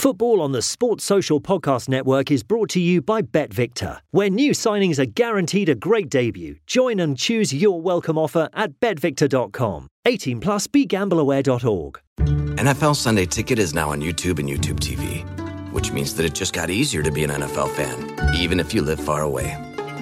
Football on the Sports Social Podcast Network is brought to you by BetVictor, where new signings are guaranteed a great debut. Join and choose your welcome offer at betvictor.com. 18 plus begambleaware.org. NFL Sunday Ticket is now on YouTube and YouTube TV, which means that it just got easier to be an NFL fan, even if you live far away.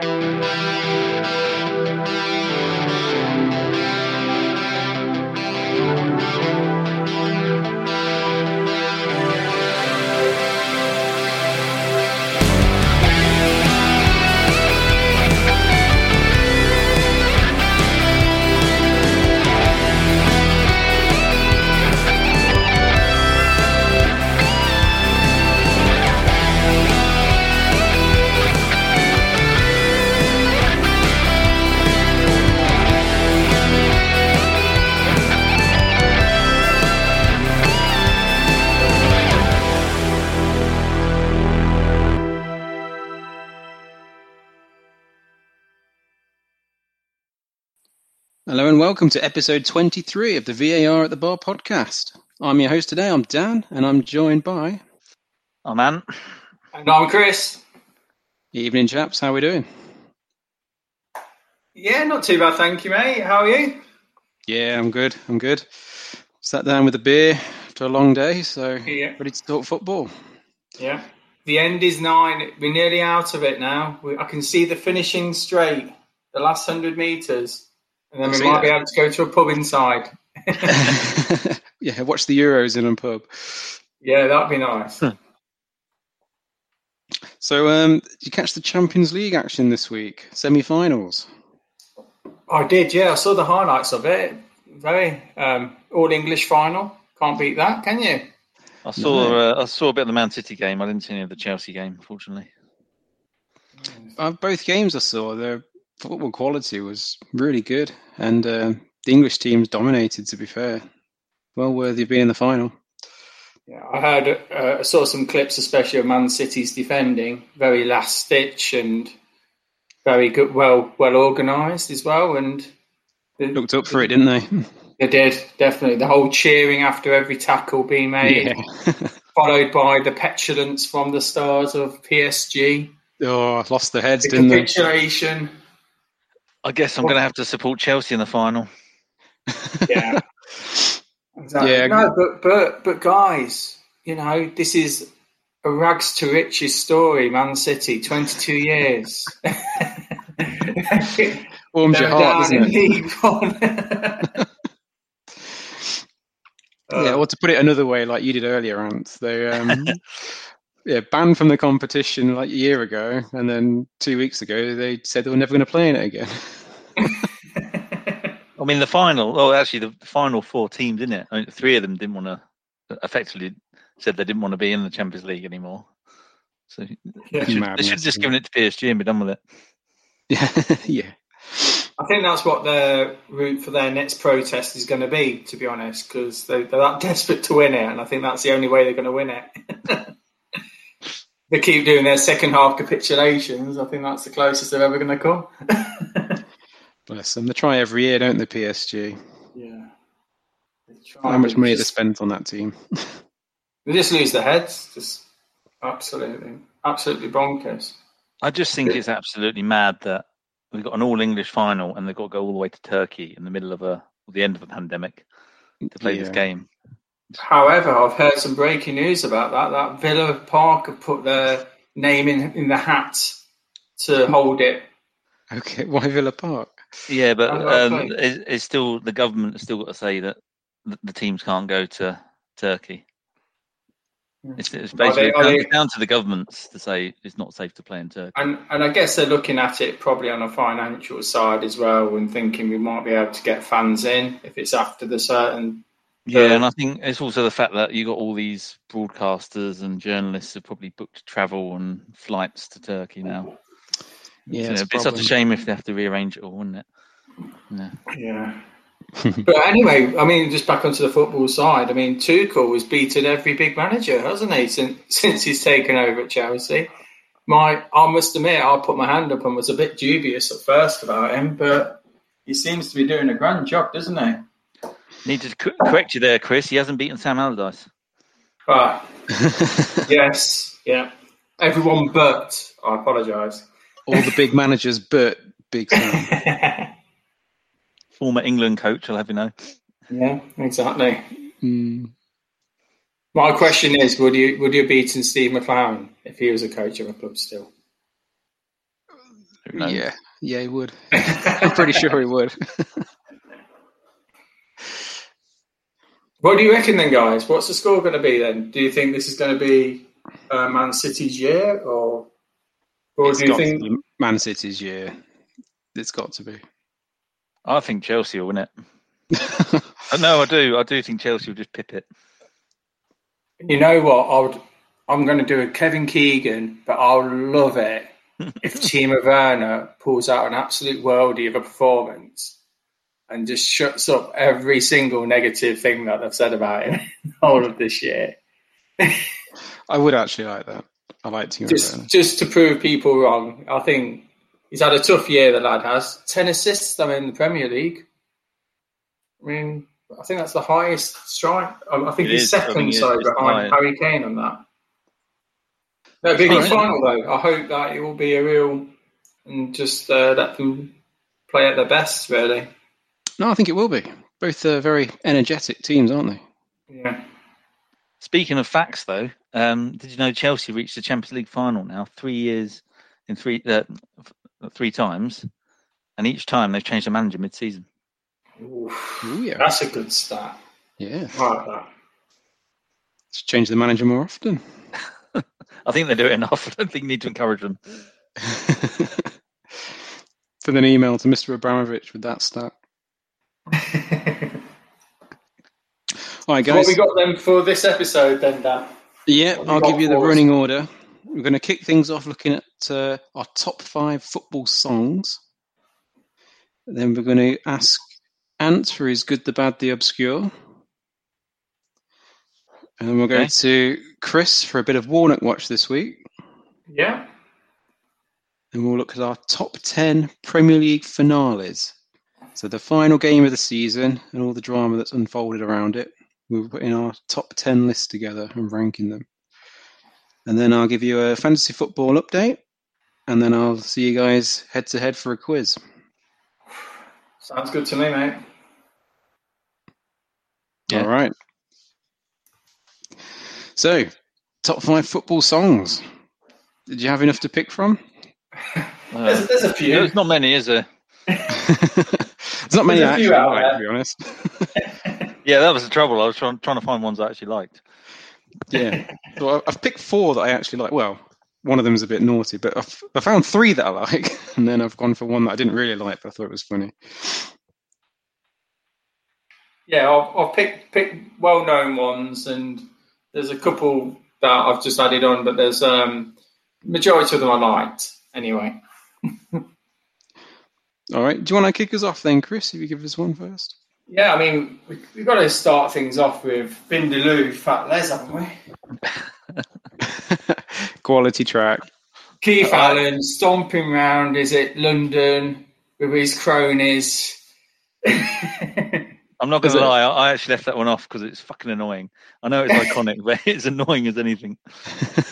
Música Hello and welcome to episode 23 of the VAR at the Bar podcast. I'm your host today, I'm Dan, and I'm joined by. Oh, man. And I'm Chris. Evening, chaps. How are we doing? Yeah, not too bad, thank you, mate. How are you? Yeah, I'm good. I'm good. Sat down with a beer after a long day, so Yeah. ready to talk football. Yeah. The end is nine. We're nearly out of it now. We, I can see the finishing straight, the last 100 metres. And then I we see might that. be able to go to a pub inside. yeah, watch the Euros in a pub. Yeah, that'd be nice. So, um, did you catch the Champions League action this week? Semi-finals. I did, yeah. I saw the highlights of it. Very um, all English final. Can't beat that, can you? I saw uh, I saw a bit of the Man City game. I didn't see any of the Chelsea game, unfortunately. Uh, both games I saw, their football quality was really good, and uh, the English teams dominated. To be fair, well worthy of being in the final. Yeah, I heard, uh, I saw some clips, especially of Man City's defending, very last stitch and very good, well, well organised as well. And the- Looked up for it, didn't they? They did definitely the whole cheering after every tackle being made, yeah. followed by the petulance from the stars of PSG, oh, lost their heads, the didn't they? capitulation. I guess I'm going to have to support Chelsea in the final. Yeah, exactly. Yeah. No, but but but guys, you know this is a rags to riches story. Man City, twenty-two years. Warms your heart, doesn't it? Yeah. Or to put it another way, like you did earlier, Ant, they um, yeah banned from the competition like a year ago, and then two weeks ago they said they were never going to play in it again. I mean, the final. Oh, actually, the final four teams in it. I mean, three of them didn't want to. Effectively, said they didn't want to be in the Champions League anymore. So Yeah. they, should, they should have just isn't given it to PSG and be done with it. yeah, yeah. I think that's what the route for their next protest is going to be, to be honest, because they, they're that desperate to win it, and I think that's the only way they're going to win it. They keep doing their second half capitulations. I think that's the closest they're ever going to come. Bless them. They try every year, don't they? PSG. yeah. They try, How much but money they just, spent on that team? They just lose their heads. Just absolutely, absolutely bonkers. I just think it's absolutely mad that we've got an all English final and they've got to go all the way to Turkey in the middle of a the end of a pandemic to play this game. However, I've heard some breaking news about that. That Villa Park have put their name in in the hat to hold it. Okay, why Villa Park? Yeah, but How do I um, play? it's, it's still the government has still got to say that the, the teams can't go to Turkey. It's, it's Are they- basically are down, they- down to the governments to say it's not safe to play in Turkey. And and I guess they're looking at it probably on a financial side as well, and thinking we might be able to get fans in if it's after the certain Yeah, Uh, and I think it's also the fact that you got all these broadcasters and journalists have probably booked travel and flights to Turkey now. Yeah, So it's a it'd be such a shame if they have to rearrange it all, wouldn't it? Yeah. Yeah. but anyway, I mean, just back onto the football side. I mean, Tuchel has beaten every big manager, hasn't he, since since he's taken over at Chelsea? My, I must admit, I put my hand up and was a bit dubious at first about him, but he seems to be doing a grand job, doesn't he? Need to correct you there, Chris. He hasn't beaten Sam Allardyce. Right. yes. Yeah. Everyone but. I apologise. All the big managers, but Big Sam. Former England coach, I'll have you know. yeah, exactly. Mm. My question is: Would you would you have beaten Steve McClaren if he was a coach of a club still? Who knows? Yeah, yeah, he would. I'm pretty sure he would. What do you reckon then, guys? What's the score going to be then? Do you think this is going to be uh, Man City's year, or or It's do you got think? to be Man City's year? It's got to be. I think Chelsea will win it. No, I do. I do think Chelsea will just pip it. You know what? I would. I'm going to do a Kevin Keegan, but I'll love it if Timo Werner pulls out an absolute worldie of a performance and just shuts up every single negative thing that they've said about him all of this year. I would actually like that. I like Timo Werner. just just to prove people wrong. I think he's had a tough year. The lad has ten assists. I mean, in the Premier League. I mean, I think that's the highest strike. Um, I think It he's is. I second, think it is. so behind highest. Harry Kane on that. No, big Alright. final though. I hope that it will be a real and just uh, let them play at their best. Really. No, I think it will be. Both are very energetic teams, aren't they? Yeah. Speaking of facts, though, um, did you know Chelsea reached the Champions League final now? Three years in three uh, three times, and each time they've changed the manager mid-season. Oof. Oh yeah, That's a good stat. yeah. I like that. Let's change the manager more often. I think they do it enough. I don't think you need to encourage them. Send an email to Mr. Abramovich with that stat. All right, So what guys. we got then for this episode then, Dan? Yeah, I'll give you the for us? running order. We're going to kick things off looking at uh, our top five football songs. Then we're going to ask Ant for his good, the bad, the obscure. And then we'll go Okay. to Chris for a bit of Warnock Watch this week. Yeah. And we'll look at our top 10 Premier League finales. So the final game of the season and all the drama that's unfolded around it. We're putting our top 10 list together and ranking them. And then I'll give you a fantasy football update. And then I'll see you guys head to head for a quiz. Sounds good to me, mate. Yeah. All right. So, top five football songs. Did you have enough to pick from? Uh, There's, there's a few. there's not many, is there? There's not many There's I a few actually out like, there. to be honest. Yeah, that was the trouble. I was trying, trying to find ones I actually liked. Yeah. So I- I've picked four that I actually like. Well, one of them's a bit naughty, but I've, I found three that I like, and then I've gone for one that I didn't really like, but I thought it was funny. Yeah, I've, I've picked picked well known ones, and there's a couple that I've just added on, but there's um majority of them I liked anyway. All right. Do you want to kick us off then, Chris? If you give us one first. Yeah, I mean we, we've got to start things off with Vindaloo, Fat Les, haven't we? Quality track. Keith Allen stomping round is it London with his cronies. I'm not going to lie. I, I actually left that one off because it's fucking annoying. I know it's iconic, but it's annoying as anything.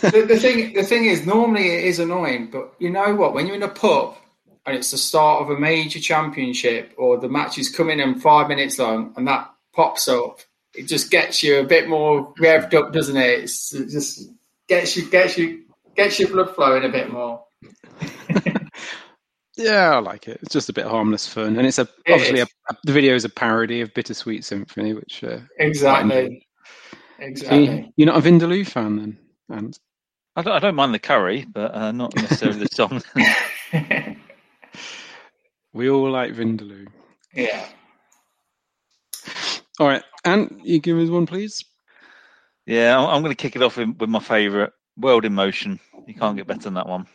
the, the thing the thing is normally it is annoying but you know what when you're in a pub and it's the start of a major championship or the match is coming in five minutes long and that pops up. It just gets you a bit more revved up doesn't it? It's, it just gets you gets you gets your blood flowing a bit more. Yeah, I like it. It's just a bit harmless fun, and it's a It obviously a, a- the video is a parody of Bittersweet Symphony, which uh, exactly. so exactly. You- you're not a Vindaloo fan then, and I don't, I don't mind the curry, but uh, not necessarily the song. we all like Vindaloo. yeah All right, and you give us one, please. Yeah, I'm, I'm going to kick it off with, with my favourite, World in Motion. You can't get better than that one.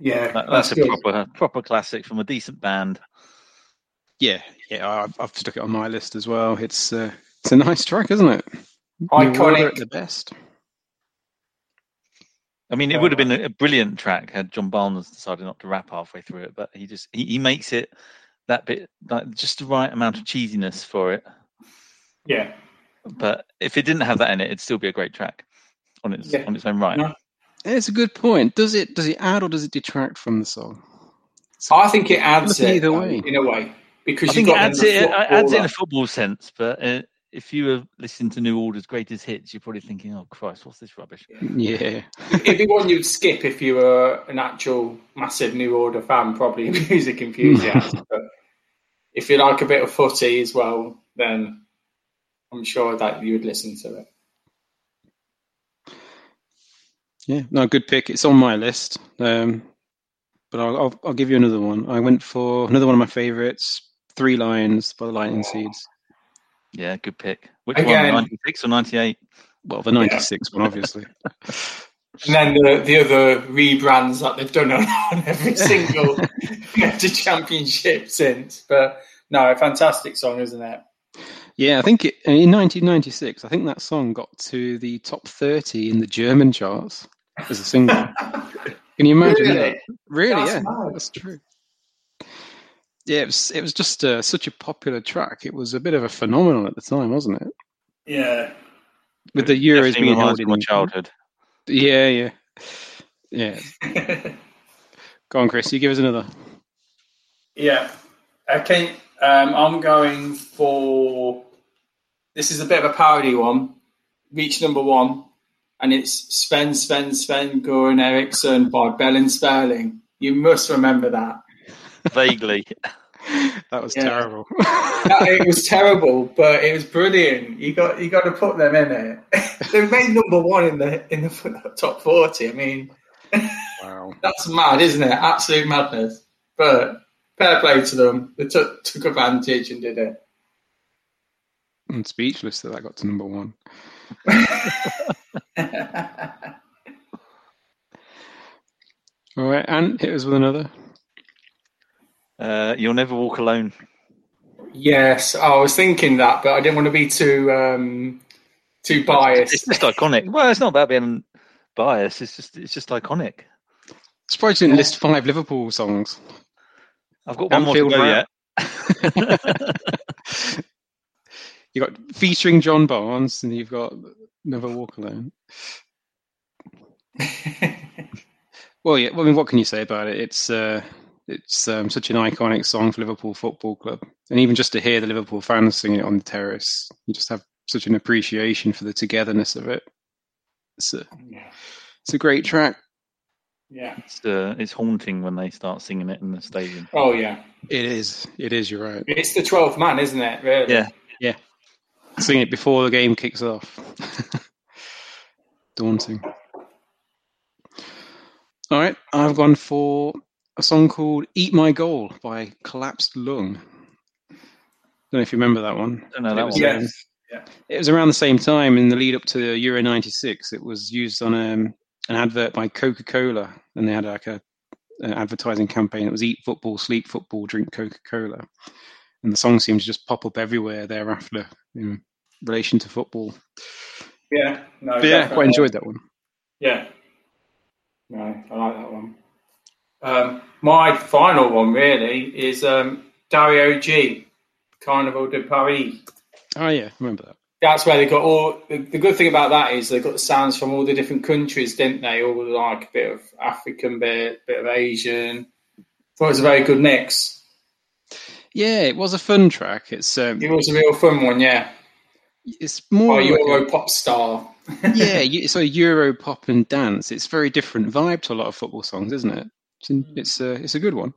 Yeah, That, that's a good. proper proper classic from a decent band. Yeah, yeah, I've, I've stuck it on my list as well. It's uh, it's a nice track, isn't it? Iconic. New Order at the best. I mean, it would have been a, a brilliant track had John Barnes decided not to rap halfway through it, but he just he, he makes it that bit like just the right amount of cheesiness for it. Yeah, But if it didn't have that in it, it'd still be a great track on its Yeah. on its own right. No. It's a good point. Does it does it add or does it detract from the song? I think it adds it either way. in a way because I you've think it got adds the it, it adds it in a football sense, but uh, if you were listening to New Order's greatest hits, you're probably thinking, "Oh Christ, what's this rubbish?" Yeah, It'd be one you'd skip if you were an actual massive New Order fan, probably a music enthusiast. but if you like a bit of footy as well, then I'm sure that you would listen to it. yeah, no, good pick. It's on my list, um, but I'll, I'll I'll give you another one. I went for another one of my favourites, Three Lions by the Lightning Seeds. Yeah, good pick. Which Again- one? Ninety six or ninety eight? Well, the '96 one, obviously. And then the, the other rebrands that they've done on, on every single major championship since. But no, a fantastic song, isn't it? Yeah, I think it, in 1996, I think that song got to the top 30 in the German charts as a single. Can you imagine Really? that? Really? That's yeah, mad. that's true. Yeah, it was. It was just uh, such a popular track. It was a bit of a phenomenon at the time, wasn't it? Yeah. With the Euros Definitely being held in my childhood. Yeah, yeah, yeah. Go on, Chris. You give us another. Yeah. Okay. Um, I'm going for. This is a bit of a parody one. Reach number one, and it's Sven, Sven, Sven, Goran Eriksson by Bell and Spurling. You must remember that. Vaguely. That was Yeah. terrible. That- it was terrible, but it was brilliant. You got you got to put them in it. they made number one in the in the top forty. I mean, wow. that's mad, isn't it? Absolute madness. But fair play to them. They took took advantage and did it. I'm speechless that that got to number one. All right, and hit us with another. Uh, You'll never walk alone. Yes, I was thinking that, but I didn't want to be too um, too It's biased. just iconic. Well, it's not about being biased. It's just it's just iconic. Surprised you didn't list five Liverpool songs. I've got one more to go yet. you got featuring John Barnes, and you've got Never Walk Alone. Well, yeah. Well, I mean, what can you say about it? It's uh, it's um, such an iconic song for Liverpool Football Club, and even just to hear the Liverpool fans singing it on the terrace, you just have such an appreciation for the togetherness of it. It's a it's a great track. yeah. It's uh, it's haunting when they start singing it in the stadium. Oh yeah. It is. It is. You're right. It's the twelfth man, isn't it? Really? Yeah. Sing it before the game kicks off. Daunting. All right, I've gone for a song called "Eat My Goal" by Collapsed Lung. Don't know if you remember that one. Don't know It that was, one. um, Yes. Yeah. It was around the same time in the lead up to Euro '96. It was used on um, an advert by Coca-Cola, and they had like a an advertising campaign. It was "Eat football, sleep football, drink Coca-Cola," and the song seemed to just pop up everywhere thereafter in relation to football. Yeah. No. But yeah, definitely. quite enjoyed that one. Yeah. No, I like that one. Um, my final one really is um, Dario G, Carnival de Paris. Oh yeah, remember that. That's where they got all. The, the good thing about that is they got the sounds from all the different countries, didn't they? All like a bit of African bit, bit of Asian. Thought it was a very good mix. Yeah, it was a fun track. It's um, It was a real fun one, yeah. it's more like a- Euro pop star. yeah, so Euro pop and dance. It's very different vibe to a lot of football songs, isn't it? It's in, it's a it's a good one.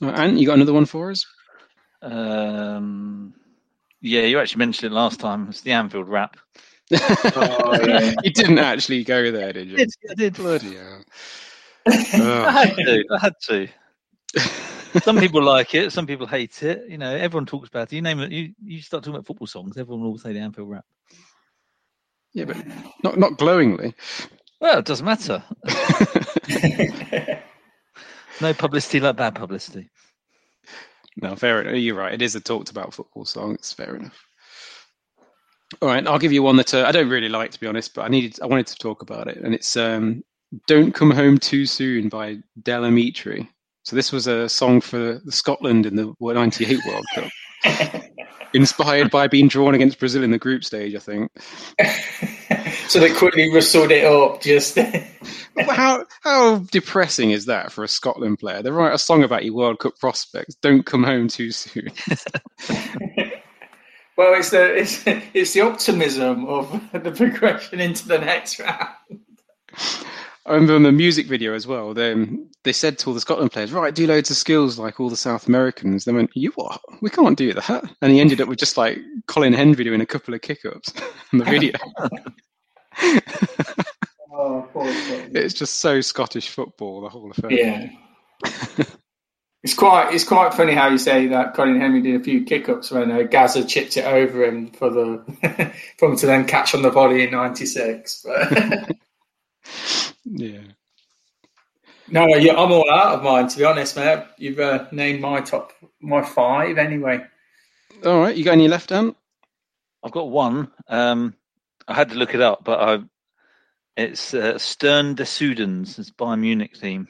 Uh, and you got another one for us? Um, yeah, you actually mentioned it last time. It's the Anfield rap. Oh, yeah. you didn't actually go there, did you? I did. Bloody hell. I Oh. had to. I had to. some people like it, some people hate it. You know, everyone talks about it. You name it, you, you start talking about football songs, everyone will say the Anfield rap. Yeah, but not not glowingly. Well, it doesn't matter. no publicity like bad publicity. No, fair enough. You're right. It is a talked about football song. It's fair enough. All right, I'll give you one that uh, I don't really like, to be honest, but I needed, I wanted to talk about it, and it's um, "Don't Come Home Too Soon" by Del Amitri. So this was a song for Scotland in the '98 World Cup, inspired by being drawn against Brazil in the group stage, I think. so they quickly rustled it up. Just how how depressing is that for a Scotland player? They write a song about your World Cup prospects. Don't come home too soon. well, it's the it's, it's the optimism of the progression into the next round. I remember in the music video as well. They they said to all the Scotland players, "Right, do loads of skills like all the South Americans." They went, "You what? We can't do that." And he ended up with just like Colin Hendry doing a couple of kick ups in the video. Oh, it's just so Scottish football, the whole affair. Yeah. It's quite it's quite funny how you say that Colin Hendry did a few kick ups when uh, Gazza chipped it over him for the for him to then catch on the volley in '96. But yeah. No, yeah, I'm all out of mine. To be honest, mate, you've uh, named my top, my five anyway. All right, you got any left, Dan? I've got one. Um, I had to look it up, but I, it's uh, Stern des Sudens. It's Bayern Munich theme.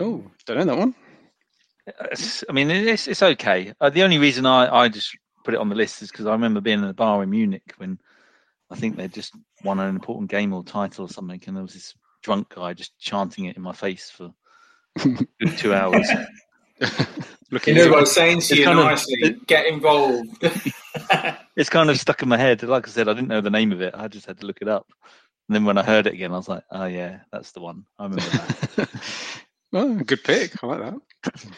Oh, don't know that one. It's, I mean, it's it's okay. Uh, the only reason I, I just put it on the list is because I remember being in a bar in Munich when I think they just won an important game or title or something, and there was this drunk guy just chanting it in my face for two hours. you know what I was saying to you nicely. Of, get involved. it's kind of stuck in my head. Like I said, I didn't know the name of it. I just had to look it up. And then when I heard it again, I was like, "Oh yeah, that's the one. I remember that." well, good pick. I like that.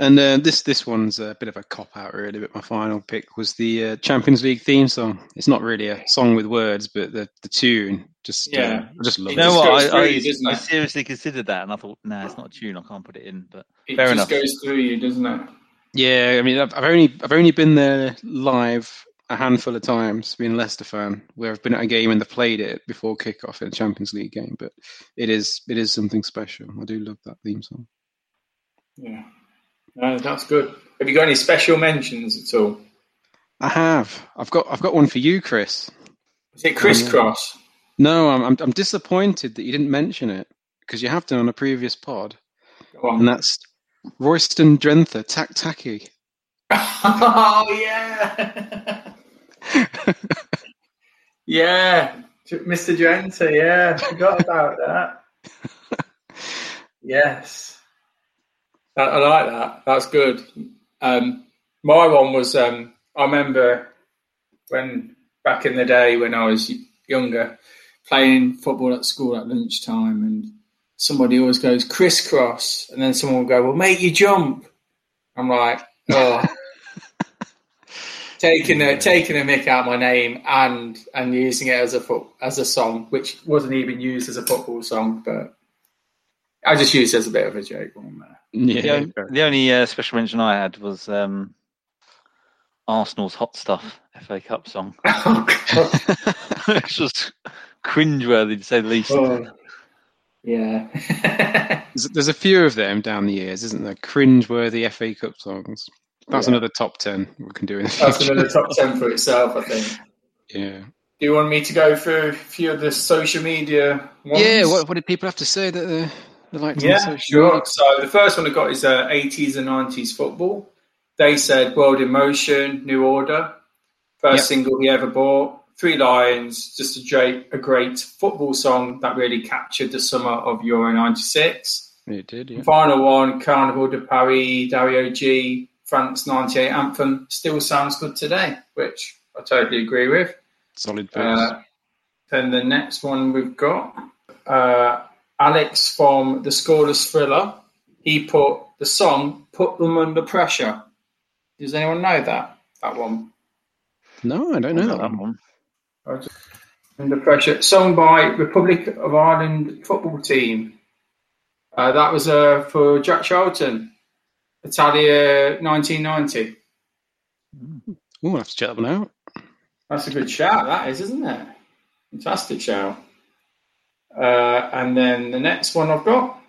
And uh, this this one's a bit of a cop out, really. But my final pick was the uh, Champions League theme song. It's not really a song with words, but the, the tune just uh, yeah, uh, I just love you it. Know what? I, I, I, seriously considered that, and I thought, nah, it's not a tune. I can't put it in. But it fair just enough. goes through you, doesn't it? Yeah, I mean, I've, I've only I've only been there live a handful of times, being a Leicester fan, where I've been at a game and they've played it before kickoff in a Champions League game. But it is it is something special. I do love that theme song. Yeah. No, that's good. Have you got any special mentions at all? I have. I've got. I've got one for you, Chris. Is it crisscross? Um, no, I'm, I'm. I'm disappointed that you didn't mention it because you have done on a previous pod, and that's Royston Drenthe, Tak Taki. Oh yeah, yeah, Mr. Drenthe. Yeah, forgot about that. Yes. I, I like that. That's good. Um, my one was um, I remember when back in the day when I was younger, playing football at school at lunchtime, and somebody always goes crisscross, and then someone will go, "Well, mate, you jump." I'm like, oh. taking a taking a mick out my name and and using it as a foot as a song, which wasn't even used as a football song, but I just used it as a bit of a joke on there. Yeah. The, the only uh, special mention I had was um, Arsenal's Hot Stuff FA Cup song, which was cringeworthy to say the least. Oh, yeah. there's, there's, a few of them down the years, isn't there? Cringeworthy FA Cup songs. That's yeah. another top ten we can do in the future. That's another top ten for itself, I think. Yeah. Do you want me to go through a few of the social media ones? Yeah, what, what did people have to say that they like yeah, sure. So the first one I got is uh, 80s and 90s football. They said World in Motion, New Order, first yep. single he ever bought. Three Lions, just a great, a great football song that really captured the summer of Euro 96. It did, yeah. Final one, Carnival de Paris, Dario G, France 98 anthem, still sounds good today, which I totally agree with. Solid uh, then the next one we've got, uh, Alex from the Scoreless Thriller, he put the song "Put Them Under Pressure." Does anyone know that that one? No, I don't know that, that one. Under Pressure, sung by Republic of Ireland football team. Uh, that was uh, for Jack Charlton. Italia 1990. We'll have to check that one out. That's a good shout, that is, isn't it? Fantastic shout. Uh, and then the next one I've got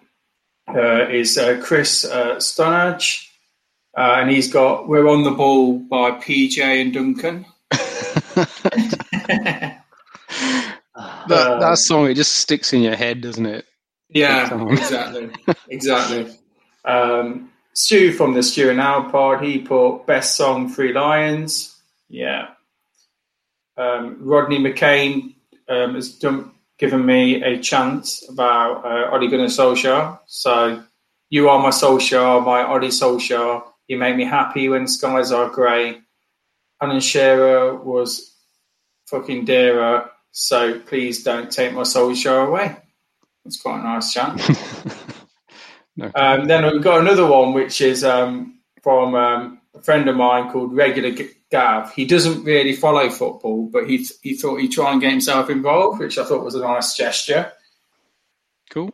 uh, is uh, Chris uh, Stonage. Uh, and he's got We're on the Ball by PJ and Duncan. That, that song, it just sticks in your head, doesn't it? Yeah, exactly. exactly. Um, Stu from the Stu and Now pod, he put Best Song Three Lions. Yeah. Um, Rodney McCain um, has done, given me a chance about uh, Ole Gunnar Solskjaer. So, you are my Solskjaer, my Ole Solskjaer. You make me happy when skies are grey. Alan Shearer was fucking dearer. So please don't take my Solskjaer away. That's quite a nice chant. No. Um, then we've got another one, which is um, from um, a friend of mine called Regular Gav. He doesn't really follow football, but he he thought he'd try and get himself involved, which I thought was a nice gesture. Cool.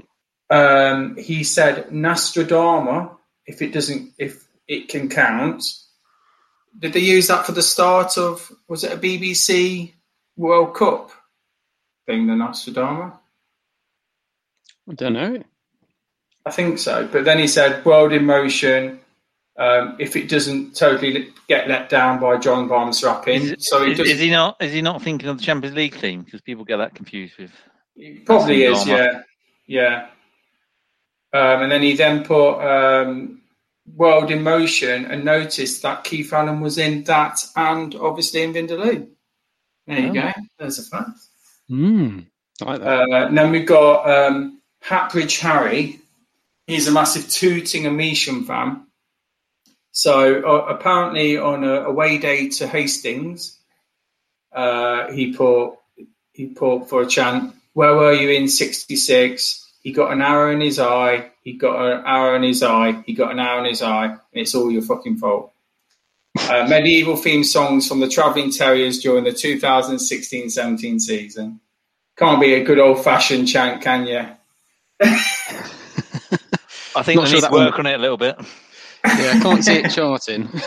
Um, he said Nessun Dorma, if it doesn't, if it can count. Did they use that for the start of? Was it a BBC World Cup thing? The Nessun Dorma. I don't know. I think so. But then he said, World in Motion, um, if it doesn't totally get let down by John Barnes rapping. Is, so he, is, does, is he not? Is he not thinking of the Champions League team? Because people get that confused with. he probably is, Drama. yeah. Yeah. Um, and then he then put um, World in Motion and noticed that Keith Allen was in that and obviously in Vindaloo. There you Oh. go. There's a fact. Mm, like. Uh, then we've got um, Hatbridge Harry. He's a massive Tooting and Mitcham fan. So uh, apparently, on a away day to Hastings, uh, he put he put for a chant. Where were you in '66? He got an arrow in his eye. He got an arrow in his eye. He got an arrow in his eye, and it's all your fucking fault. Uh, medieval themed songs from the Travelling Terriers during the 2016-17 season. Can't be a good old fashioned chant, can you? I think Not they sure need to that one- work on it a little bit. yeah, I can't see it charting.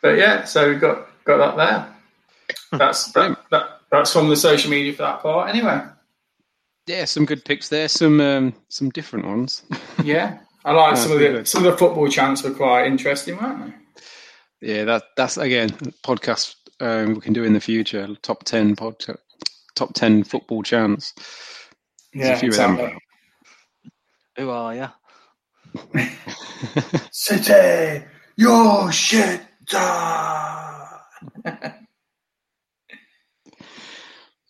But yeah, so we've got got that there. That's that, that, that's from the social media for that part. Anyway, yeah, some good picks there. Some um, some different ones. yeah, I like some of the good. some of the football chants were quite interesting, weren't they? Yeah, that that's again podcast um, we can do in the future. Top ten pod, top ten football chants. There's a few of them. Who are you? City, your shit.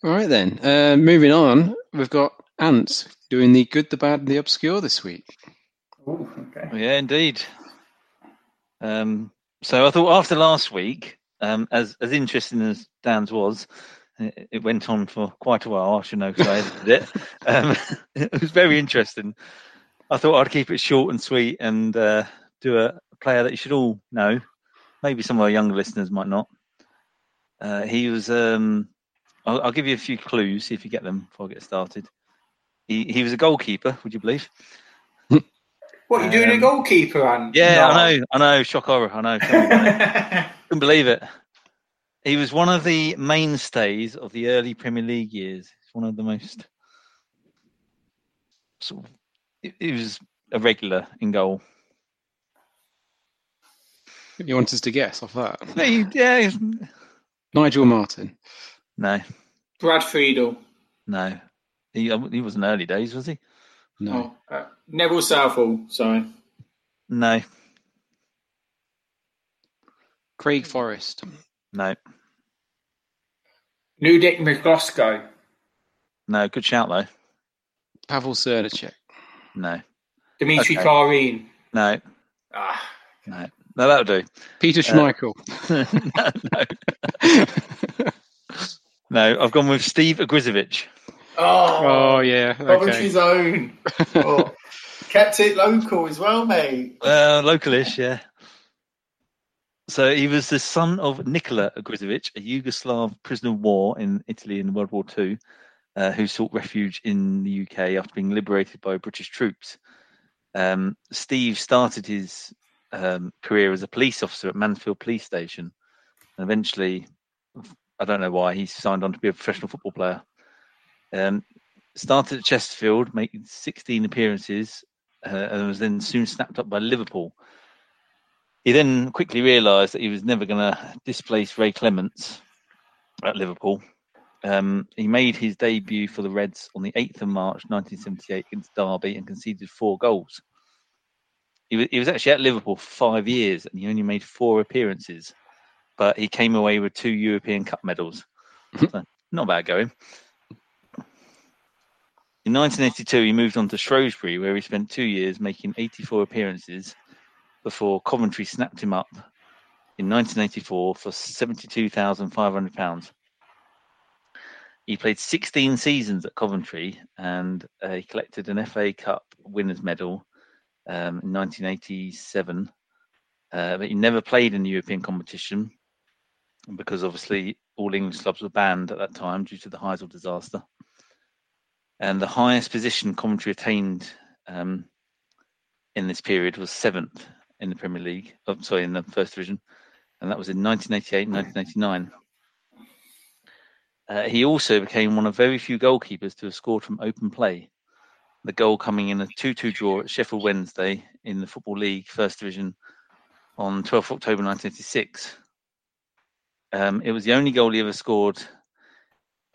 All right then. Uh, moving on, we've got Ants doing the good, the bad, and the obscure this week. Ooh, okay. Yeah, indeed. Um, so I thought after last week, um, as as interesting as Dan's was, it, it went on for quite a while. I should know because I edited it. Um, it was very interesting. I thought I'd keep it short and sweet and uh, do a player that you should all know. Maybe some of our younger listeners might not. Uh, he was. Um, I'll, I'll give you a few clues. See if you get them before I get started. He he was a goalkeeper. Would you believe? What are you doing, a Um, goalkeeper, and Yeah, I know, I know, shock horror, I know. Tell me about it. Couldn't believe it. He was one of the mainstays of the early Premier League years. He's one of the most sort of. He he was a regular in goal. You want us to guess off that? Yeah, he- yeah. Nigel Martyn. No, Brad Friedel. no. He uh, he wasn't early days, was he? No. Oh, uh, Neville Southall. Sorry. No, Craig Forrest. no, Ludek Miklosko. no. Good shout though. Pavel Srnicek. No, Dimitri Okay. Kharine. no, Ah, no. No, that'll do. Peter Schmeichel. no, no. No, I've gone with Steve Ogrizovic. Oh, oh yeah. Coventry's Okay. own. Oh, kept it local as well, mate. Uh, localish, yeah. So he was the son of Nikola Ogrizovic, a Yugoslav prisoner of war in Italy in World War II, uh, who sought refuge in the UK after being liberated by British troops. Um, Steve started his um, career as a police officer at Mansfield Police Station, and eventually, I don't know why, he signed on to be a professional football player. Um, started at Chesterfield, making 16 appearances, uh, and was then soon snapped up by Liverpool. He then quickly realised that he was never going to displace Ray Clemence at Liverpool. Um, he made his debut for the Reds on the 8th of March 1978 against Derby and conceded four goals. He was, he was actually at Liverpool for five years and he only made four appearances, but he came away with two European Cup medals. so, not bad going. In 1982, he moved on to Shrewsbury, where he spent two years making 84 appearances before Coventry snapped him up in 1984 for £72,500. He played 16 seasons at Coventry and uh, he collected an FA Cup winners medal um, in 1987. Uh, but he never played in the European competition because obviously all English clubs were banned at that time due to the Heysel disaster. And the highest position Coventry attained um, in this period was seventh in the Premier League. Oh, sorry, in the First Division, and that was in 1988, 1989. Uh, he also became one of very few goalkeepers to have scored from open play. The goal coming in a 2-2 draw at Sheffield Wednesday in the Football League First Division on 12th October 1986. Um, it was the only goal he ever scored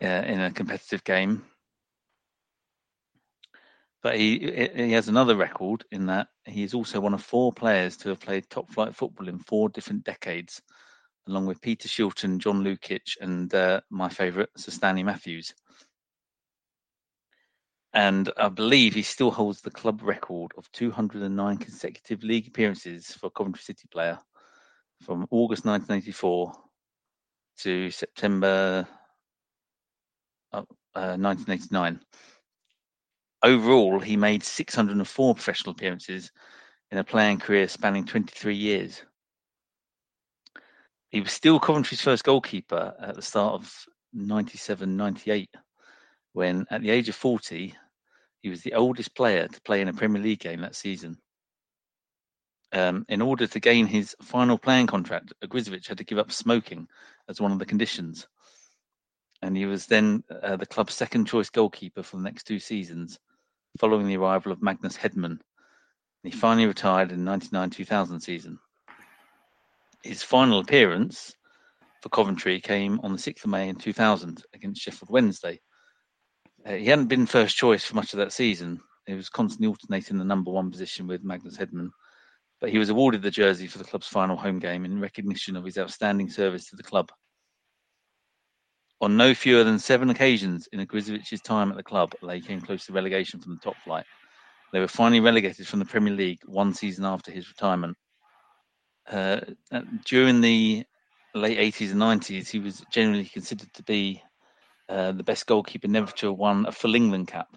uh, in a competitive game. But he he has another record in that he is also one of four players to have played top flight football in four different decades, along with Peter Shilton, John Lukic, and uh, my favourite, Sir Stanley Matthews. And I believe he still holds the club record of 209 consecutive league appearances for Coventry City player from August 1984 to September uh, 1989 overall, he made 604 professional appearances in a playing career spanning 23 years. He was still Coventry's first goalkeeper at the start of 97 98, when at the age of 40, he was the oldest player to play in a Premier League game that season. Um, in order to gain his final playing contract, Ogrizovic had to give up smoking as one of the conditions. And he was then uh, the club's second choice goalkeeper for the next two seasons, following the arrival of Magnus Hedman. He finally retired in the 99-2000 season. His final appearance for Coventry came on the 6th of May in 2000 against Sheffield Wednesday. Uh, he hadn't been first choice for much of that season. He was constantly alternating the number one position with Magnus Hedman, but he was awarded the jersey for the club's final home game in recognition of his outstanding service to the club. On no fewer than seven occasions in Ogrizovic's time at the club, they came close to relegation from the top flight. They were finally relegated from the Premier League one season after his retirement. Uh, during the late 80s and 90s, he was generally considered to be uh, the best goalkeeper never to have won a full England cap.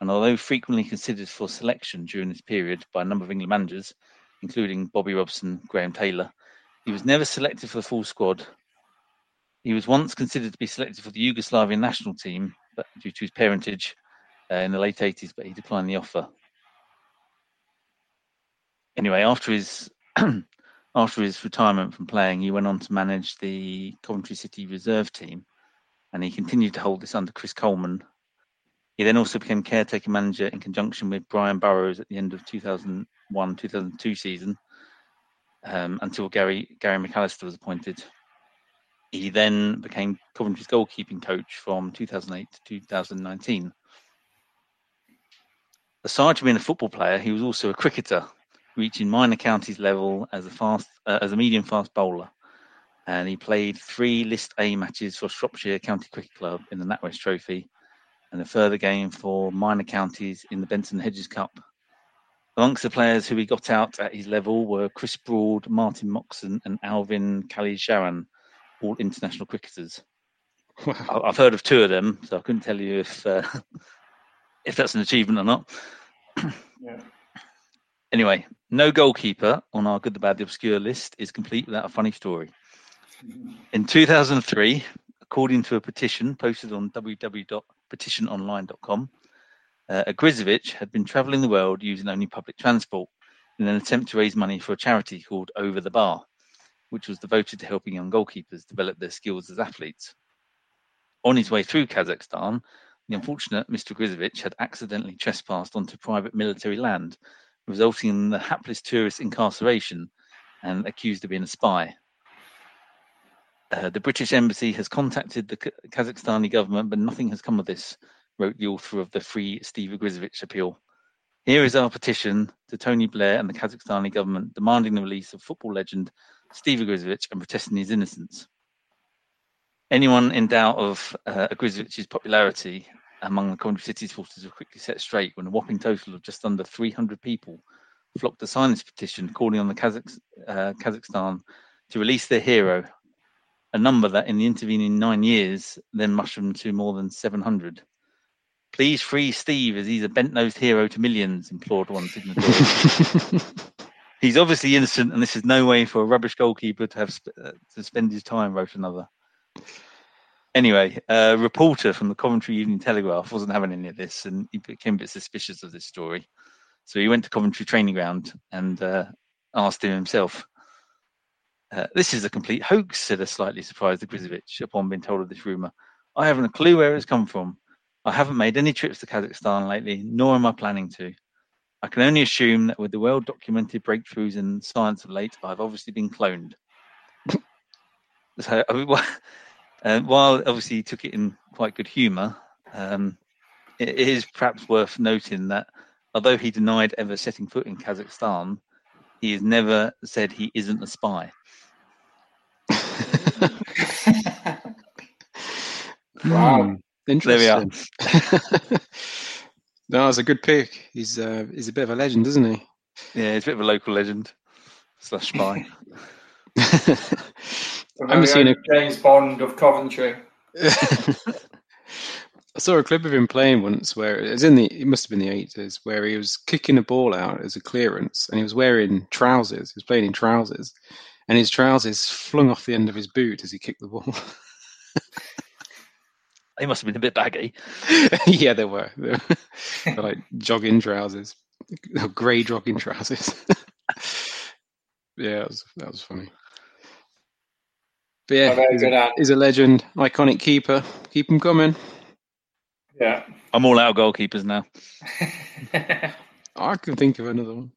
And although frequently considered for selection during this period by a number of England managers, including Bobby Robson, Graham Taylor, he was never selected for the full squad he was once considered to be selected for the Yugoslavian national team, but due to his parentage uh, in the late 80s, but he declined the offer. Anyway, after his after his retirement from playing, he went on to manage the Coventry City reserve team, and he continued to hold this under Chris Coleman. He then also became caretaker manager in conjunction with Brian Borrows at the end of 2001-2002 season, um, until Gary Gary McAllister was appointed. He then became Coventry's goalkeeping coach from 2008 to 2019. Aside from being a football player, he was also a cricketer, reaching minor counties level as a fast uh, as a medium fast bowler. And he played three List A matches for Shropshire County Cricket Club in the NatWest Trophy, and a further game for minor counties in the Benson Hedges Cup. Amongst the players who he got out at his level were Chris Broad, Martin Moxon, and Alvin Kallicharran, all international cricketers. Wow. I've heard of two of them, so I couldn't tell you if uh, if that's an achievement or not. yeah. Anyway, no goalkeeper on our good, the bad, the obscure list is complete without a funny story. In 2003, according to a petition posted on www.petitiononline.com, uh, Grizovic had been travelling the world using only public transport in an attempt to raise money for a charity called Over the Bar, which was devoted to helping young goalkeepers develop their skills as athletes. On his way through Kazakhstan, the unfortunate Mr. Grizovic had accidentally trespassed onto private military land, resulting in the hapless tourist's incarceration and accused of being a spy. Uh, the British Embassy has contacted the K- Kazakhstani government, but nothing has come of this, wrote the author of the Free Steve Grizovic appeal. Here is our petition to Tony Blair and the Kazakhstani government demanding the release of football legend Steve Ogrizovic and protesting his innocence. Anyone in doubt of uh, Ogrizovic's popularity among the Coventry City supporters were quickly set straight when a whopping total of just under 300 people flocked to sign this petition calling on the uh, Kazakhstan to release their hero, a number that in the intervening nine years then mushroomed to more than 700. Please free Steve as he's a bent nosed hero to millions, implored one signatory. he's obviously innocent, and this is no way for a rubbish goalkeeper to have sp- uh, to spend his time, wrote another. Anyway, a reporter from the Coventry Evening Telegraph wasn't having any of this, and he became a bit suspicious of this story. So he went to Coventry training ground and uh, asked him himself. Uh, this is a complete hoax, said a slightly surprised Ogrizovic upon being told of this rumour. I haven't a clue where it's come from. I haven't made any trips to Kazakhstan lately, nor am I planning to. I can only assume that with the well documented breakthroughs in science of late, I've obviously been cloned. so, I mean, uh, while obviously he took it in quite good humour, um, it is perhaps worth noting that although he denied ever setting foot in Kazakhstan, he has never said he isn't a spy. Wow. Hmm, There we are. interesting. no, it's a good pick. He's uh, he's a bit of a legend, isn't he? Yeah, he's a bit of a local legend slash spy. I haven't very seen own James Bond of Coventry. I saw a clip of him playing once where it was in the it must have been the eighties where he was kicking a ball out as a clearance and he was wearing trousers. He was playing in trousers, and his trousers flung off the end of his boot as he kicked the ball. He must have been a bit baggy. yeah, they were. They were like jogging trousers, grey jogging trousers. yeah, that was, that was funny. But yeah, Oh, he's a, he's a legend, iconic keeper. Keep him coming. Yeah. I'm all out of goalkeepers now. I can think of another one.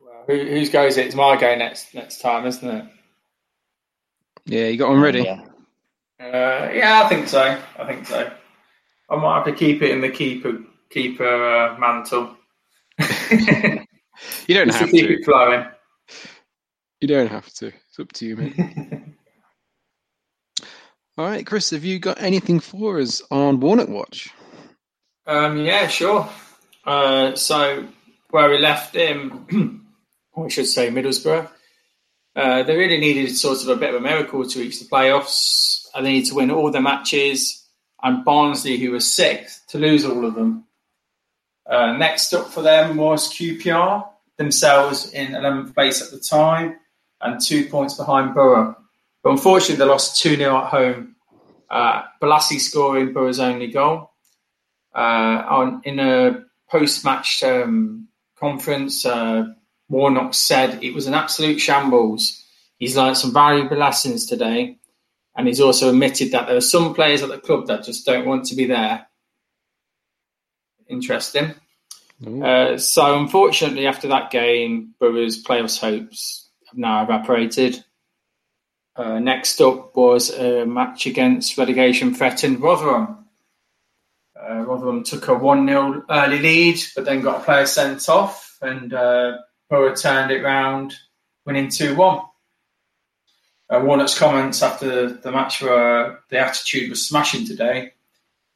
Well, Who, whose goes it? It's my go next next time, isn't it? Yeah, you got one ready. Yeah. Uh, yeah, I think so. I think so. I might have to keep it in the keeper keeper uh, mantle. You don't Just to keep to. it flowing. You don't have to. It's up to you, mate. All right, Chris, have you got anything for us on Warnock Watch? Um, yeah, sure. Uh, so where we left him, or I should say Middlesbrough, uh, they really needed sort of a bit of a miracle to reach the playoffs. And they need to win all their matches. And Barnsley, who was sixth, to lose all of them. Uh, next up for them was QPR, themselves in 11th place at the time, and two points behind Boro. But unfortunately, they lost 2 0 at home. Uh, Bolasie scoring Boro's only goal uh, on in a post-match um, conference, uh, Warnock said it was an absolute shambles. He's learned some valuable lessons today, and he's also admitted that there are some players at the club that just don't want to be there. Interesting. Uh, so, unfortunately, after that game, Boro's playoffs hopes have now evaporated. Uh, next up was a match against relegation threatened Rotherham. Uh, Rotherham took a 1 0 early lead, but then got a player sent off, and uh, Boro turned it round, winning 2 1. Uh, Warnock's comments after the match were the attitude was smashing today.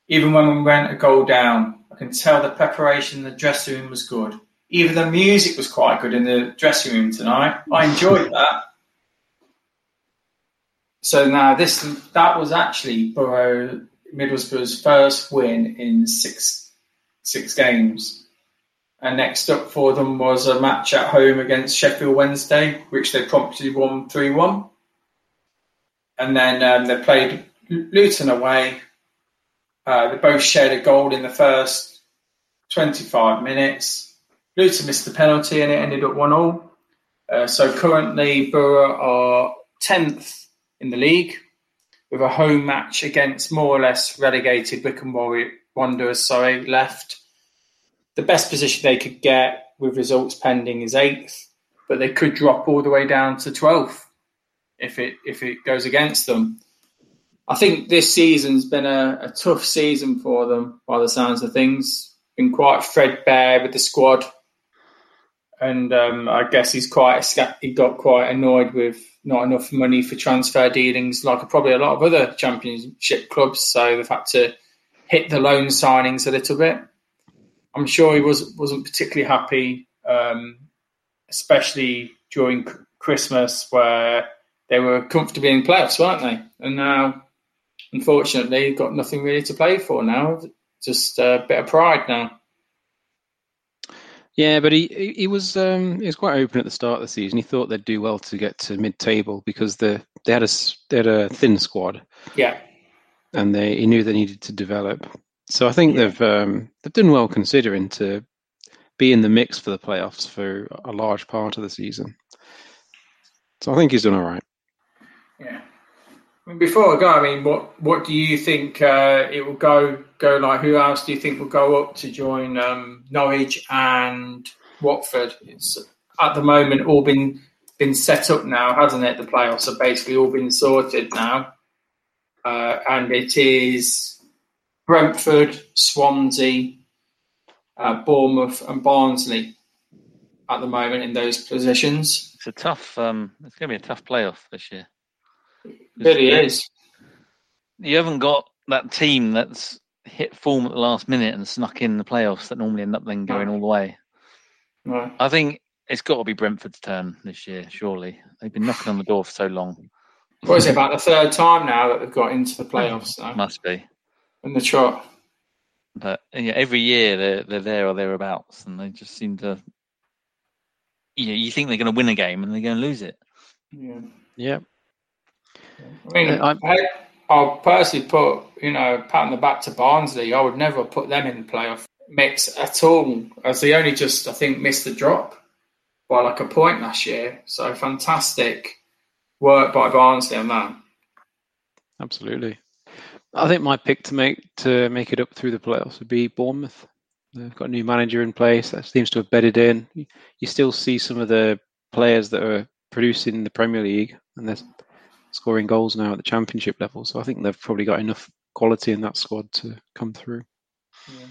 Even when we went a goal down, I can tell the preparation in the dressing room was good. Even the music was quite good in the dressing room tonight. I enjoyed that. So now this that was actually Boro Middlesbrough's first win in six six games. And next up for them was a match at home against Sheffield Wednesday, which they promptly won three one. And then um, they played Luton away, Uh, they both shared a goal in the first 25 minutes. Luton missed the penalty and it ended up 1 all. Uh, so currently, Boro are 10th in the league with a home match against more or less relegated Wycombe Wanderers sorry, left. The best position they could get with results pending is 8th, but they could drop all the way down to 12th if it if it goes against them. I think this season's been a, a tough season for them by the sounds of things. Been quite threadbare with the squad, and um, I guess he's quite he got quite annoyed with not enough money for transfer dealings, like probably a lot of other championship clubs. So they've had to hit the loan signings a little bit. I'm sure he was wasn't particularly happy, um, especially during Christmas where they were comfortably in playoffs, weren't they? And now, unfortunately, you've got nothing really to play for now. Just a bit of pride now. Yeah, but he he was um, he was quite open at the start of the season. He thought they'd do well to get to mid-table because the they had a they had a thin squad. Yeah, and they he knew they needed to develop. So I think yeah. they've um, they've done well considering to be in the mix for the playoffs for a large part of the season. So I think he's done all right. Yeah. Before I go, I mean, what what do you think uh, it will go go like? Who else do you think will go up to join um, Norwich and Watford? It's at the moment all been been set up now, hasn't it? The playoffs have basically all been sorted now, uh, and it is Brentford, Swansea, uh, Bournemouth, and Barnsley at the moment in those positions. It's a tough. Um, it's going to be a tough playoff this year. Really is. You haven't got that team that's hit form at the last minute and snuck in the playoffs that normally end up then going all the way. Right. I think it's got to be Brentford's turn this year, surely. They've been knocking on the door for so long. What is it, about the third time now that they've got into the playoffs? Though? Must be. In the trot. But yeah, every year they're, they're there or thereabouts, and they just seem to. You know, you think they're going to win a game and they're going to lose it. Yeah. Yep. I mean, I, I'll personally put, you know, pat on the back to Barnsley. I would never put them in the playoff mix at all, as they only just, I think, missed the drop by like a point last year. So fantastic work by Barnsley on that. Absolutely. I think my pick to make to make it up through the playoffs would be Bournemouth. They've got a new manager in place that seems to have bedded in. You still see some of the players that are producing in the Premier League, and there's scoring goals now at the championship level. So I think they've probably got enough quality in that squad to come through. Yeah.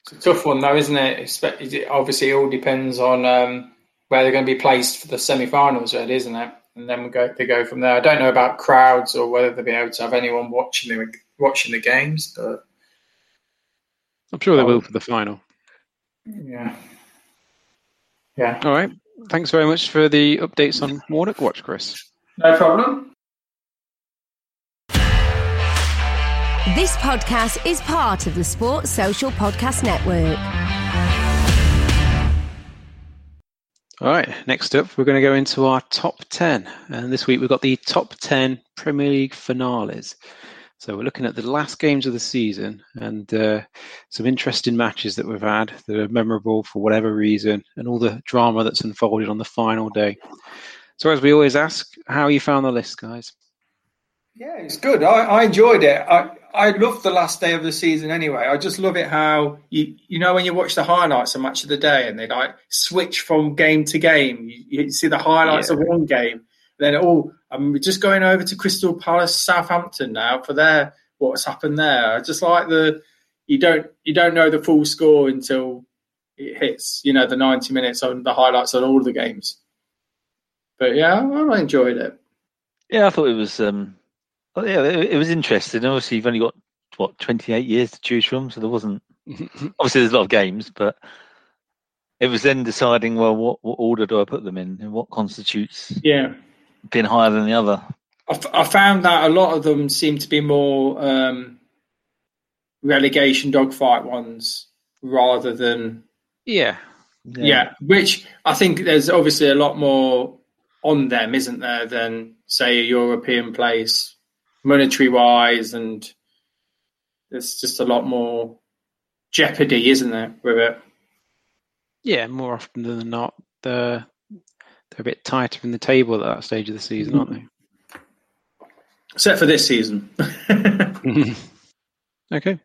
It's a tough one, though, isn't it? Obviously, it all depends on um, where they're going to be placed for the semi-finals, really, isn't it? And then we go they go from there. I don't know about crowds or whether they'll be able to have anyone watching the watching the games, but I'm sure they will for the final. Yeah. Yeah. All right. Thanks very much for the updates on Warnock Watch, Chris. No problem. This podcast is part of the Sports Social Podcast Network. All right, next up, we're going to go into our top 10. And this week we've got the top 10 Premier League finales. So we're looking at the last games of the season and uh, some interesting matches that we've had that are memorable for whatever reason and all the drama that's unfolded on the final day. So, as we always ask, how you found the list, guys? Yeah, it's good. I, I enjoyed it. I, I loved the last day of the season anyway. I just love it how you you know when you watch the highlights of match of the day and they like switch from game to game. You, you see the highlights yeah. of one game, then oh, I'm just going over to Crystal Palace, Southampton now for their what's happened there. I just like the you don't you don't know the full score until it hits. You know the ninety minutes on the highlights on all the games. But yeah, I enjoyed it. Yeah, I thought it was. Um, yeah, it, it was interesting. Obviously, you've only got what twenty eight years to choose from, so there wasn't. obviously, there's a lot of games, but it was then deciding well, what, what order do I put them in, and what constitutes yeah being higher than the other. I, f- I found that a lot of them seem to be more um, relegation dogfight ones rather than yeah. yeah. yeah, which I think there's obviously a lot more on them, isn't there, than say a European place, monetary wise, and there's just a lot more jeopardy, isn't there, with it? Yeah, more often than not, they're they're a bit tighter in the table at that stage of the season, aren't they? Except for this season. okay,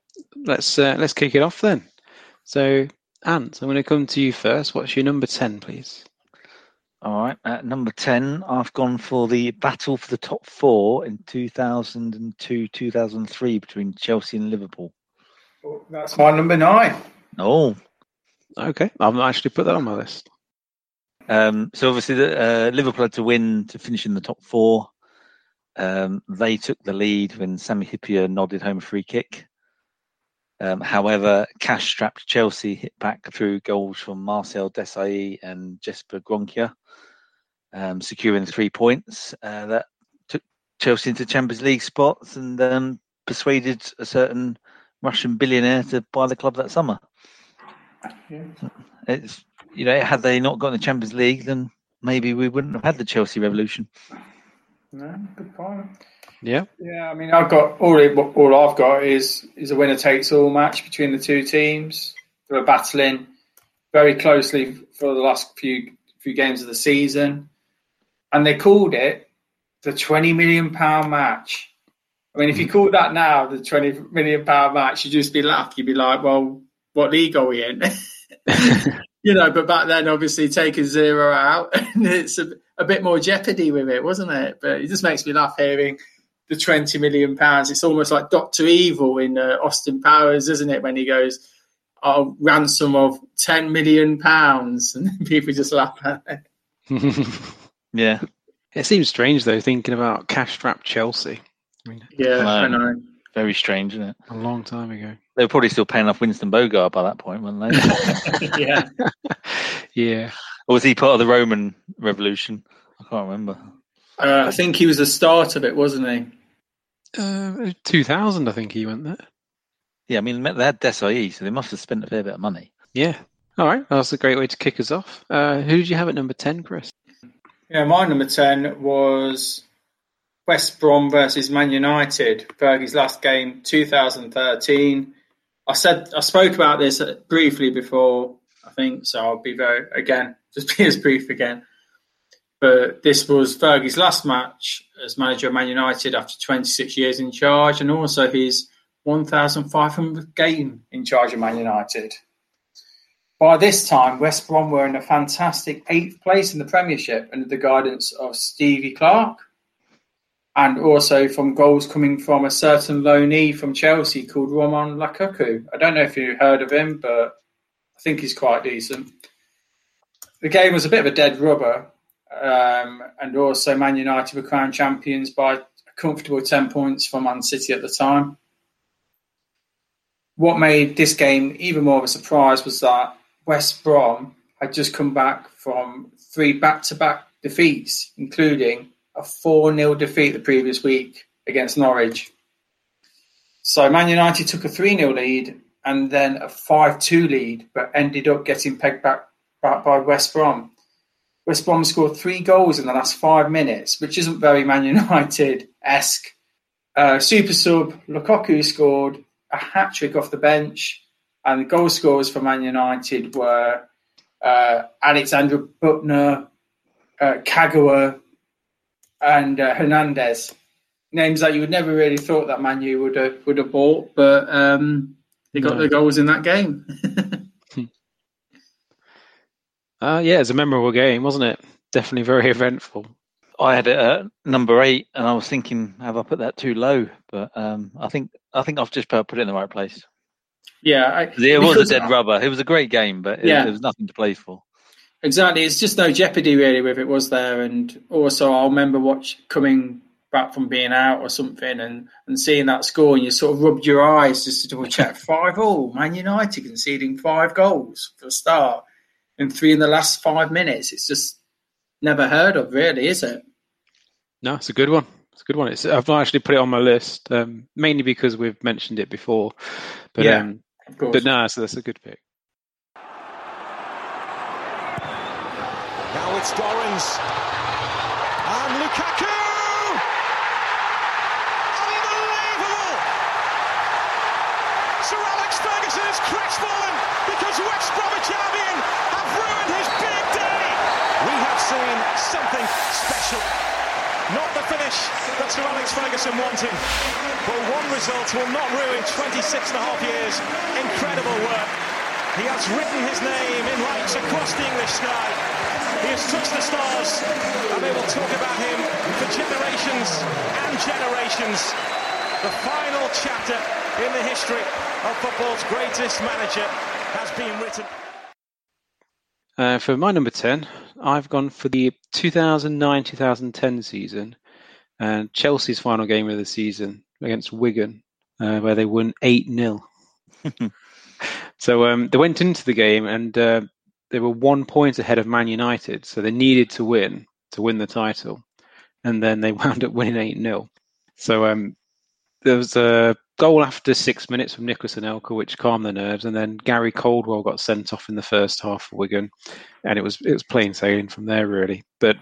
let's uh, let's kick it off then. So, Ant, I'm going to come to you first. What's your number ten, please? All right, at number 10, I've gone for the battle for the top four in 2002 2003 between Chelsea and Liverpool. That's my number nine. Oh, Okay, I've not actually put that on my list. Um, so obviously, the, uh, Liverpool had to win to finish in the top four. Um, they took the lead when Sami Hyypiä nodded home a free kick. Um, however, cash-strapped Chelsea hit back through goals from Marcel Desailly and Jesper Grønkjær, um, securing three points uh, that took Chelsea into Champions League spots and um, persuaded a certain Russian billionaire to buy the club that summer. Yeah. It's you know, had they not got in the Champions League, then maybe we wouldn't have had the Chelsea revolution. No, good point. Yeah, Yeah, I mean, I've got all. it- All I've got is is a winner takes all match between the two teams. They were battling very closely for the last few few games of the season, and they called it the twenty million pound match. I mean, if you hmm. called that now the twenty million pound match, you'd just be laughed. You'd be like, "Well, what league are we in?" you know. But back then, obviously, taking zero out, and it's a, a bit more jeopardy with it, wasn't it? But it just makes me laugh hearing the 20 million pounds. It's almost like Doctor Evil in uh, Austin Powers, isn't it? When he goes, "Oh, ransom of 10 million pounds," and people just laugh at it. Yeah, it seems strange though, thinking about cash-strapped Chelsea. I mean, Yeah, I know. very strange, isn't it? a long time ago. They were probably still paying off Winston Bogarde by that point, weren't they? yeah, yeah, or was he part of the Roman Revolution? I can't remember. uh, I think he was the start of it, wasn't he? Uh, 2000, I think he went there. Yeah, I mean, they had Desailly, so they must have spent a fair bit of money. Yeah. All right, that's a great way to kick us off. Uh, who did you have at number 10, Chris? Yeah, my number 10 was West Brom versus Man United. Fergie's last game, 2013. I said I spoke about this briefly before, I think, so I'll be very again, just be as brief again. But this was Fergie's last match as manager of Man United after 26 years in charge, and also his 1,500th game in charge of Man United. By this time, West Brom were in a fantastic eighth place in the Premiership under the guidance of Stevie Clarke, and also from goals coming from a certain loanee from Chelsea called Romelu Lukaku. I don't know if you heard of him, but I think he's quite decent. The game was a bit of a dead rubber, um, and also Man United were crowned champions by a comfortable 10 points from Man City at the time. What made this game even more of a surprise was that West Brom had just come back from three back to back defeats, including a 4 0 defeat the previous week against Norwich. So Man United took a 3 0 lead and then a 5 2 lead, but ended up getting pegged back, back by West Brom. West Brom scored three goals in the last five minutes, which isn't very Man United esque. Uh, super sub Lukaku scored a hat trick off the bench, and the goal scorers for Man United were uh, Alexander Büttner, uh, Kagawa, and uh, Hernandez. Names that you would never really thought that Man U would have would have bought, but um, they got No. the goals in that game. Uh, yeah, it's a memorable game, wasn't it? Definitely very eventful. I had it at number eight, and I was thinking, have I put that too low? But um, I think I think I've just put put it in the right place. yeah, I, It was a because- dead rubber. It was a great game, but it, Yeah. there was nothing to play for. Exactly. It's just no jeopardy really with it, was there? And also, I'll remember watch coming back from being out or something and, and seeing that score, and you sort of rubbed your eyes just to double check. five all. Man United conceding five goals for a start, three in the last five minutes. It's just never heard of, really, is it? No, it's a good one. It's a good one. It's, I've not actually put it on my list, um, mainly because we've mentioned it before. But yeah, um, but no, so that's a good pick. Now it's Dorrans and Lukaku. Unbelievable! Sir Alex Ferguson is crestfallen because West Bromwich Albion something special. Not the finish that Sir Alex Ferguson wanted, but one result will not ruin 26 and a half years. Incredible work. He has written his name in lights across the English sky. He has touched the stars, and they will talk about him for generations and generations. The final chapter in the history of football's greatest manager has been written. Uh, for my number 10, I've gone for the 2009 2010 season and Chelsea's final game of the season against Wigan, uh, where they won 8 0. so um, they went into the game and uh, they were one point ahead of Man United, so they needed to win to win the title. And then they wound up winning 8 0. So um, there was a goal after six minutes from Nicolas Anelka, which calmed the nerves, and then Gary Caldwell got sent off in the first half for Wigan, and it was it was plain sailing from there really. But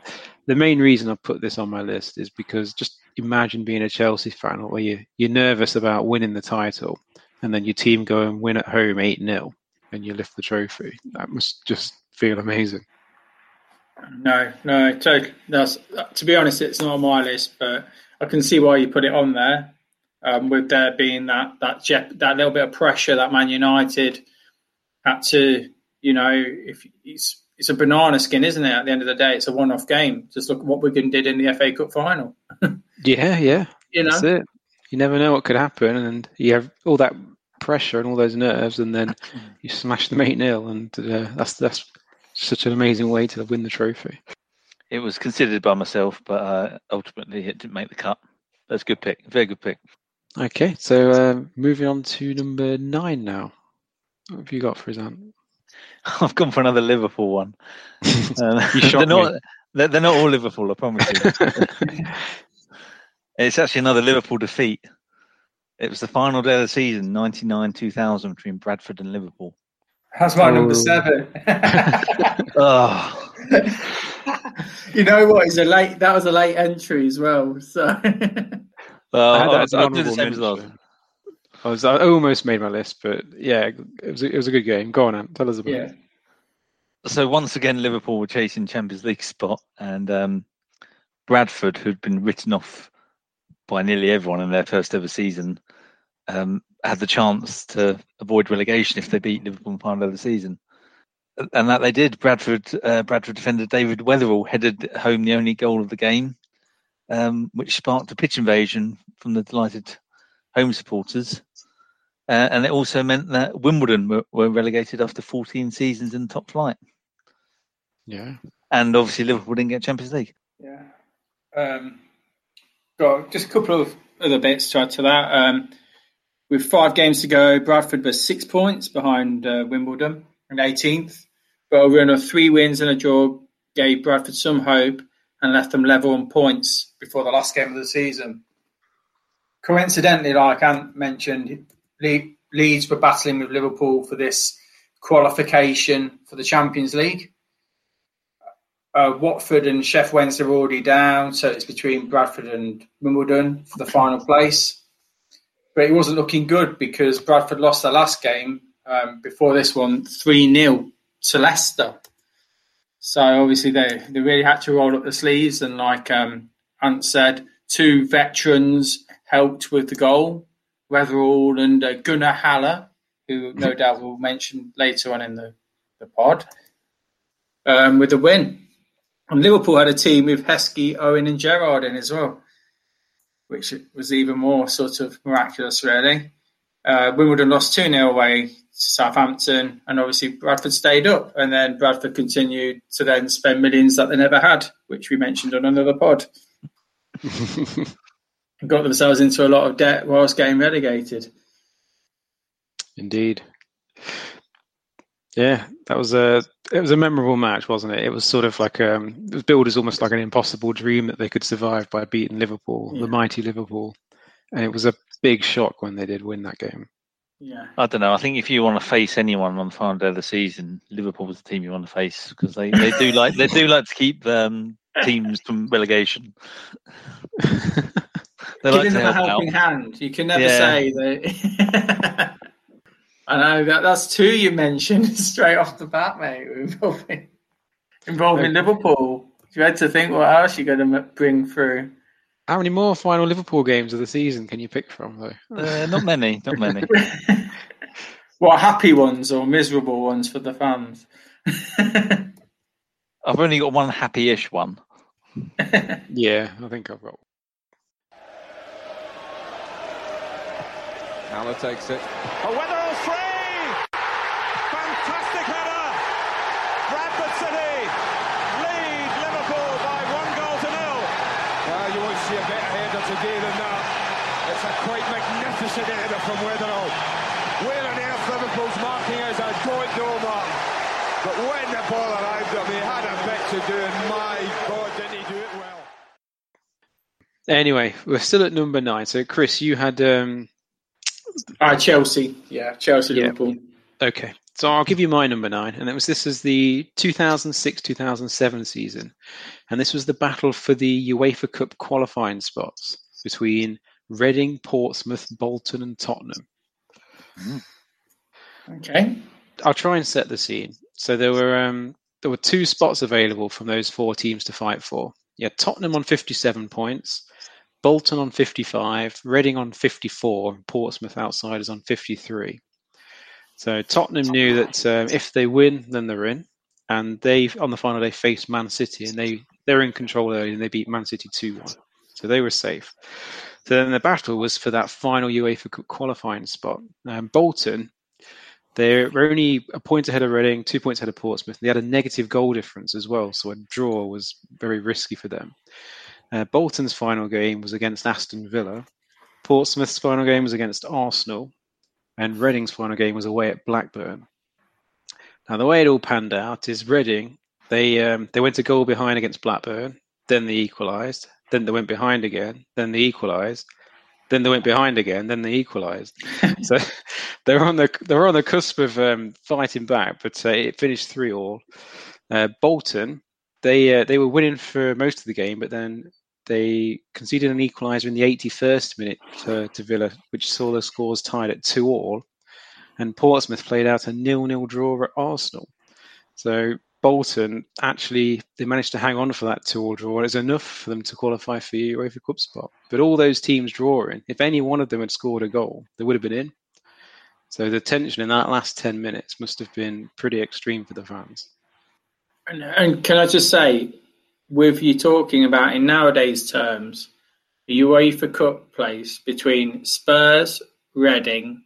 the main reason I put this on my list is because just imagine being a Chelsea fan where you you're nervous about winning the title, and then your team go and win at home eight 0 and you lift the trophy. That must just feel amazing. No, no, totally. That's to be honest, it's not on my list, but I can see why you put it on there um, with there being that that that little bit of pressure that Man United had to, you know, if it's it's a banana skin, isn't it? At the end of the day, it's a one-off game. Just look at what Wigan did in the FA Cup final. yeah, yeah, you know, that's it. You never know what could happen, and you have all that pressure and all those nerves, and then you smash them eight 0 and uh, that's that's such an amazing way to win the trophy. It was considered by myself, but uh, ultimately it didn't make the cut. That's a good pick. Very good pick. Okay, so uh, moving on to number nine now. What have you got for Ant? I've gone for another Liverpool one. Uh, they're not. They're, they're, not all Liverpool. I promise you. it's actually another Liverpool defeat. It was the final day of the season, 99-2000, between Bradford and Liverpool. That's my oh. number seven. oh. you know what? It's a late. That was a late entry as well. So. Well, I, I, I do the same as. I was I almost made my list, but yeah, it was a, it was a good game. Go on, Ant, tell us about yeah. it. So once again, Liverpool were chasing Champions League spot, and um, Bradford, who'd been written off by nearly everyone in their first ever season, um, had the chance to avoid relegation if they beat Liverpool in the final of the season, and that they did. Bradford uh, Bradford defender David Wetherall headed home the only goal of the game, um, which sparked a pitch invasion from the delighted home supporters. Uh, and it also meant that Wimbledon were, were, relegated after 14 seasons in the top flight. Yeah. And obviously Liverpool didn't get Champions League. Yeah. Um, got just a couple of other bits to add to that. Um, with five games to go, Bradford was six points behind uh, Wimbledon and 18th. But a run of three wins and a draw gave Bradford some hope and left them level on points before the last game of the season. Coincidentally, like Ant mentioned, Le- Leeds were battling with Liverpool for this qualification for the Champions League. Uh, Watford and Sheff Wednesday are already down, so it's between Bradford and Wimbledon for the final place. But it wasn't looking good because Bradford lost their last game um, before this one 3 0 to Leicester. So obviously they, they really had to roll up the sleeves and like um, Said, two veterans helped with the goal, Wetherall and uh, Gunnar Halle, who no doubt we'll mention later on in the, the pod, um, with the win. And Liverpool had a team with Heskey, Owen and Gerrard in as well, which was even more sort of miraculous really. Uh, Wimbledon lost 2 0 away to Southampton, and obviously Bradford stayed up, and then Bradford continued to then spend millions that they never had, which we mentioned on another pod. Got themselves into a lot of debt whilst getting relegated. Indeed. Yeah, that was a it was a memorable match, wasn't it? It was sort of like um, it was billed as almost like an impossible dream that they could survive by beating Liverpool, yeah. the mighty Liverpool, and it was a big shock when they did win that game. Yeah. I don't know. I think if you want to face anyone on the final day of the season, Liverpool was the team you want to face because they, they do like they do like to keep um, teams from relegation. they Giving like them a helping out. hand. You can never yeah. say that. I know that that's two you mentioned straight off the bat, mate. Involving involving Liverpool. You had to think what else you're going to bring through. How many more final Liverpool games of the season can you pick from, though? Uh, not many, not many. what happy ones or miserable ones for the fans? I've only got one happy-ish one. Yeah, I think I've got. Halle takes it. A Wetherall free! Fantastic header! Bradford City lead Liverpool by one goal to nil. Well, you won't see a better header today than that. It's a quite magnificent header from Wetherall. Where on earth Liverpool's marking is, I don't know, Mark. But when the ball arrived at me, had a bit to do, and my God, didn't he do it well? Anyway, we're still at number nine. So, Chris, you had um, uh, Chelsea, yeah, Chelsea, Yeah. Liverpool. Okay, so I'll give you my number nine, and it was this is the 2006-2007 season, and this was the battle for the UEFA Cup qualifying spots between Reading, Portsmouth, Bolton, and Tottenham. Okay. I'll try and set the scene. So there were um, there were two spots available from those four teams to fight for. Yeah, Tottenham on 57 points, Bolton on 55, Reading on 54, and Portsmouth outsiders on 53. So Tottenham knew that um, if they win, then they're in, and they on the final day faced Man City, and they they're in control early, and they beat Man City 2-1, so they were safe. So then the battle was for that final UEFA qualifying spot. Um, Bolton they're only a point ahead of Reading, two points ahead of Portsmouth. They had a negative goal difference as well, so a draw was very risky for them. Uh, Bolton's final game was against Aston Villa. Portsmouth's final game was against Arsenal, and Reading's final game was away at Blackburn. Now, the way it all panned out is Reading they um, they went a goal behind against Blackburn, then they equalised, then they went behind again, then they equalised, then they went behind again, then they equalised. so they're on the they're on the cusp of um, fighting back, but uh, it finished three all. Uh, Bolton they uh, they were winning for most of the game, but then they conceded an equaliser in the 81st minute to, to Villa, which saw the scores tied at two all. And Portsmouth played out a nil-nil draw at Arsenal. So Bolton actually they managed to hang on for that two-all draw. It was enough for them to qualify for the UEFA Cup spot. But all those teams drawing, if any one of them had scored a goal, they would have been in. So the tension in that last ten minutes must have been pretty extreme for the fans. And, and can I just say, with you talking about in nowadays terms, the UEFA Cup place between Spurs, Reading,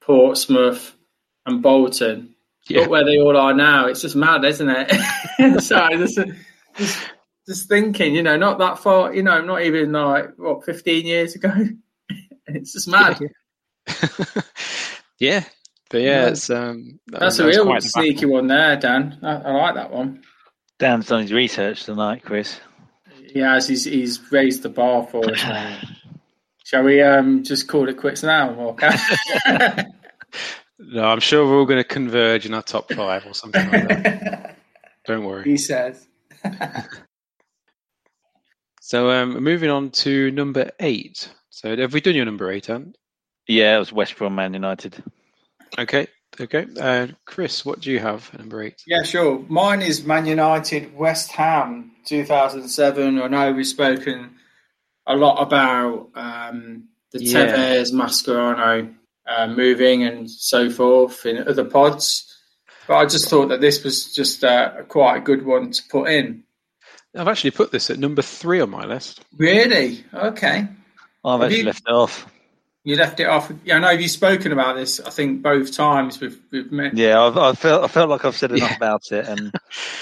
Portsmouth, and Bolton. Yeah. Where they all are now. It's just mad, isn't it? so just, just, just thinking, you know, not that far, you know, not even like what, fifteen years ago. it's just mad. yeah, but yeah, Yeah. it's um, That's that a real sneaky one there, Dan. I, I like that one. Dan's done his research tonight, Chris. He has. He's, he's raised the bar for us. now. Shall we um, just call it quits now, Walker? No, I'm sure we're all going to converge in our top five or something like that. Don't worry. he says. So um, moving on to number eight. So have we done your number eight, Ant? Yeah, it was West Brom Man United. Okay, okay. Uh, Chris, what do you have at number eight? Yeah, sure. Mine is Man United, West Ham, 2007. I know we've spoken a lot about um, the Yeah. Tevez, Mascherano uh, moving and so forth in other pods. But I just thought that this was just uh, quite a good one to put in. I've actually put this at number three on my list. Really? Okay. I've Have actually you- left it off. You left it off. Yeah, I know you've spoken about this. I think both times we've we've met. Yeah, I've, I felt I felt like I've said enough Yeah. about it, and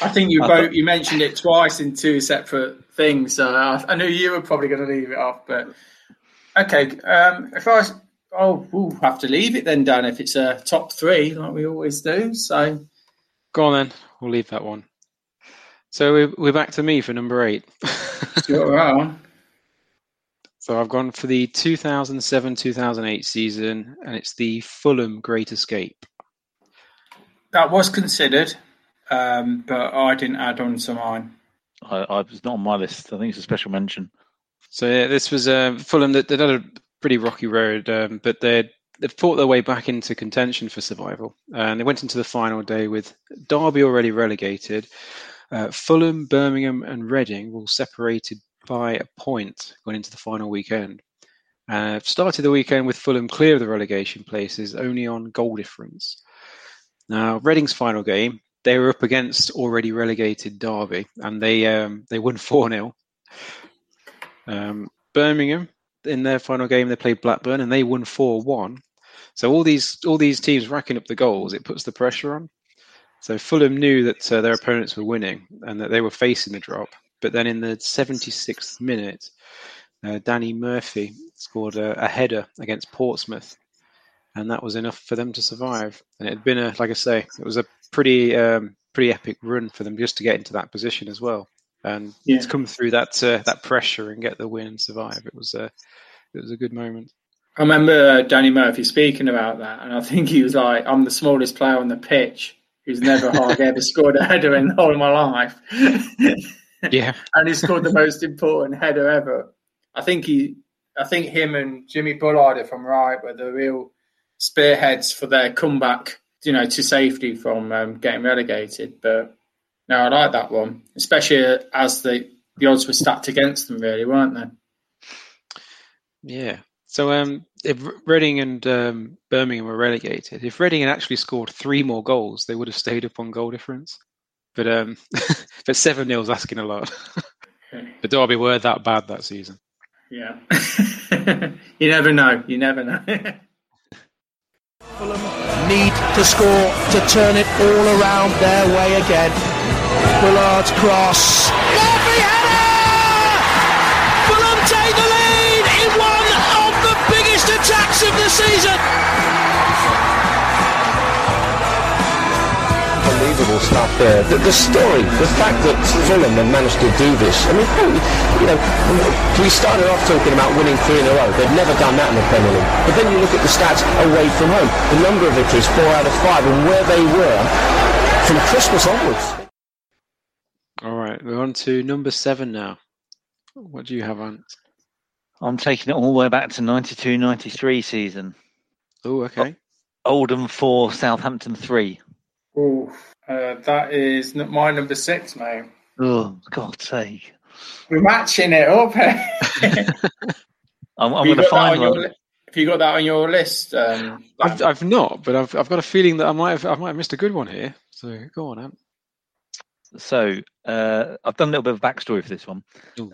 I think you I both thought- you mentioned it twice in two separate things. So I, I knew you were probably going to leave it off, but okay. Um, if I was, oh, we'll have to leave it then, Dan. If it's a top three, like we always do. So Go on then. We'll leave that one. So we're, we're back to me for number eight. you're on. So I've gone for the 2007-2008 season, and it's the Fulham Great Escape. That was considered, um, but I didn't add on to mine. I, I was not on my list. I think it's a special mention. So yeah, this was uh, Fulham. That they'd had a pretty rocky road, um, but they'd they'd fought their way back into contention for survival, and they went into the final day with Derby already relegated, Uh, Fulham, Birmingham, and Reading were all separated by a point going into the final weekend. Uh, started the weekend with Fulham clear of the relegation places, only on goal difference. Now, Reading's final game, they were up against already relegated Derby, and they um, they won four 0 um, Birmingham in their final game they played Blackburn and they won four one. So all these all these teams racking up the goals, it puts the pressure on. So Fulham knew that uh, their opponents were winning and that they were facing the drop. But then in the 76th minute, uh, Danny Murphy scored a, a, header against Portsmouth, and that was enough for them to survive. And it had been a, like I say, it was a pretty um, pretty epic run for them just to get into that position as well, and yeah. to come through that uh, that pressure and get the win and survive. It was a it was a good moment. I remember uh, Danny Murphy speaking about that, and I think he was like, "I'm the smallest player on the pitch." who's never hardly ever scored a header in the whole of my life. yeah, and he scored the most important header ever. I think he, I think him and Jimmy Bullard, if I'm right, were the real spearheads for their comeback. You know, to safety from um, getting relegated. But no, I like that one, especially as the the odds were stacked against them, really, weren't they? Yeah, so um, if Reading and um, Birmingham were relegated, if Reading had actually scored three more goals, they would have stayed up on goal difference. But um, but seven nil's asking a lot. but Derby were that bad that season. Yeah, you never know. You never know. Fulham need to score to turn it all around their way again. Bullard's cross. Murphy header! Fulham take the lead in one of the biggest attacks of the season. Unbelievable stuff there. The, the, story, the fact that Fulham have managed to do this. I mean, you know, we started off talking about winning three in a row. They've never done that in the Premier League. But then you look at the stats away from home. The number of victories, four out of five, and where they were from Christmas onwards. All right, we're on to number seven now. What do you have, Ant? I'm taking it all the way back to 92 93 season. Oh, okay. Oldham 4, Southampton 3. Oh, uh, that is my number six, mate. Oh, God's sake. We're matching it up. I'm, I'm going to find one. Your, have you got that on your list? Um, I've, I've not, but I've, I've got a feeling that I might have I might have missed a good one here. So go on, Ant. So uh, I've done a little bit of backstory for this one.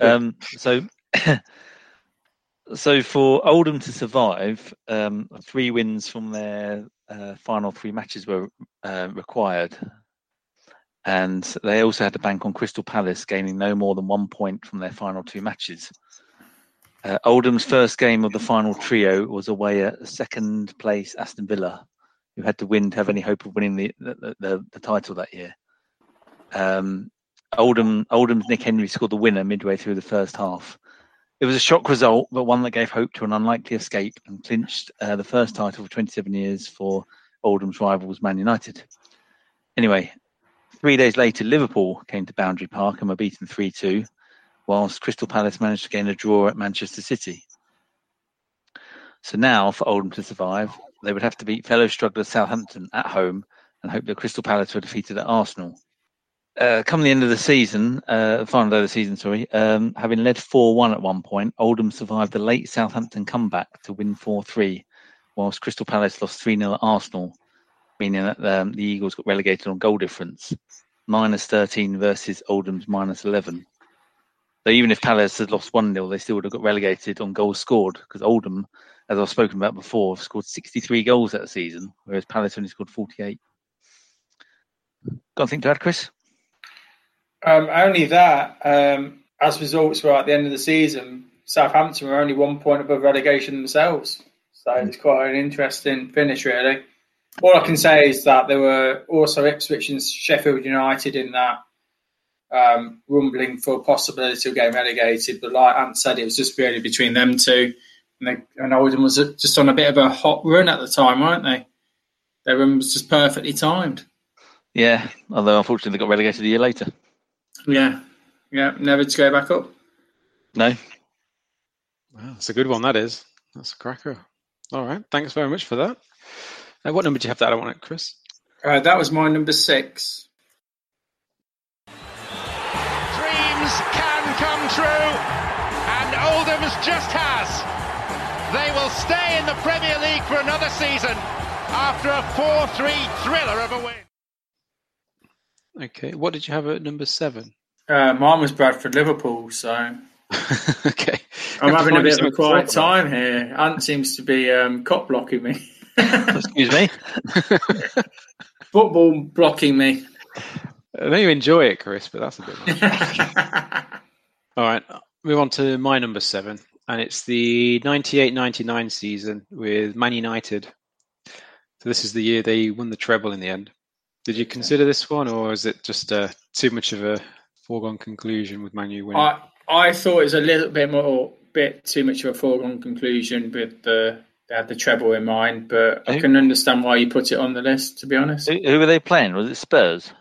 um, so So for Oldham to survive, um, three wins from their uh, final three matches were uh, required, and they also had to bank on Crystal Palace gaining no more than one point from their final two matches. Uh, Oldham's first game of the final trio was away at second place Aston Villa, who had to win to have any hope of winning the the, the, the title that year. Um, Oldham Oldham's Nick Henry scored the winner midway through the first half it was a shock result, but one that gave hope to an unlikely escape and clinched uh, the first title for 27 years for Oldham's rivals, Man United. Anyway, three days later, Liverpool came to Boundary Park and were beaten 3 2, whilst Crystal Palace managed to gain a draw at Manchester City. So now, for Oldham to survive, they would have to beat fellow strugglers Southampton at home and hope that Crystal Palace were defeated at Arsenal uh, come the end of the season, uh, final day of the season, sorry, um, having led 4 1 at one point, Oldham survived the late Southampton comeback to win 4 3, whilst Crystal Palace lost 3 0 at Arsenal, meaning that um, the Eagles got relegated on goal difference, minus 13 versus Oldham's minus 11. So even if Palace had lost 1 0, they still would have got relegated on goals scored because Oldham, as I've spoken about before, scored 63 goals that season, whereas Palace only scored 48. Got anything to add, Chris? Um, only that, um, as results were at the end of the season, Southampton were only one point above relegation themselves. So it's quite an interesting finish, really. All I can say is that there were also Ipswich and Sheffield United in that um, rumbling for a possibility of getting relegated. But like Ant said, it was just really between them two. And, they, and Oldham was just on a bit of a hot run at the time, weren't they? Their run was just perfectly timed. Yeah, although unfortunately they got relegated a year later. Yeah, yeah, never to go back up. No. Wow, that's a good one. That is. That's a cracker. All right, thanks very much for that. Uh, what number do you have that I want it, Chris? Uh, that was my number six. Dreams can come true, and Oldham's just has. They will stay in the Premier League for another season after a 4-3 thriller of a win. Okay, what did you have at number seven? Uh, mine was Bradford Liverpool, so okay. I'm Have having a bit of a quiet time here. Ant seems to be um, cop blocking me. Excuse me. Football blocking me. I know you enjoy it, Chris, but that's a bit much. All right, move on to my number seven, and it's the 98-99 season with Man United. So this is the year they won the treble in the end. Did you consider this one, or is it just uh, too much of a foregone conclusion with Man U winning? I I thought it was a little bit more, bit too much of a foregone conclusion with the they had the treble in mind, but I can understand why you put it on the list. To be honest, Who, who were they playing? Was it Spurs?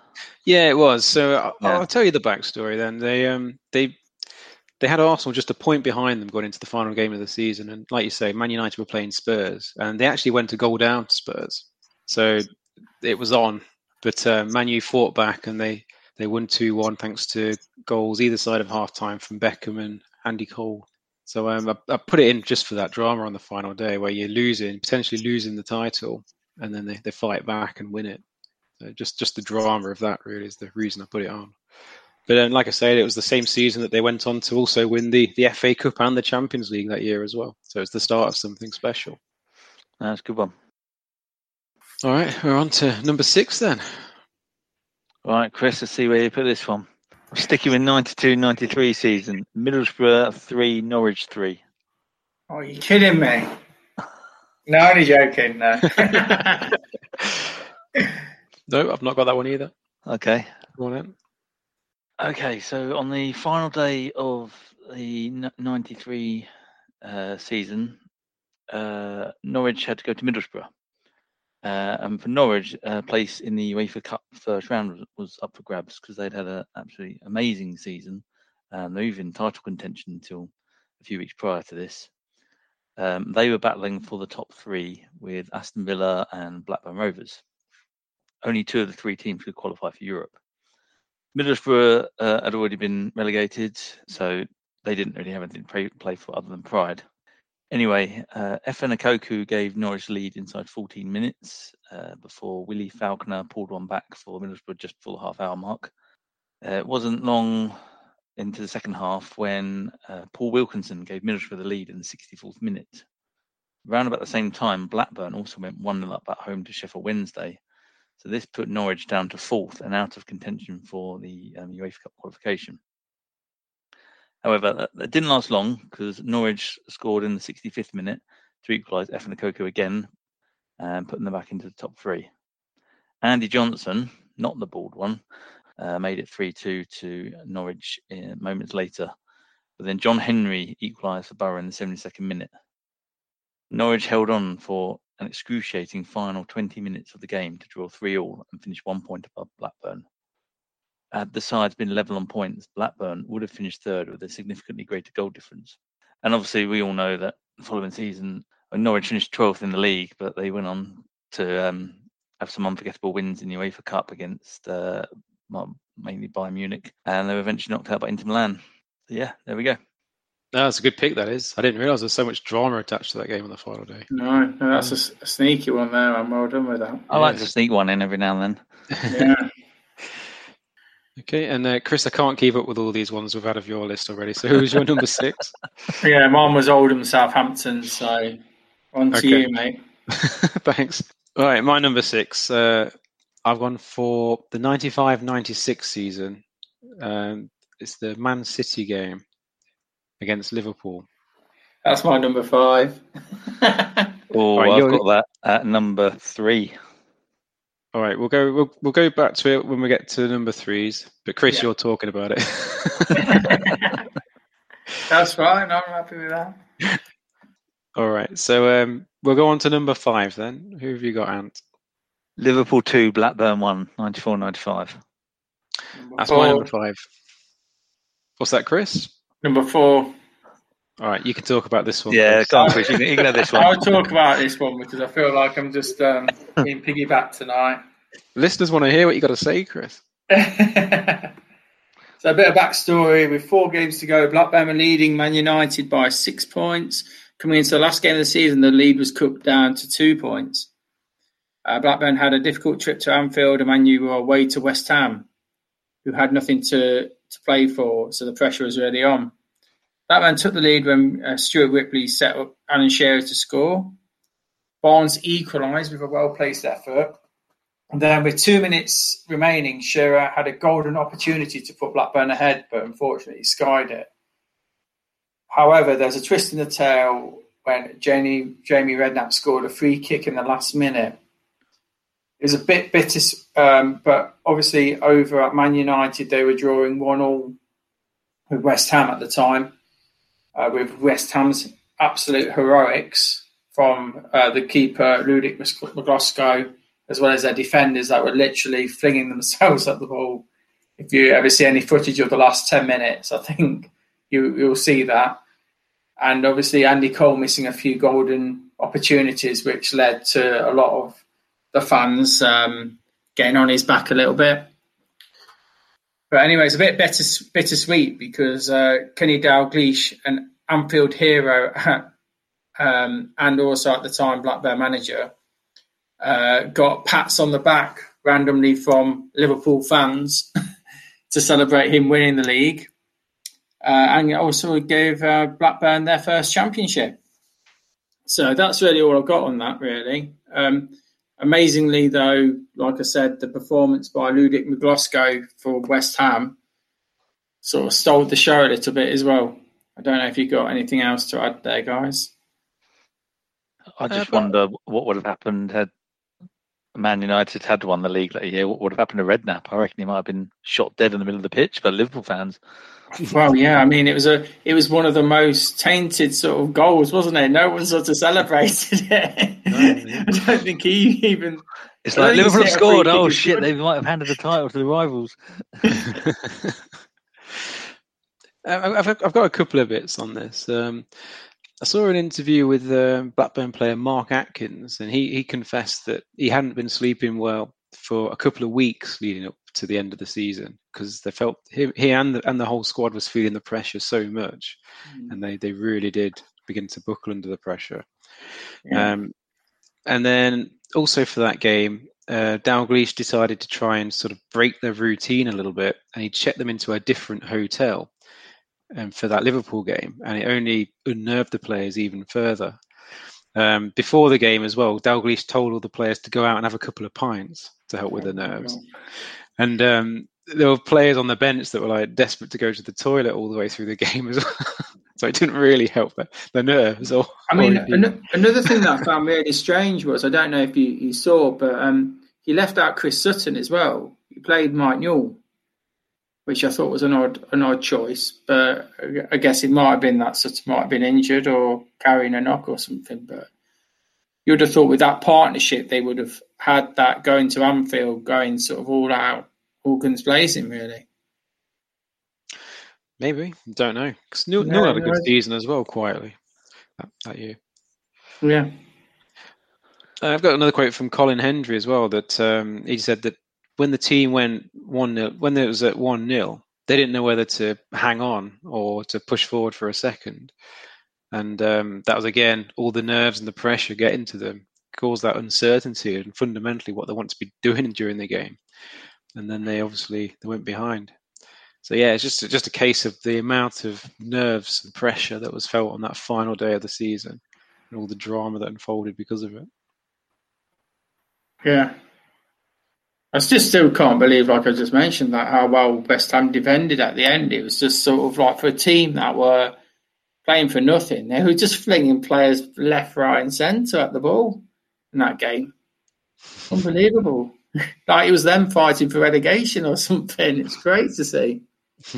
Yeah, it was. So I- Yeah. I'll tell you the backstory. Then they um they they had Arsenal just a point behind them going into the final game of the season, and like you say, Man United were playing Spurs, and they actually went to goal down to Spurs. So it was on, but uh, Man U fought back, and they they won two one thanks to goals either side of half time from Beckham and Andy Cole. So um, I, I put it in just for that drama on the final day where you're losing, potentially losing the title, and then they, they fight back and win it. So just just the drama of that really is the reason I put it on. But then, like I said, it was the same season that they went on to also win the, the FA Cup and the Champions League that year as well. So it's the start of something special. That's a good one. All right, we're on to number six then. All right, Chris, let's see where you put this one. Sticking with 92 93 season. Middlesbrough 3, Norwich 3. oh, are you kidding me? No, only joking. No. No, I've not got that one either. Okay. Go on in. Okay, so on the final day of the 93 uh, season, uh, Norwich had to go to Middlesbrough. Uh, and for Norwich, a place in the UEFA Cup first round was, up for grabs because they'd had an absolutely amazing season. Um, they were even title contention until a few weeks prior to this. Um, they were battling for the top three with Aston Villa and Blackburn Rovers. Only two of the three teams could qualify for Europe. Middlesbrough uh, had already been relegated, so they didn't really have anything to play for other than pride. Anyway, uh, Efan gave Norwich lead inside 14 minutes uh, before Willie Falconer pulled one back for Middlesbrough just before the half hour mark. Uh, it wasn't long into the second half when uh, Paul Wilkinson gave Middlesbrough the lead in the 64th minute. Around about the same time, Blackburn also went 1 0 up at home to Sheffield Wednesday. So this put Norwich down to fourth and out of contention for the um, UEFA Cup qualification. However, that, didn't last long because Norwich scored in the 65th minute to equalise Efan Ekoku again and putting them back into the top three. Andy Johnson, not the bald one, uh, made it 3 2 to Norwich uh, moments later. But then John Hendrie equalised for Boro in the 72nd minute. Norwich held on for an excruciating final 20 minutes of the game to draw 3 all and finish one point above Blackburn. Had the sides been level on points, Blackburn would have finished third with a significantly greater goal difference. And obviously, we all know that the following season, uh, Norwich finished 12th in the league, but they went on to um, have some unforgettable wins in the UEFA Cup against uh, mainly Bayern Munich, and they were eventually knocked out by Inter Milan. So, yeah, there we go. No, that's a good pick. That is. I didn't realise there's so much drama attached to that game on the final day. no, no, that's a sneaky one there. I'm well done with that. I like to sneak one in every now and then. Yeah. Okay, and uh, Chris, I can't keep up with all these ones we've had of your list already. So who's your number six? yeah, mine was Oldham Southampton, so on to Okay. you, mate. Thanks. All right, my number six. Uh, I've gone for the 95-96 season. Um, it's the Man City game against Liverpool. That's my number five. Oh, Right, I've you're- got that at number three. All right, we'll go. We'll, we'll go back to it when we get to number threes. But Chris, Yeah. you're talking about it. That's fine. I'm happy with that. All right, so um, we'll go on to number five then. Who have you got, Ant? Liverpool 2, Blackburn 1, 94 95. That's my number five. What's that, Chris? Number four. All right, you can talk about this one. Yeah, Chris. go Chris. You can, you can have this one. I'll talk about this one because I feel like I'm just um, being piggybacked tonight. Listeners want to hear what you got to say, Chris. So a bit of backstory: with four games to go, Blackburn are leading Man United by six points. Coming into the last game of the season, the lead was cut down to two points. Uh, Blackburn had a difficult trip to Anfield, and Man U were away to West Ham, who had nothing to, to play for, so the pressure was really on. Blackburn took the lead when uh, Stuart Ripley set up Alan Shearer to score. Barnes equalised with a well placed effort. And then, with two minutes remaining, Shearer had a golden opportunity to put Blackburn ahead, but unfortunately skied it. However, there's a twist in the tale when Jamie, Jamie Redknapp scored a free kick in the last minute. It was a bit bitter, um, but obviously over at Man United, they were drawing 1 all with West Ham at the time, uh, with West Ham's absolute heroics from uh, the keeper, Ludek Miklosko, as well as their defenders that were literally flinging themselves at the ball. If you ever see any footage of the last 10 minutes, I think you, you'll see that. And obviously, Andy Cole missing a few golden opportunities, which led to a lot of the fans um, getting on his back a little bit. But anyway, it's a bit bitter, bittersweet because uh, Kenny Dalglish, an Anfield hero, um, and also at the time Blackburn manager, uh, got pats on the back randomly from Liverpool fans to celebrate him winning the league, uh, and also gave uh, Blackburn their first championship. So that's really all I've got on that. Really, um, amazingly though, like I said, the performance by Ludek Miklosko for West Ham sort of stole the show a little bit as well. I don't know if you got anything else to add there, guys. I just uh, wonder what would have happened had Man United had won the league that year, what would have happened to Redknapp? I reckon he might have been shot dead in the middle of the pitch by Liverpool fans. Well, yeah, I mean, it was a it was one of the most tainted sort of goals, wasn't it? No one sort of celebrated it. No. I don't think he even. It's like Liverpool have scored. Oh shit! They might have handed the title to the rivals. I've, I've got a couple of bits on this. Um, I saw an interview with uh, Blackburn player Mark Atkins, and he, he confessed that he hadn't been sleeping well for a couple of weeks leading up to the end of the season because they felt he, he and the, and the whole squad was feeling the pressure so much, mm. and they, they really did begin to buckle under the pressure. Yeah. Um, and then also for that game, uh, Dalglish decided to try and sort of break their routine a little bit, and he checked them into a different hotel um, for that Liverpool game, and it only unnerved the players even further. Um, before the game as well, Dalglish told all the players to go out and have a couple of pints to help with the nerves. And um, there were players on the bench that were like desperate to go to the toilet all the way through the game as well. so it didn't really help the, the nerves. Or, I mean, an- another thing that I found really strange was I don't know if you, you saw, but um, he left out Chris Sutton as well. He played Mike Newell which I thought was an odd an odd choice. But I guess it might have been that Sutton might have been injured or carrying a knock or something. But you would have thought with that partnership they would have had that going to Anfield, going sort of all out, all guns blazing, really. Maybe don't know because Newell, yeah, had a good season as well, quietly that, that year. Yeah. Uh, I've got another quote from Colin Hendry as well that um, he said that when the team went one nil, when it was at one 0 they didn't know whether to hang on or to push forward for a second, and um, that was again all the nerves and the pressure getting to them caused that uncertainty and fundamentally what they want to be doing during the game, and then they obviously they went behind. So yeah, it's just just a case of the amount of nerves and pressure that was felt on that final day of the season, and all the drama that unfolded because of it. Yeah, I just still can't believe, like I just mentioned, that how well West Ham defended at the end. It was just sort of like for a team that were playing for nothing, they were just flinging players left, right, and centre at the ball in that game. Unbelievable. Like it was them fighting for relegation or something. It's great to see.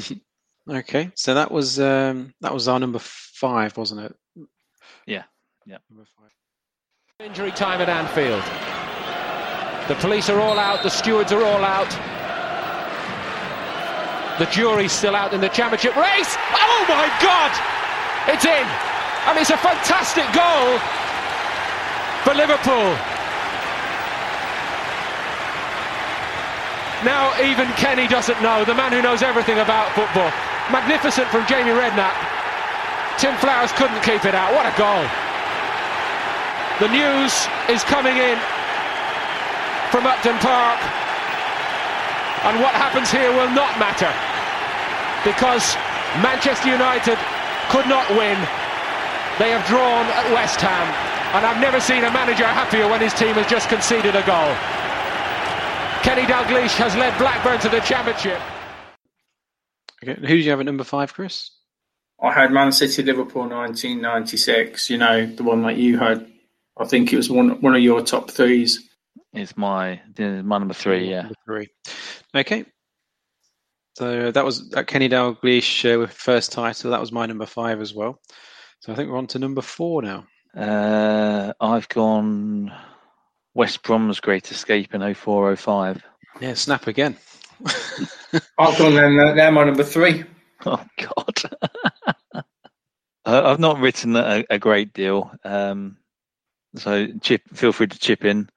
okay, so that was um, that was our number five, wasn't it? Yeah, yeah. Number five. Injury time at Anfield. The police are all out, the stewards are all out. The jury's still out in the championship race. Oh my God! It's in! And it's a fantastic goal for Liverpool. Now even Kenny doesn't know, the man who knows everything about football. Magnificent from Jamie Redknapp. Tim Flowers couldn't keep it out. What a goal. The news is coming in from Upton Park. And what happens here will not matter. Because Manchester United could not win. They have drawn at West Ham. And I've never seen a manager happier when his team has just conceded a goal. Kenny Dalglish has led Blackburn to the championship. Okay. Who did you have at number five, Chris? I had Man City Liverpool 1996. You know the one that you had. I think it was one one of your top threes. It's my my number three. Yeah, Number three. Okay. So that was that Kenny Dalglish uh, with first title. That was my number five as well. So I think we're on to number four now. uh, I've gone West Brom's Great Escape in 0405. Yeah, snap again. I've gone them. They're they're my number three. Oh God. Uh, I've not written a, a great deal, um, so chip. Feel free to chip in.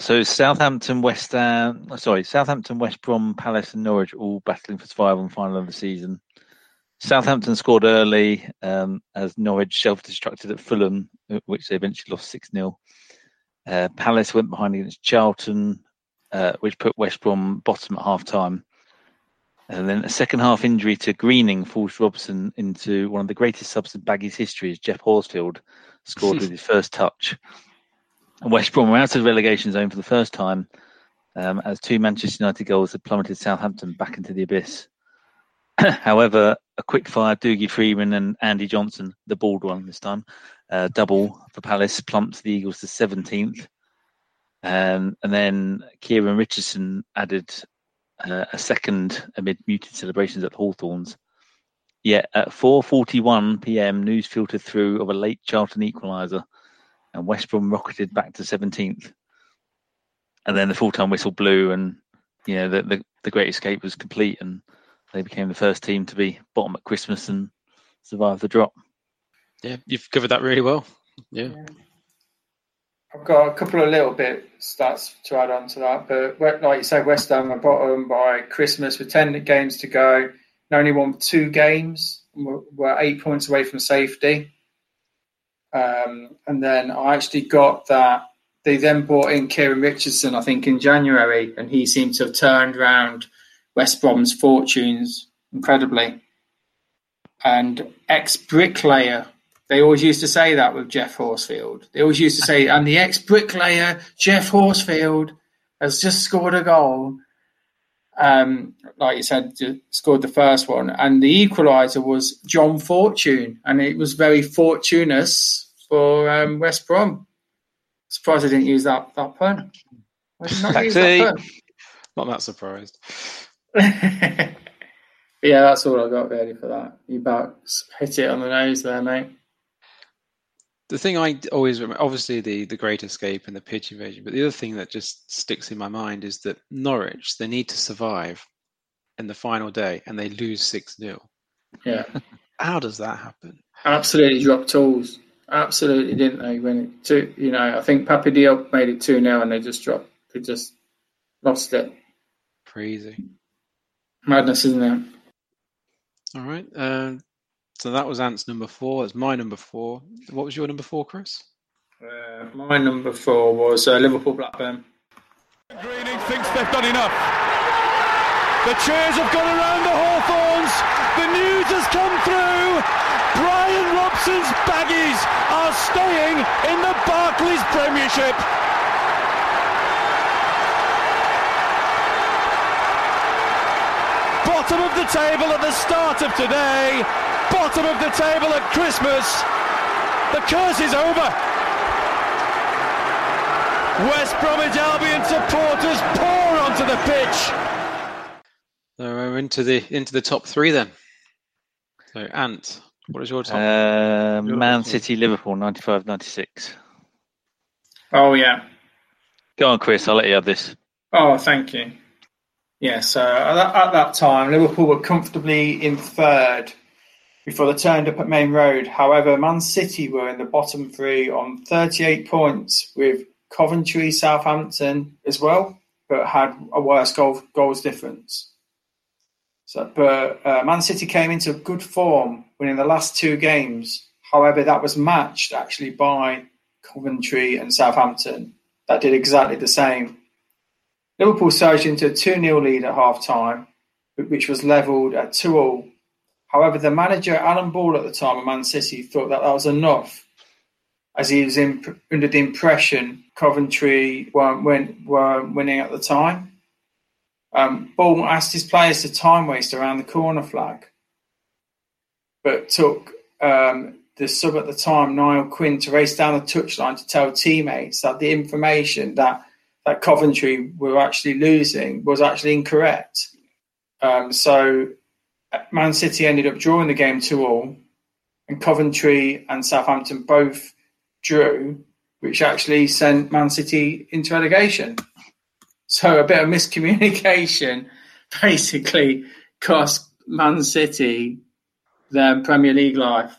So Southampton, West Ham, sorry, Southampton, West Brom, Palace, and Norwich all battling for survival and final of the season. Southampton scored early um, as Norwich self-destructed at Fulham, uh, which they eventually lost six 0 uh, Palace went behind against Charlton, uh, which put West Brom bottom at half time. And then a second half injury to Greening forced Robson into one of the greatest subs in Baggy's history as Geoff Horsfield scored with his first touch. And West Brom were out of the relegation zone for the first time um, as two Manchester United goals had plummeted Southampton back into the abyss. However, a quick fire Dougie Freedman and Andy Johnson, the bald one this time, uh, double for Palace plumped the Eagles to 17th. Um, and then Kieran Richardson added uh, a second amid muted celebrations at Hawthorns. Yet at 4:41 p.m., news filtered through of a late Charlton equaliser, and West Brom rocketed back to 17th. And then the full-time whistle blew, and you know the, the the Great Escape was complete, and they became the first team to be bottom at Christmas and survive the drop. Yeah, you've covered that really well. Yeah. I've got a couple of little bit stats to add on to that, but like you said, West Ham are bottom by Christmas with ten games to go. They only won two games. and We're, we're eight points away from safety. Um, and then I actually got that they then brought in Kieran Richardson, I think, in January, and he seemed to have turned around West Brom's fortunes incredibly. And ex bricklayer, they always used to say that with Geoff Horsfield. They always used to say, and the ex bricklayer, Geoff Horsfield, has just scored a goal. Um, like you said, scored the first one. And the equaliser was John Fortune, and it was very fortuitous for um, West Brom. Surprised I didn't use that, that pun. Not use that pun? Not that surprised. Yeah, that's all I got really for that. You about hit it on the nose there, mate. The thing I always remember, obviously the the Great Escape and the pitch invasion, but the other thing that just sticks in my mind is that Norwich they need to survive in the final day and they lose six 0 Yeah, How does that happen? absolutely dropped tools. Absolutely, didn't they? When it two, you know, I think Papi Diop made it two now, and they just dropped. They just lost it. Crazy. Madness, isn't it? All right. Um, so that was Ant's number four. That's my number four. What was your number four, Chris? Uh, my number four was uh, Liverpool Blackburn. Greening thinks they've done enough. The cheers have gone around the Hawthorns. The news has come through. Brian Robson's baggies are staying in the Barclays Premiership. Bottom of the table at the start of today. Bottom of the table at Christmas. The curse is over. West Bromwich Albion supporters pour onto the pitch. So we're into the into the top three then. So Ant, what is your top? Uh, Your Man top three? City, Liverpool, 95 96. Oh yeah. Go on, Chris, I'll let you have this. Oh, thank you. Yeah, so at that, at that time, Liverpool were comfortably in third before they turned up at Maine Road. However, Man City were in the bottom three on 38 points with Coventry, Southampton as well but had a worse goal, goals difference. So, but uh, Man City came into good form winning the last two games. However, that was matched actually by Coventry and Southampton that did exactly the same. Liverpool surged into a 2 0 lead at half time, which was levelled at 2 all. However, the manager, Alan Ball, at the time of Man City, thought that that was enough, as he was under the impression Coventry weren't, weren't winning at the time. Um, Ball asked his players to time waste around the corner flag, but took um, the sub at the time, Niall Quinn, to race down the touchline to tell teammates that the information that that Coventry were actually losing was actually incorrect. Um, so Man City ended up drawing the game two all, and Coventry and Southampton both drew, which actually sent Man City into relegation. So a bit of miscommunication basically cost Man City their Premier League life.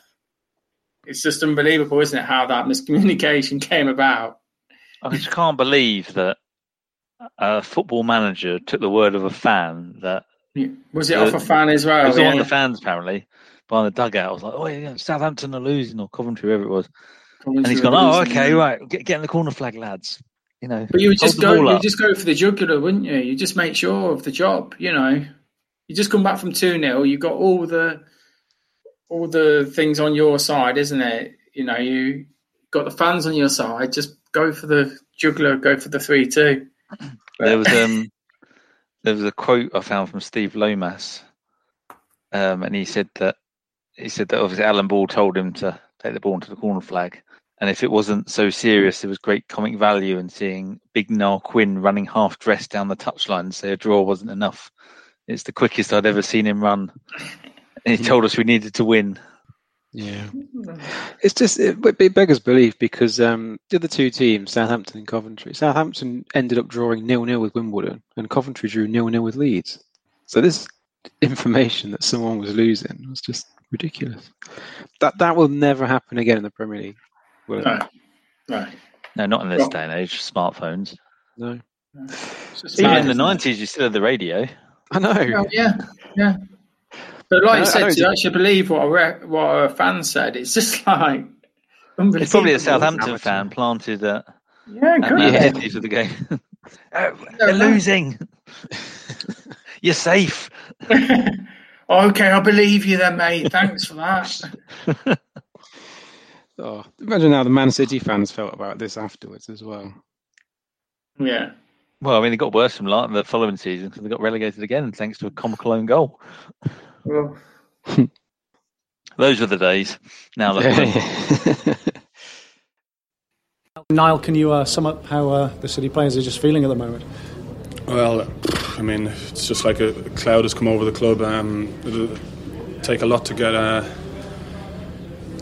It's just unbelievable, isn't it, how that miscommunication came about? I just can't believe that a football manager took the word of a fan that was it the, off a fan as well? It was yeah. of the fans apparently behind the dugout. I was like, "Oh yeah, Southampton are losing or Coventry, whoever it was," Coventry and he's gone, "Oh okay, right, get, get in the corner flag, lads." You know, but you would just go, you just go for the jugular, wouldn't you? You just make sure of the job. You know, you just come back from two 0 You got all the all the things on your side, isn't it? You know, you got the fans on your side. Just go for the juggler, go for the three two. There was um, there was a quote I found from Steve Lomas, um, and he said that he said that obviously Alan Ball told him to take the ball into the corner flag, and if it wasn't so serious, there was great comic value in seeing Big Niall Quinn running half dressed down the touchline and say a draw wasn't enough. It's the quickest I'd ever seen him run. And he told us we needed to win. Yeah, it's just it, it beggars belief because um, the other two teams, Southampton and Coventry, Southampton ended up drawing nil nil with Wimbledon, and Coventry drew nil nil with Leeds. So this information that someone was losing was just ridiculous. That that will never happen again in the Premier League. Will no. no, no, not in this well, day and age. Smartphones. No. Even in the nineties, you still had the radio. I know. Well, yeah, yeah. But like you said, to actually believe what a re- what a fan said, it's just like It's probably a Southampton fan planted at, yeah, at the of the game. oh, they're losing. You're safe. okay, I believe you then, mate. Thanks for that. oh, imagine how the Man City fans felt about this afterwards as well. Yeah. Well, I mean, it got worse from the following season because they got relegated again thanks to a comical own goal. Well. Those were the days. Now look. Niall, can you uh, sum up how uh, the City players are just feeling at the moment? Well, I mean, it's just like a cloud has come over the club. Um, it'll take a lot to get uh,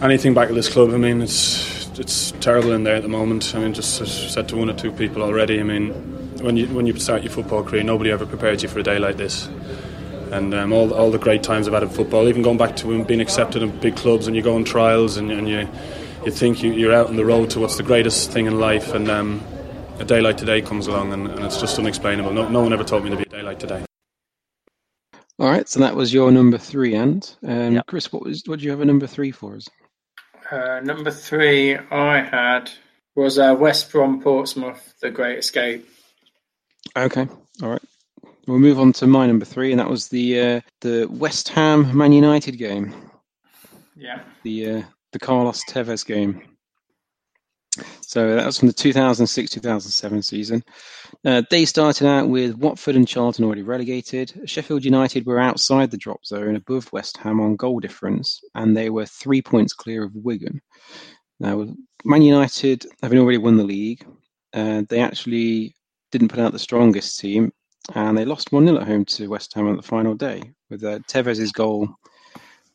anything back at this club. I mean, it's it's terrible in there at the moment. I mean, just as I said to one or two people already. I mean, when you when you start your football career, nobody ever prepared you for a day like this and um, all, all the great times I've had in football, even going back to being accepted in big clubs and you go on trials and, and you you think you, are out on the road to what's the greatest thing in life, and um, a day like today comes along and, and it's just unexplainable. No, no, one ever told me to be a day like today. All right, so that was your number three, and um, yep. Chris, what was what did you have a number three for us? Uh, number three I had was uh, West Brom Portsmouth, The Great Escape. Okay, all right. We'll move on to my number three, and that was the uh, the West Ham Man United game. Yeah. The uh, the Carlos Tevez game. So that was from the 2006-2007 season. Uh, they started out with Watford and Charlton already relegated. Sheffield United were outside the drop zone, above West Ham on goal difference, and they were three points clear of Wigan. Now, Man United, having already won the league, uh, they actually didn't put out the strongest team and they lost 1 0 at home to West Ham on the final day, with uh, Tevez's goal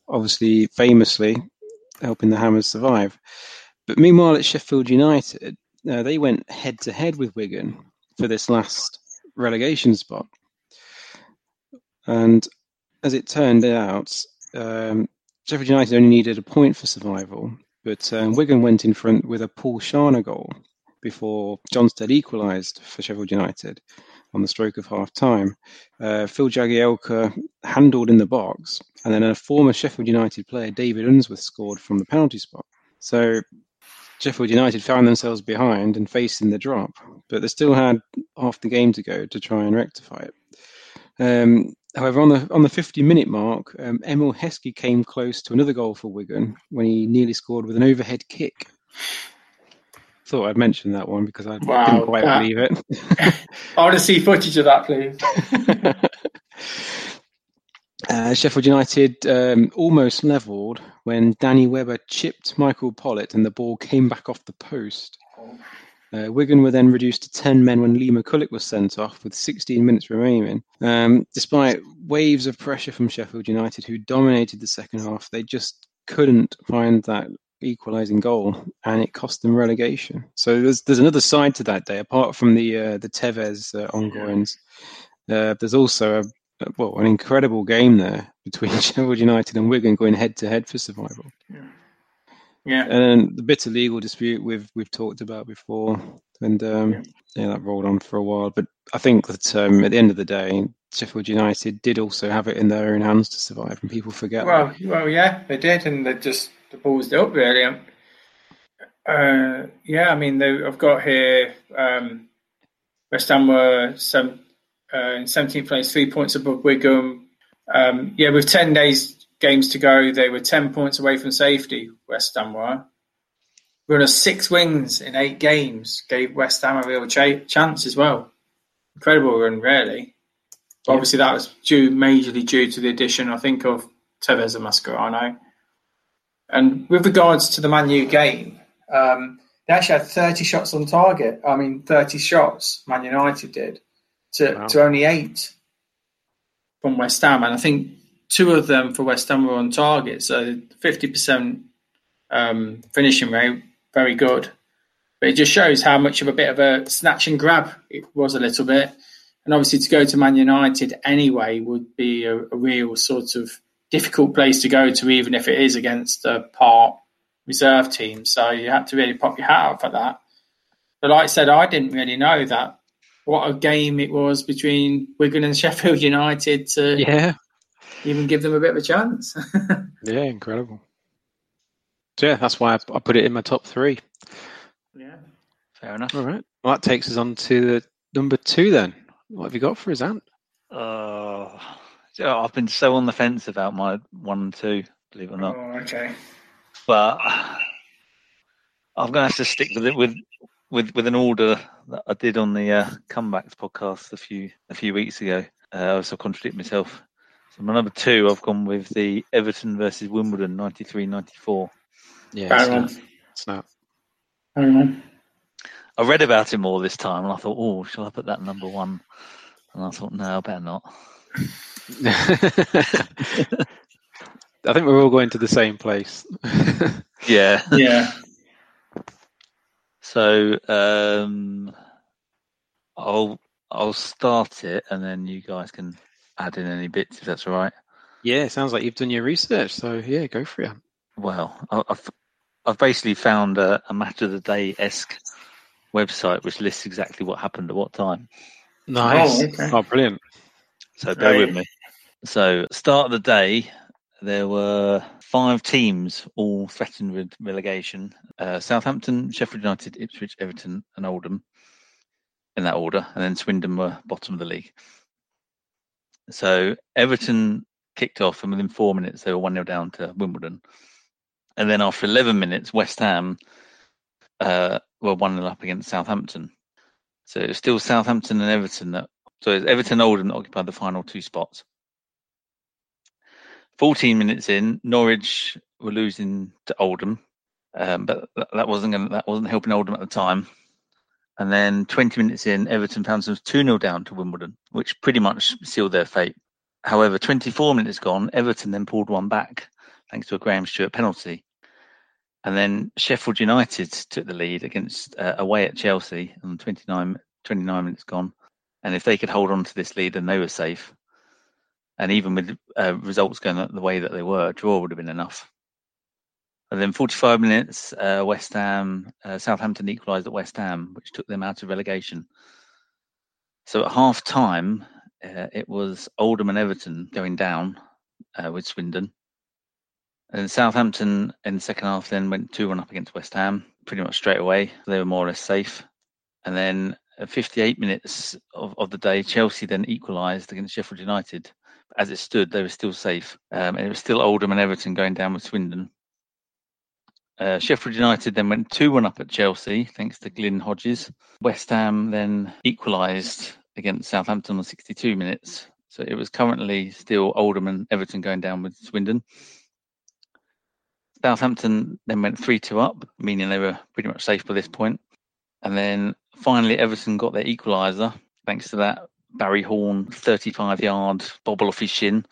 obviously famously helping the Hammers survive. But meanwhile, at Sheffield United, uh, they went head to head with Wigan for this last relegation spot. And as it turned out, um, Sheffield United only needed a point for survival, but um, Wigan went in front with a Paul Scharner goal before Jon Stead equalised for Sheffield United on the stroke of half time. Uh, Phil Jagielka handled in the box, and then a former Sheffield United player, David Unsworth, scored from the penalty spot. So Sheffield United found themselves behind and facing the drop, but they still had half the game to go to try and rectify it. Um, however, on the on the 50 minute mark, um, Emile Heskey came close to another goal for Wigan when he nearly scored with an overhead kick. Thought I'd mention that one because I Wow, didn't quite that- believe it. I want to see footage of that, please. Uh, Sheffield United um, almost levelled when Danny Webber chipped Michael Pollitt and the ball came back off the post. Uh, Wigan were then reduced to 10 men when Lee McCulloch was sent off with 16 minutes remaining. Um, despite waves of pressure from Sheffield United, who dominated the second half, they just couldn't find that equalising goal, and it cost them relegation. So there's there's another side to that day, apart from the uh, the Tevez uh, ongoings. Uh, there's also a well an incredible game there between Sheffield United and Wigan going head to head for survival. Yeah. And then the bitter legal dispute we've we've talked about before, and um, yeah. that rolled on for a while. But I think that um, at the end of the day, Sheffield United did also have it in their own hands to survive, and people forget. Well, well, yeah, they did, and they just they ballsed it up really. Um, Uh, yeah, I mean, they, I've got here um, West Ham were seven, uh, in 17th place, three points above Wigan. Um, yeah, with 10 days games to go, they were 10 points away from safety. West Ham were. Run of six wins in eight games gave West Ham a real cha- chance as well. Incredible run, really. But obviously, that was due majorly due to the addition, I think, of Tevez and Mascherano. And with regards to the Man U game, um, they actually had 30 shots on target. I mean, 30 shots, Man United did, to, Wow. to only eight from West Ham. And I think two of them for West Ham were on target. So 50% um, finishing rate, very good. But it just shows how much of a bit of a snatch and grab it was a little bit. And obviously, to go to Man United anyway would be a, a real sort of difficult place to go to, even if it is against a part reserve team. So you had to really pop your hat out for that. But like I said, I didn't really know that what a game it was between Wigan and Sheffield United to Yeah. even give them a bit of a chance. Yeah, incredible. So yeah, that's why I, I put it in my top three. yeah. Fair enough. All right. Well, that takes us on to the number two then. What have you got for us, Ant? Uh, yeah, I've been so on the fence about my one and two, believe it or not. Oh, okay. But I'm going to have to stick with it with with with an order that I did on the uh, comebacks podcast a few a few weeks ago. Uh, so I contradict myself. So my number two, I've gone with the Everton versus Wimbledon 93-94. Yeah, Fair snap. enough. snap. I don't. I read about it more this time, and I thought, oh, shall I put that number one? And I thought, no, I better not. I think we're all going to the same place. Yeah. Yeah. So um, I'll I'll start it, and then you guys can add in any bits if that's all right. yeah, it sounds like you've done your research. So yeah, go for it. Well, I- I've I've basically found a, a match of the day esque website which lists exactly what happened at what time. Nice. Oh, okay. Oh, brilliant. So bear Right. with me. So start of the day, there were five teams all threatened with relegation: uh, Southampton, Sheffield United, Ipswich, Everton, and Oldham. In that order, and then Swindon were bottom of the league. So Everton kicked off, and within four minutes they were one 0 down to Wimbledon. And then after eleven minutes, West Ham uh, were one 0 up against Southampton. So it was still Southampton and Everton that. So Everton and Oldham that occupied the final two spots. 14 minutes in, Norwich were losing to Oldham, um, but that, wasn't gonna, that wasn't helping Oldham at the time. And then 20 minutes in, Everton found themselves 2 0 down to Wimbledon, which pretty much sealed their fate. However, 24 minutes gone, Everton then pulled one back thanks to a Graham Stuart penalty. And then Sheffield United took the lead against uh, away at Chelsea on 29, 29 minutes gone. And if they could hold on to this lead, then they were safe. And even with uh, results going the way that they were, a draw would have been enough. And then 45 minutes, uh, West Ham, uh, Southampton equalised at West Ham, which took them out of relegation. So at half time, uh, it was Oldham and Everton going down uh, with Swindon. And Southampton in the second half then went 2 1 up against West Ham pretty much straight away. They were more or less safe. And then at 58 minutes of, of the day, Chelsea then equalised against Sheffield United. As it stood, they were still safe. Um, and it was still Oldham and Everton going down with Swindon. Uh, Sheffield United then went 2 1 up at Chelsea, thanks to Glyn Hodges. West Ham then equalised against Southampton on 62 minutes. So it was currently still Oldham and Everton going down with Swindon. Southampton then went 3 2 up, meaning they were pretty much safe by this point. And then finally, Everton got their equaliser thanks to that Barry Horne 35 yard bobble off his shin.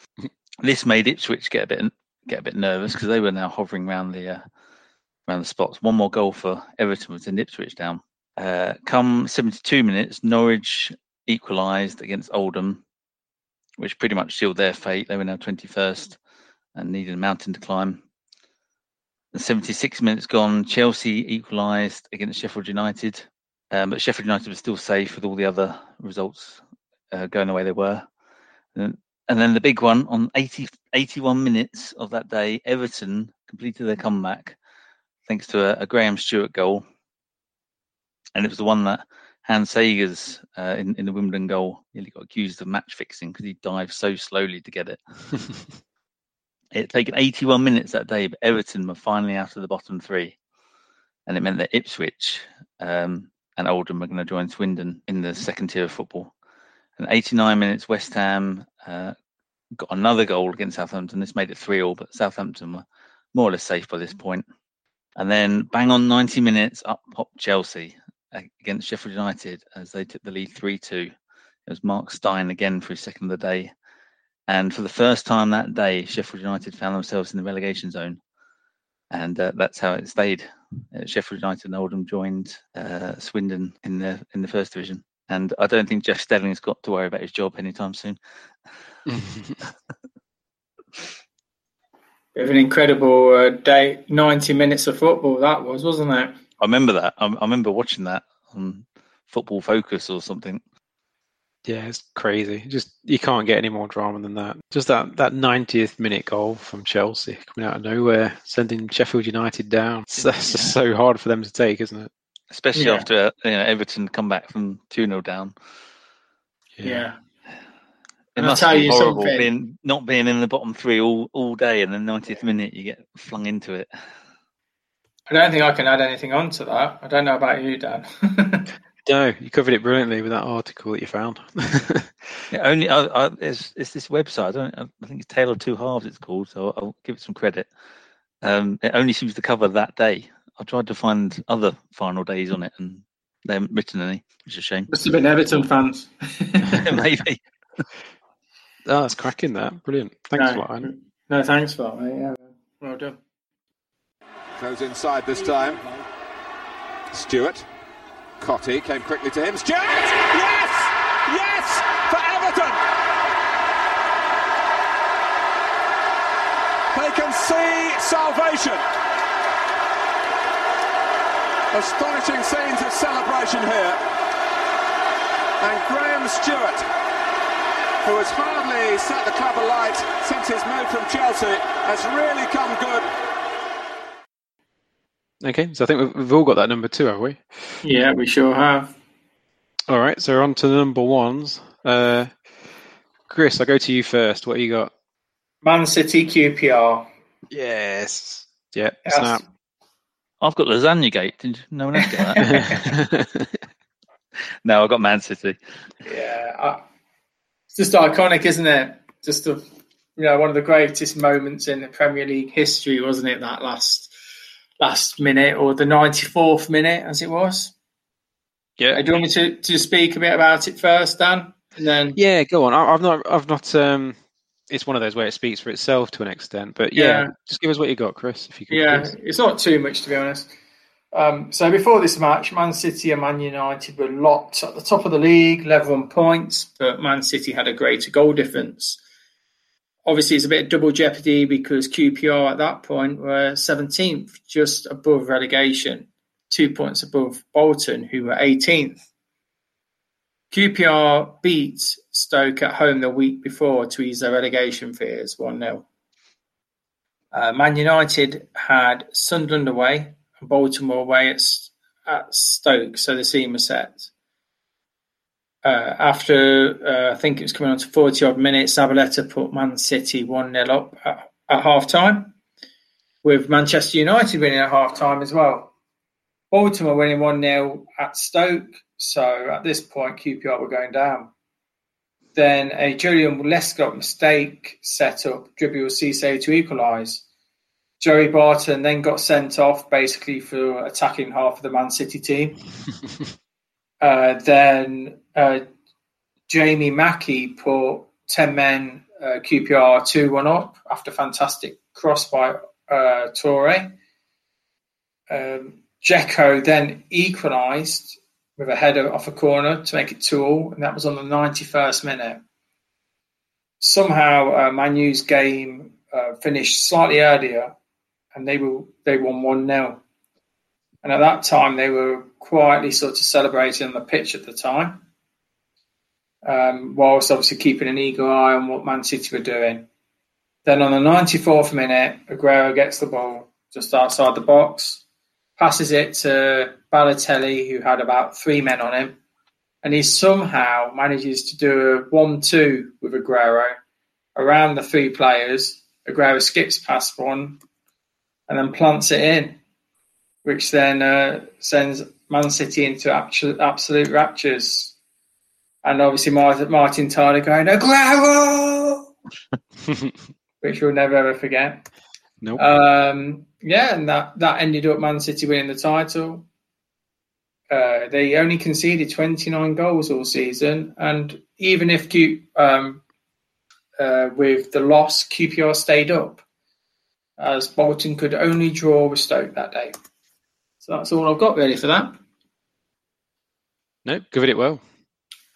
this made Ipswich get a bit get a bit nervous because they were now hovering around the uh, around the spots. One more goal for Everton was in Ipswich down. Uh, come 72 minutes, Norwich equalised against Oldham, which pretty much sealed their fate. They were now 21st and needed a mountain to climb. The 76 minutes gone, Chelsea equalised against Sheffield United, um, but Sheffield United was still safe with all the other results uh, going the way they were. And, and then the big one on 80, 81 minutes of that day, Everton completed their comeback thanks to a, a Graham Stuart goal. And it was the one that Hans Segers uh, in, in the Wimbledon goal nearly got accused of match fixing because he dived so slowly to get it. it had taken 81 minutes that day, but Everton were finally out of the bottom three. And it meant that Ipswich um, and Oldham were going to join Swindon in the second tier of football. And 89 minutes, West Ham uh, got another goal against Southampton. This made it 3 all, but Southampton were more or less safe by this point. And then bang on 90 minutes, up popped Chelsea against Sheffield United as they took the lead 3 2. It was Mark Stein again for his second of the day. And for the first time that day, Sheffield United found themselves in the relegation zone. And uh, that's how it stayed. Uh, Sheffield United and Oldham joined uh, Swindon in the in the first division. And I don't think Jeff Stelling's got to worry about his job anytime soon. Bit of an incredible uh, day, 90 minutes of football that was, wasn't it? I remember that. I, I remember watching that on Football Focus or something. Yeah, it's crazy. Just you can't get any more drama than that. Just that that 90th minute goal from Chelsea coming out of nowhere, sending Sheffield United down. It's, that's just so hard for them to take, isn't it? Especially Yeah. after you know, Everton come back from 2 0 down. Yeah. It And I'll must tell be horrible something. being not being in the bottom three all, all day, and the 90th minute you get flung into it. I don't think I can add anything on to that. I don't know about you, Dan. No, you covered it brilliantly with that article that you found. Yeah, only I, I, it's, it's this website. I don't. I think it's Tale of Two Halves. It's called. So I'll give it some credit. Um, it only seems to cover that day. I tried to find other final days on it, and they haven't written any, which is a shame. Must have been Everton fans. Maybe. Ah, oh, that's cracking that. Brilliant. Thanks no, for that, Ian. No, thanks for that, mate. Yeah. Well done. Goes inside this time. Stuart. Cotty came quickly to him. Stuart! Yes! Yes! For Everton! They can see salvation. Astonishing scenes of celebration here. And Graham Stuart, who has hardly set the club alight since his move from Chelsea, has really come good. Okay, so I think we've, we've all got that number two, have we? Yeah, we sure have. All right, so we're on to the number ones. Uh, Chris, I'll go to you first. What have you got? Man City QPR. Yes. Yeah, Yes. snap. I've got Lasagna Gate. Did no one else get that? no, I got Man City. Yeah, I, it's just iconic, isn't it? Just a, you know, one of the greatest moments in the Premier League history, wasn't it? That last last minute or the ninety fourth minute, as it was. Yeah. Do you want me to, to speak a bit about it first, Dan? And then Yeah, go on. I, I've not. I've not. Um, it's one of those where it speaks for itself to an extent. But yeah, Yeah. just give us what you got, Chris. If you could. Yeah, please. it's not too much to be honest. Um, so before this match, Man City and Man United were locked at the top of the league, level on points, but Man City had a greater goal difference. Obviously, it's a bit of double jeopardy because QPR at that point were 17th, just above relegation, two points above Bolton, who were 18th. QPR beat Stoke at home the week before to ease their relegation fears 1 0. Uh, Man United had Sunderland away and Bolton were away at, at Stoke, so the scene was set. Uh, after uh, I think it was coming on to 40 odd minutes, Zabaleta put Man City 1 0 up at, at half time, with Manchester United winning at half time as well. Bolton were winning 1 0 at Stoke, so at this point, QPR were going down. Then a Joleon Lescott mistake set up Djibril Cisse to equalise. Joey Barton then got sent off basically for attacking half of the Man City team. uh, then uh, Jamie Mackie put 10 men uh, QPR 2 1 up after fantastic cross by uh, Traoré. Um, Dzeko then equalised with a header off a corner to make it 2 all, and that was on the 91st minute. Somehow, uh, Manu's game uh, finished slightly earlier and they were they won one 0 And at that time, they were quietly sort of celebrating on the pitch at the time, um, whilst obviously keeping an eagle eye on what Man City were doing. Then on the 94th minute, Aguero gets the ball just outside the box, passes it to Balotelli, who had about three men on him, and he somehow manages to do a 1 2 with Aguero around the three players. Aguero skips past one, and then plants it in, which then uh, sends Man City into absolute, absolute raptures. And obviously, Martin, Martin Tyler going, Aguero! which we'll never ever forget. Nope. Um, yeah, and that, that ended up Man City winning the title. Uh, they only conceded 29 goals all season, and even if Q, um, uh, with the loss, QPR stayed up as Bolton could only draw with Stoke that day. So that's all I've got really for that. No, covered it well.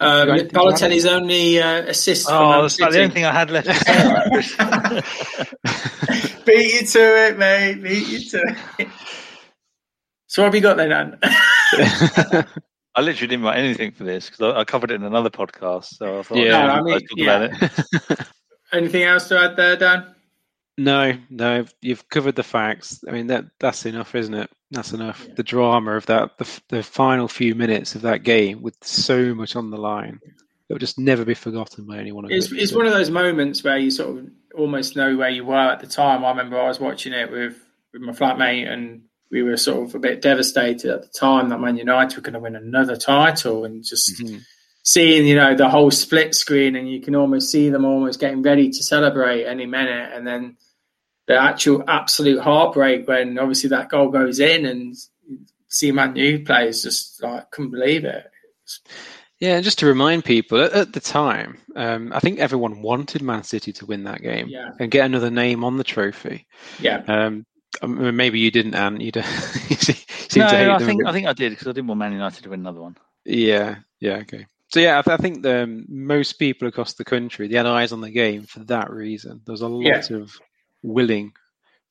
Um, Balotelli's only uh, assist. Oh, that's the only thing I had left to say. Beat you to it, mate. Beat you to it. So what have you got then, Dan? I literally didn't write anything for this because I, I, covered it in another podcast. So I thought, yeah, no, I mean, yeah. Anything else to add there, Dan? No, no, you've covered the facts. I mean, that that's enough, isn't it? That's enough. Yeah. The drama of that, the, the final few minutes of that game with so much on the line, it will just never be forgotten by anyone. It's, it's one of those moments where you sort of almost know where you were at the time. I remember I was watching it with, with my flatmate, and we were sort of a bit devastated at the time that Man United were going to win another title, and just. Mm-hmm seeing you know the whole split screen and you can almost see them almost getting ready to celebrate any minute and then the actual absolute heartbreak when obviously that goal goes in and see Man U players just like couldn't believe it. Yeah, and just to remind people, at, at the time, um, I think everyone wanted Man City to win that game yeah. and get another name on the trophy. Yeah. Um, maybe you didn't, Anne. You, you seem no, to hate I think I think I did because I didn't want Man United to win another one. Yeah. Yeah. Okay. So yeah, I, th- I think the, um, most people across the country they had eyes on the game for that reason. There was a lot yeah. of willing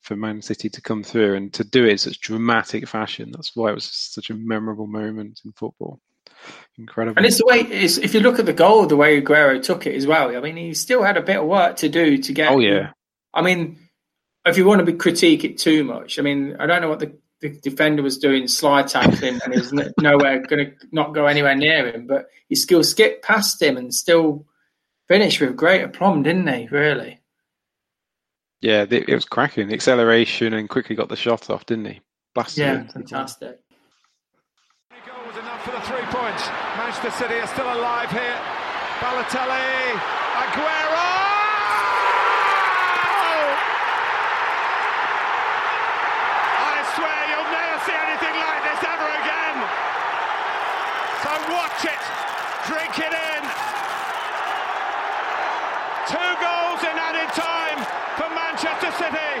for Man City to come through and to do it in such dramatic fashion. That's why it was such a memorable moment in football. Incredible. And it's the way it's, if you look at the goal, the way Aguero took it as well. I mean, he still had a bit of work to do to get. Oh yeah. I mean, if you want to be critique it too much, I mean, I don't know what the, the defender was doing, slide tackling, and he was nowhere going to not go anywhere near him, but he still skipped past him and still finished with great aplomb, didn't he? Really. Yeah, it was cracking. The acceleration and quickly got the shot off, didn't he? Blasted yeah, fantastic. Goal was enough for the three points. Manchester City are still alive here. Balotelli, Aguero. I swear you'll never see anything like this ever again. So watch it, drink it in. Two goals in added time for Manchester City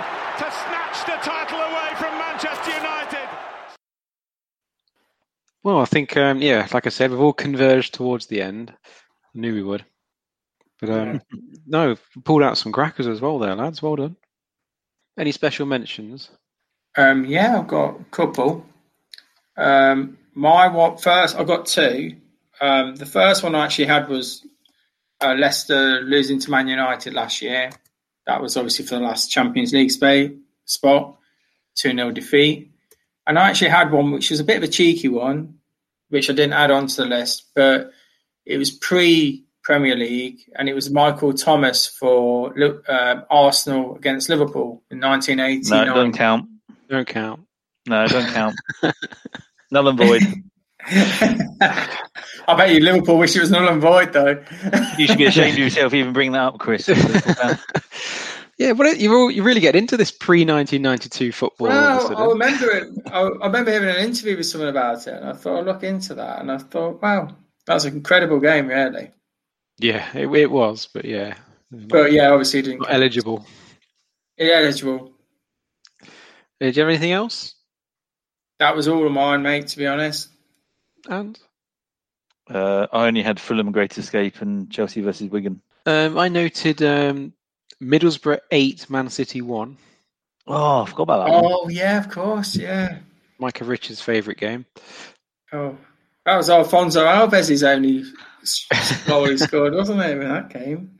to snatch the title away from Manchester United. Well, I think, um, yeah, like I said, we've all converged towards the end. I knew we would. But um, no, pulled out some crackers as well there, lads. Well done. Any special mentions? Um, yeah, I've got a couple. Um, my what first? I've got two. Um, the first one I actually had was uh, Leicester losing to Man United last year. That was obviously for the last Champions League spot, 2 0 defeat. And I actually had one which was a bit of a cheeky one, which I didn't add onto the list, but it was pre Premier League and it was Michael Thomas for uh, Arsenal against Liverpool in 1989. No, don't count. Don't count. No, don't count. Null and void. I bet you Liverpool wish it was null and void, though. you should be ashamed of yourself even bringing that up, Chris. Yeah, well, you all, you really get into this pre nineteen ninety two football. Well, I remember it. I, I, remember having an interview with someone about it, and I thought I'd look into that, and I thought, wow, that's an incredible game, really. Yeah, it, it was, but yeah, but yeah, obviously didn't not eligible. Yeah, eligible. Did you have anything else? That was all of mine, mate. To be honest. And uh, I only had Fulham Great Escape and Chelsea versus Wigan. Um, I noted um, Middlesbrough eight, Man City one. Oh, I forgot about that. Oh one. yeah, of course, yeah. Micah Richards' favourite game. Oh, that was Afonso Alves' only goal he scored, wasn't it, in that game?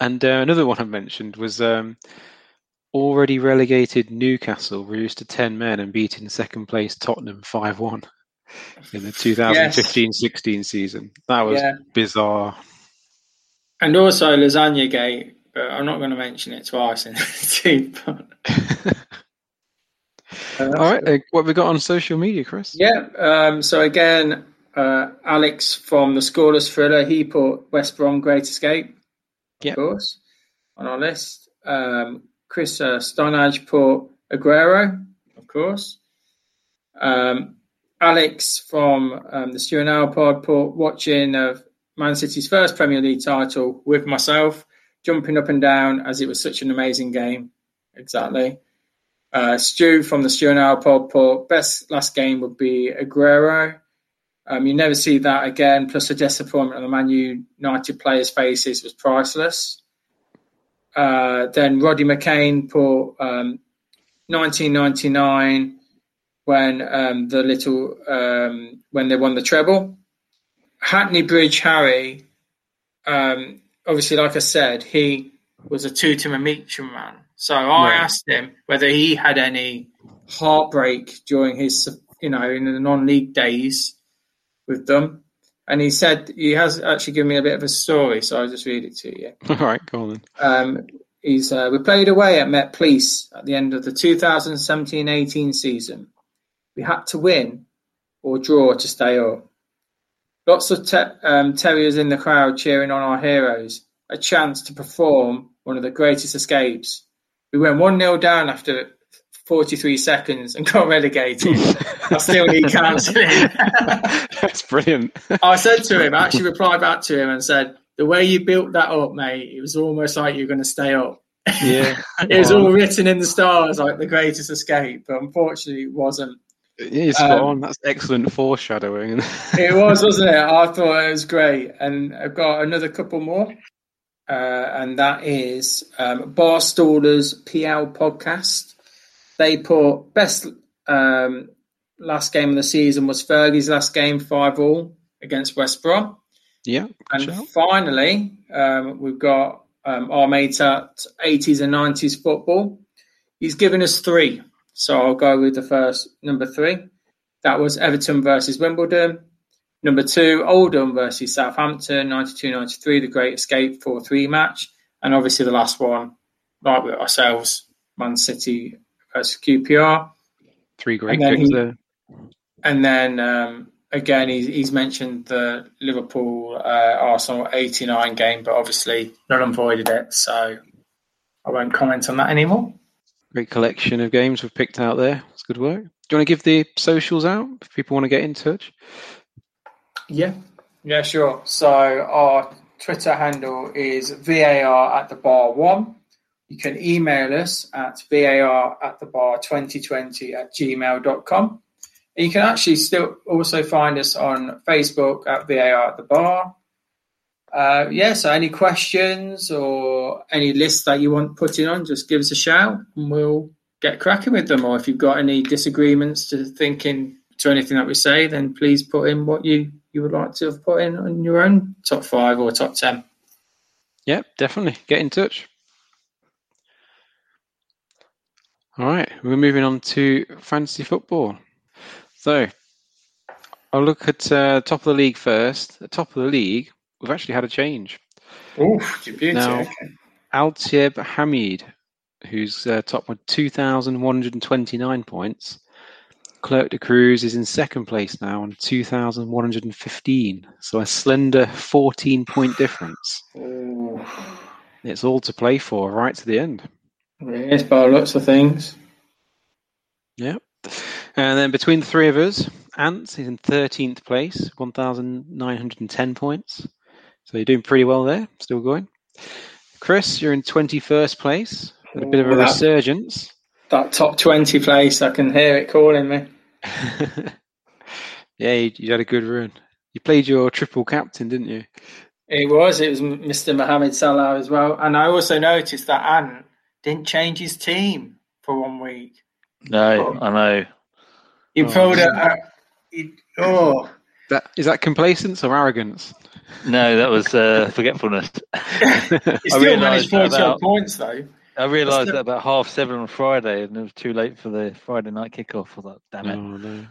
And uh, another one I mentioned was um, already relegated Newcastle reduced to 10 men and beating second place Tottenham 5 1 in the 2015 yes. 16 season. That was yeah. bizarre. And also Lasagna Gate, but I'm not going to mention it twice in the team. But... Uh, All right, uh, what have we got on social media, Chris? Yeah, um, so again, uh, Alex from the Scoreless Thriller, he put West Brom Great Escape, of yep. course, on our list. Um, Chris uh, Stonage put Aguero, of course. Um, Alex from um, the Stuart Now pod put watching of Man City's first Premier League title with myself, jumping up and down as it was such an amazing game. Exactly. Uh, Stu from the Stuart Now pod put best last game would be Aguero. Um, you never see that again. Plus, the disappointment on the Man United players' faces was priceless. Uh, then Roddy McCain put um, 1999 when um, the little um, when they won the treble. Hackney Bridge Harry, um, obviously, like I said, he was a and Mitcham man. So I right. asked him whether he had any heartbreak during his, you know, in the non-league days with them. And he said he has actually given me a bit of a story, so I'll just read it to you. All right, go on then. Um, he's, uh, we played away at Met Police at the end of the 2017-18 season. We had to win or draw to stay up. Lots of um, terriers in the crowd cheering on our heroes. A chance to perform one of the greatest escapes. We went 1 0 down after 43 seconds and got relegated. I still need counselling. That's brilliant. I said to him, I actually replied back to him and said, The way you built that up, mate, it was almost like you're going to stay up. Yeah. it was all written in the stars like the greatest escape, but unfortunately it wasn't. It's um, on. That's excellent foreshadowing. it was, wasn't it? I thought it was great. And I've got another couple more. Uh, and that is um, Barstallers PL podcast. They put best um, last game of the season was Fergie's last game, 5 all against West Brom. Yeah. And sure. finally, um, we've got um, our mate at 80s and 90s football. He's given us three. So I'll go with the first number three. That was Everton versus Wimbledon. Number two, Oldham versus Southampton, 92-93, the Great Escape 4-3 match. And obviously the last one, like with ourselves, Man City versus QPR. Three great games there. And then um, again, he's, he's, mentioned the Liverpool uh, Arsenal 89 game, but obviously not avoided it. So I won't comment on that anymore. Great collection of games we've picked out there. It's good work. Do you want to give the socials out if people want to get in touch? Yeah, yeah, sure. So our Twitter handle is VAR at the bar one. You can email us at VAR at the bar 2020 at gmail.com. And you can actually still also find us on Facebook at VAR at the bar. Uh, yeah, so any questions or any lists that you want putting on, just give us a shout and we'll get cracking with them. Or if you've got any disagreements to thinking to anything that we say, then please put in what you, you would like to have put in on your own top five or top ten. Yep, definitely. Get in touch. All right, we're moving on to fantasy football. So, I'll look at uh, top of the league first. At top of the league, we've actually had a change. Oof, beauty. Now, okay. Altieb Hamid, who's uh, top with 2,129 points. Clerc de Cruz is in second place now on 2,115. So a slender 14 point difference. Ooh. It's all to play for right to the end. Yes, by lots of things. Yep. And then between the three of us, Ants is in 13th place, 1,910 points. So you're doing pretty well there, still going. Chris, you're in 21st place with a bit of a that- resurgence. That top 20 place, I can hear it calling me. Yeah, you, you had a good run. You played your triple captain, didn't you? It was. It was Mr. Mohamed Salah as well. And I also noticed that Ant didn't change his team for one week. No, I oh. know. He Oh, pulled yeah. a. a oh. That is that complacence or arrogance? No, that was uh, forgetfulness. He still managed 40 odd about, points, though. I realised That's that about half seven on Friday, and it was too late for the Friday night kickoff. I thought, damn it. Oh, no.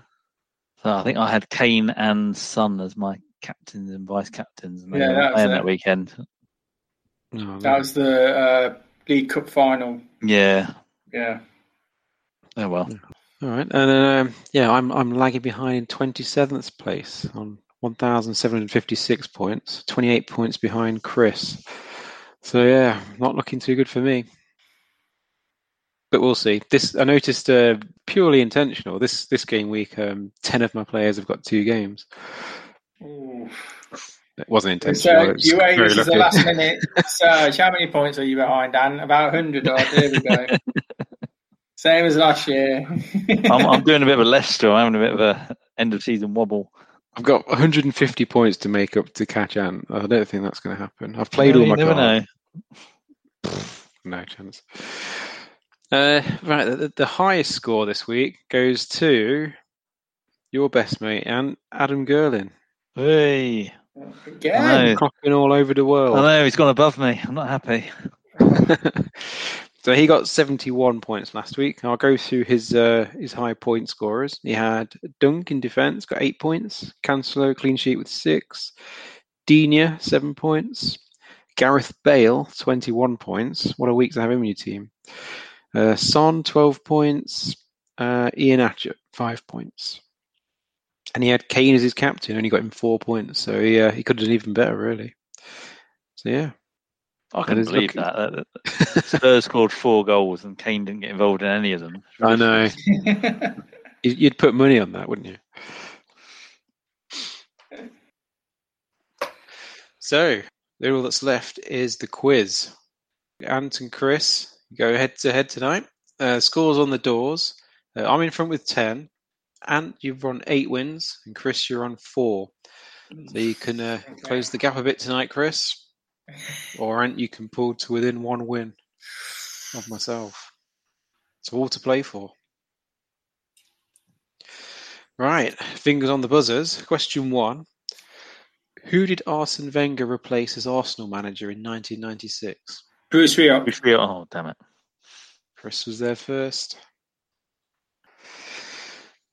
So I think I had Kane and Son as my captains and vice captains, and Yeah, that was it. that weekend. That was the uh, League Cup final. Yeah. Yeah. Oh well. All right, and then um, yeah, I'm I'm lagging behind in 27th place on 1,756 points, 28 points behind Chris. So yeah, not looking too good for me. But we'll see. This I noticed uh, purely intentional. This this game week, um, ten of my players have got two games. Ooh. It wasn't intentional. So, it was you wait, very this is the last minute. Serge, how many points are you behind, Dan? About 100 odd. There we go. Same as last year. I'm, I'm doing a bit of a Leicester. I'm having a bit of a end of season wobble. I've got 150 points to make up to catch Ant. I don't think that's going to happen. I've played Well, all my never cards. know. No chance. Uh, right, the, the highest score this week goes to your best mate and Adam Gerlin. Hey. Again. Clocking all over the world. I know he's gone above me. I'm not happy. So he got 71 points last week. I'll go through his uh, his high point scorers. He had Dunk in defence, got eight points. Cancelo clean sheet with six. Dina seven points. Gareth Bale 21 points. What a week to have him in your team. Uh, Son 12 points. Uh, Iheanacho five points. And he had Kane as his captain, only got him four points. So he uh, he could have done even better, really. So yeah, I That couldn't believe lucky. that. that- that Spurs scored four goals and Kane didn't get involved in any of them. I know. You- You'd put money on that, wouldn't you? So, the all that's left is the quiz. Ant and Chris go head to head tonight. Uh, scores on the doors. Uh, I'm in front with 10. Ant, you've run eight wins, and Chris, you're on four. So you can uh, close the gap a bit tonight, Chris. Or Ant, you can pull to within one win of myself. It's all to play for. Right, fingers on the buzzers. Question one. Who did Arsene Wenger replace as Arsenal manager in 1996? Bruce Rioch. Bruce Rioch. Oh, damn it. Chris was there first.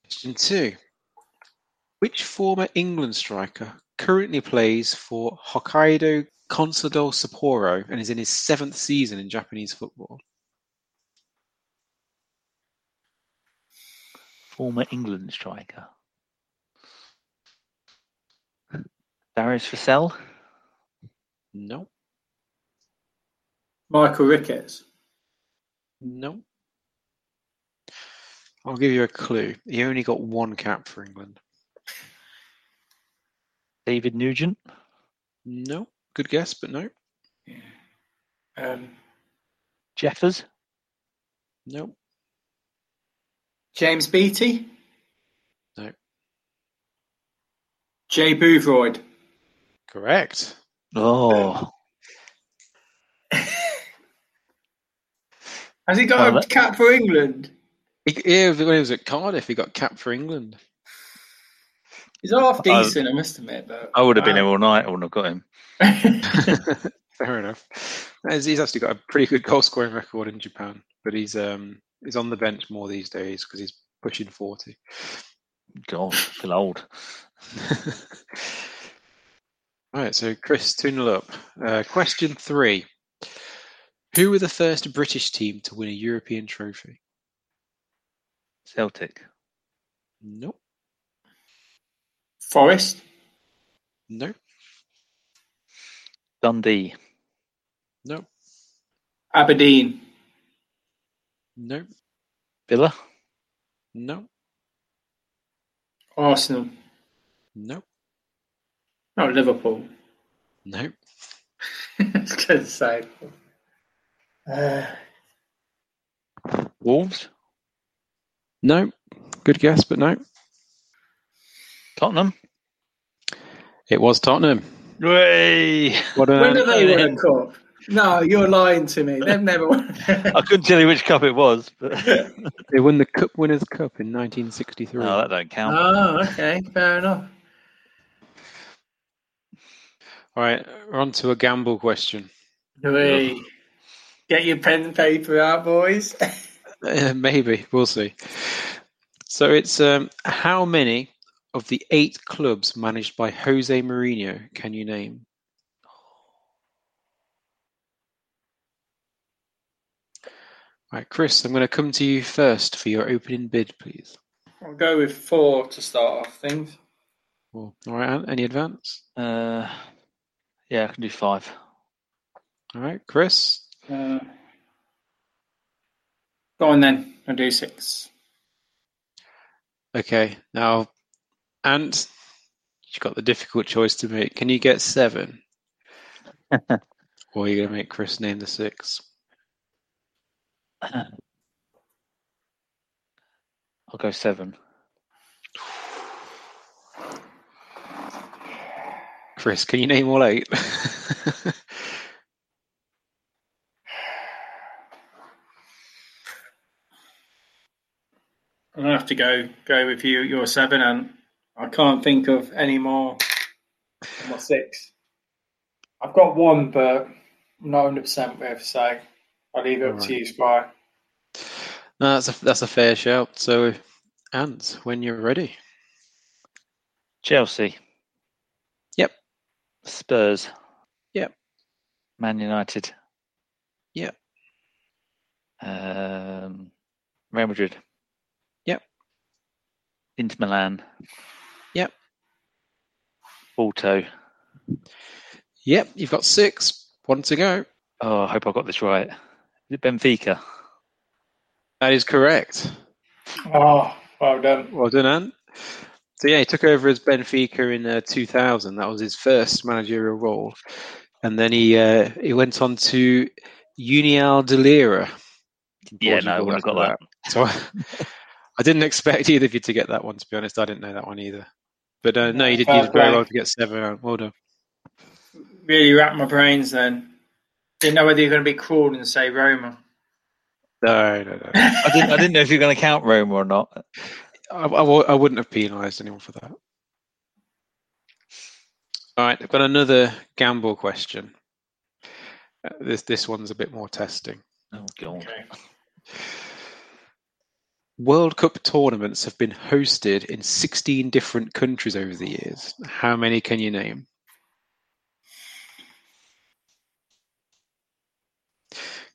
Question two. Which former England striker currently plays for Hokkaido Consadole Sapporo and is in his seventh season in Japanese football? Former England striker. Darius Vassell. No. Michael Ricketts. No. I'll give you a clue. He only got one cap for England. David Nugent. No. Good guess, but no. Um, Jeffers. No. James Beattie. No. Jay Bothroyd. Correct. Oh. Has he got Oh, a that- cap for England? He, yeah, when he was at Cardiff, he got capped for England. He's half decent, I, must admit. But I would have been here all night. I wouldn't have got him. Fair enough. He's actually got a pretty good goal scoring record in Japan, but he's um he's on the bench more these days because he's pushing forty. God, feel old. All right, so Chris, 2 0 up. Uh, question three Who were the first British team to win a European trophy? Celtic. Nope. Forest. No. Dundee. No. Aberdeen. No. Villa. No. Arsenal. No. Oh, Liverpool. No. it's good to say. Uh, Wolves. No. Good guess, but no. Tottenham. It was Tottenham. Way. What when did they win a cup? No, you're lying to me. They've never won. I couldn't tell you which cup it was, but they won the Cup Winners' Cup in 1963. no, that don't count. oh, okay, fair enough. All right, we're on to a gamble question. Hey, get your pen and paper out, boys. Uh, maybe we'll see. So it's um, how many of the eight clubs managed by Jose Mourinho can you name? All right, Chris, I'm going to come to you first for your opening bid, please. I'll go with four to start off things. Well, all right, Ant, any advance? Uh, yeah, I can do five. All right, Chris. Uh, go on then. I'll do six. Okay, now, Ant, you've got the difficult choice to make. Can you get seven? or are you going to make Chris name the six? I'll go seven. Chris, can you name all eight? I'm gonna have to go go with you. You're seven, and I can't think of any more. My six. I've got one, but I'm not 100 percent with, so I'll leave it up Alright. to you, Spy. No, that's a that's a fair shout. So, Ant, when you're ready. Chelsea. Yep. Spurs. Yep. Man United. Yep. Um, Real Madrid. Yep. Inter Milan. Yep. Porto. Yep, you've got six. One to go. Oh, I hope I got this right. Is it Benfica? That is correct. Oh, well done. Well done, Ant. So yeah, he took over as Benfica in uh, 2000. That was his first managerial role, and then he uh, he went on to União de Leiria. Yeah, no, I wouldn't have after got that. So I didn't expect either of you to get that one. To be honest, I didn't know that one either. But uh, no, you did, you did very play. well to get seven. Ant. Well done. Really wrapped my brains then. Didn't know whether you're going to be cruel and say Roma. No, no, no. I didn't. I didn't know if you're going to count Roma or not. I, I, I wouldn't have penalised anyone for that. All right, I've got another gamble question. Uh, this this one's a bit more testing. Oh God. World Cup tournaments have been hosted in 16 different countries over the years. How many can you name?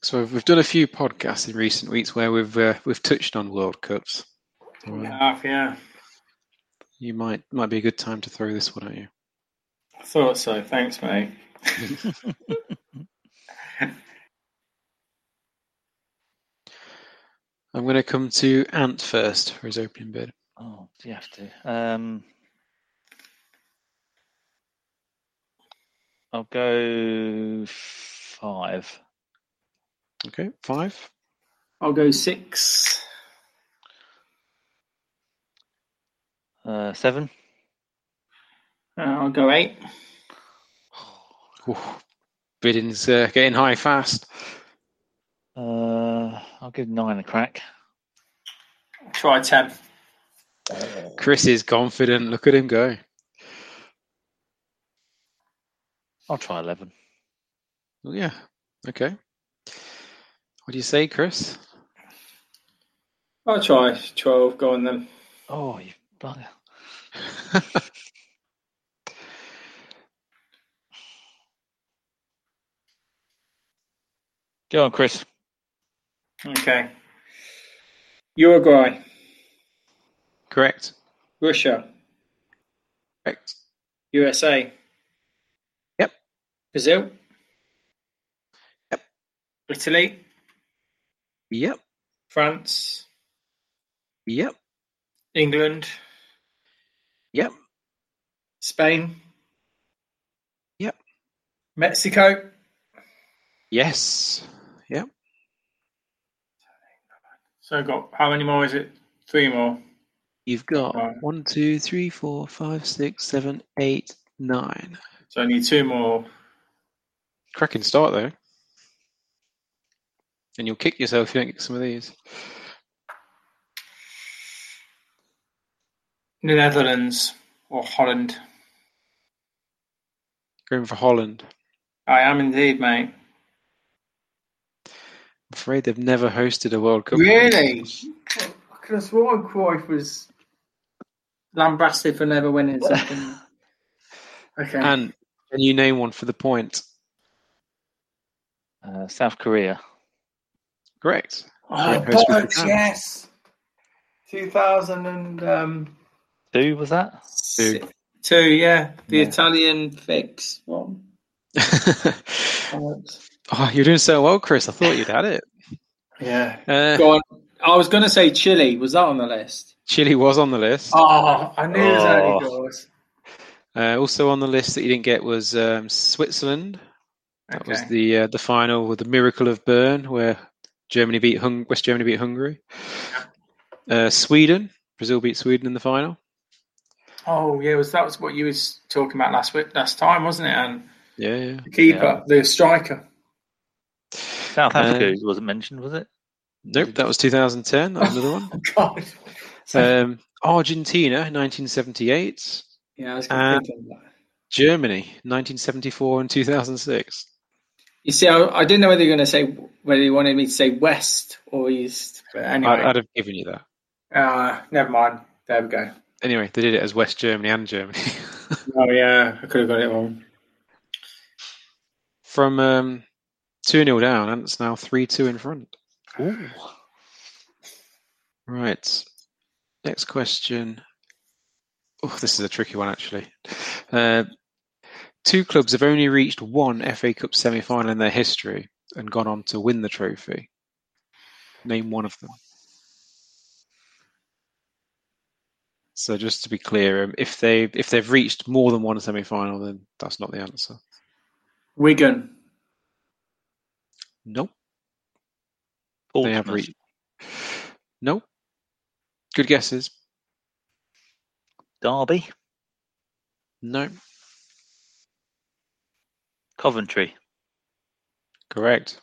So we've- we've done a few podcasts in recent weeks where we've uh, we've touched on World Cups. So, uh, Half, yeah. you might might be a good time to throw this one at you. I thought so. Thanks, mate. I'm going to come to Ant first for his opening bid. Oh, do you have to? Um, I'll go five. Okay, five. I'll go six. Uh, seven. Uh, I'll go eight. Ooh, bidding's uh, getting high fast. Uh, I'll give nine a crack. Try ten. Chris is confident. Look at him go. I'll try 11. Oh, yeah. Okay. What do you say, Chris? I'll try 12. Go on then. Oh, you bugger. Go on, Chris. Okay. Uruguay, Correct. Russia, Correct. USA. Yep. Brazil. Yep. Italy, Yep. France, Yep. England, Yep. Spain, Yep. Mexico, Yes. Yep. So I've got how many more is it? Three more. You've got Right. one, two, three, four, five, six, seven, eight, nine. So I need two more. Cracking start though. And you'll kick yourself if you don't get some of these. The Netherlands or Holland. Going for Holland. I am indeed, mate. I'm afraid they've never hosted a World Cup. Really? I could have sworn Cruyff was lambasted for never winning something. okay. And can you name one for the point? Uh, South Korea. Correct. oh, Correct bollocks, yes. 2000 and um, Two, was that? Two. two, yeah. The Yeah. Italian fix one. Oh, you're doing so well, Chris. I thought you'd had it. Yeah. Uh, Go on. I was going to say Chile. Was that on the list? Chile was on the list. Oh, I knew it was Oh. early doors. Uh, also on the list that you didn't get was um, Switzerland. That was the uh, the final with the miracle of Bern, where Germany beat Hung- West Germany beat Hungary. Uh, Sweden, Brazil beat Sweden in the final. Oh, yeah. Was that was what you was talking about last week, last time, wasn't it? And Yeah, yeah. the keeper, the striker. South Uh, Africa wasn't mentioned, was it? Nope, that was 2010. Another one. Oh, God. Um, Argentina, 1978. Yeah, I was Um, thinking that. Germany, 1974 and 2006. You see, I, I didn't know whether you were going to say whether you wanted me to say west or east. But anyway, I, I'd have given you that. uh, never mind. There we go. Anyway, they did it as West Germany and Germany. Oh yeah, I could have got it wrong. From um, 2 0 down, and it's now 3 2 in front. Ooh. Right. Next question. Oh, this is a tricky one, actually. Uh, two clubs have only reached one FA Cup semi final in their history and gone on to win the trophy. Name one of them. So just to be clear, um, if they if they've reached more than one semi final, then that's not the answer. Wigan. Nope. They have reached. Nope. Good guesses. Derby. No. Coventry. Correct.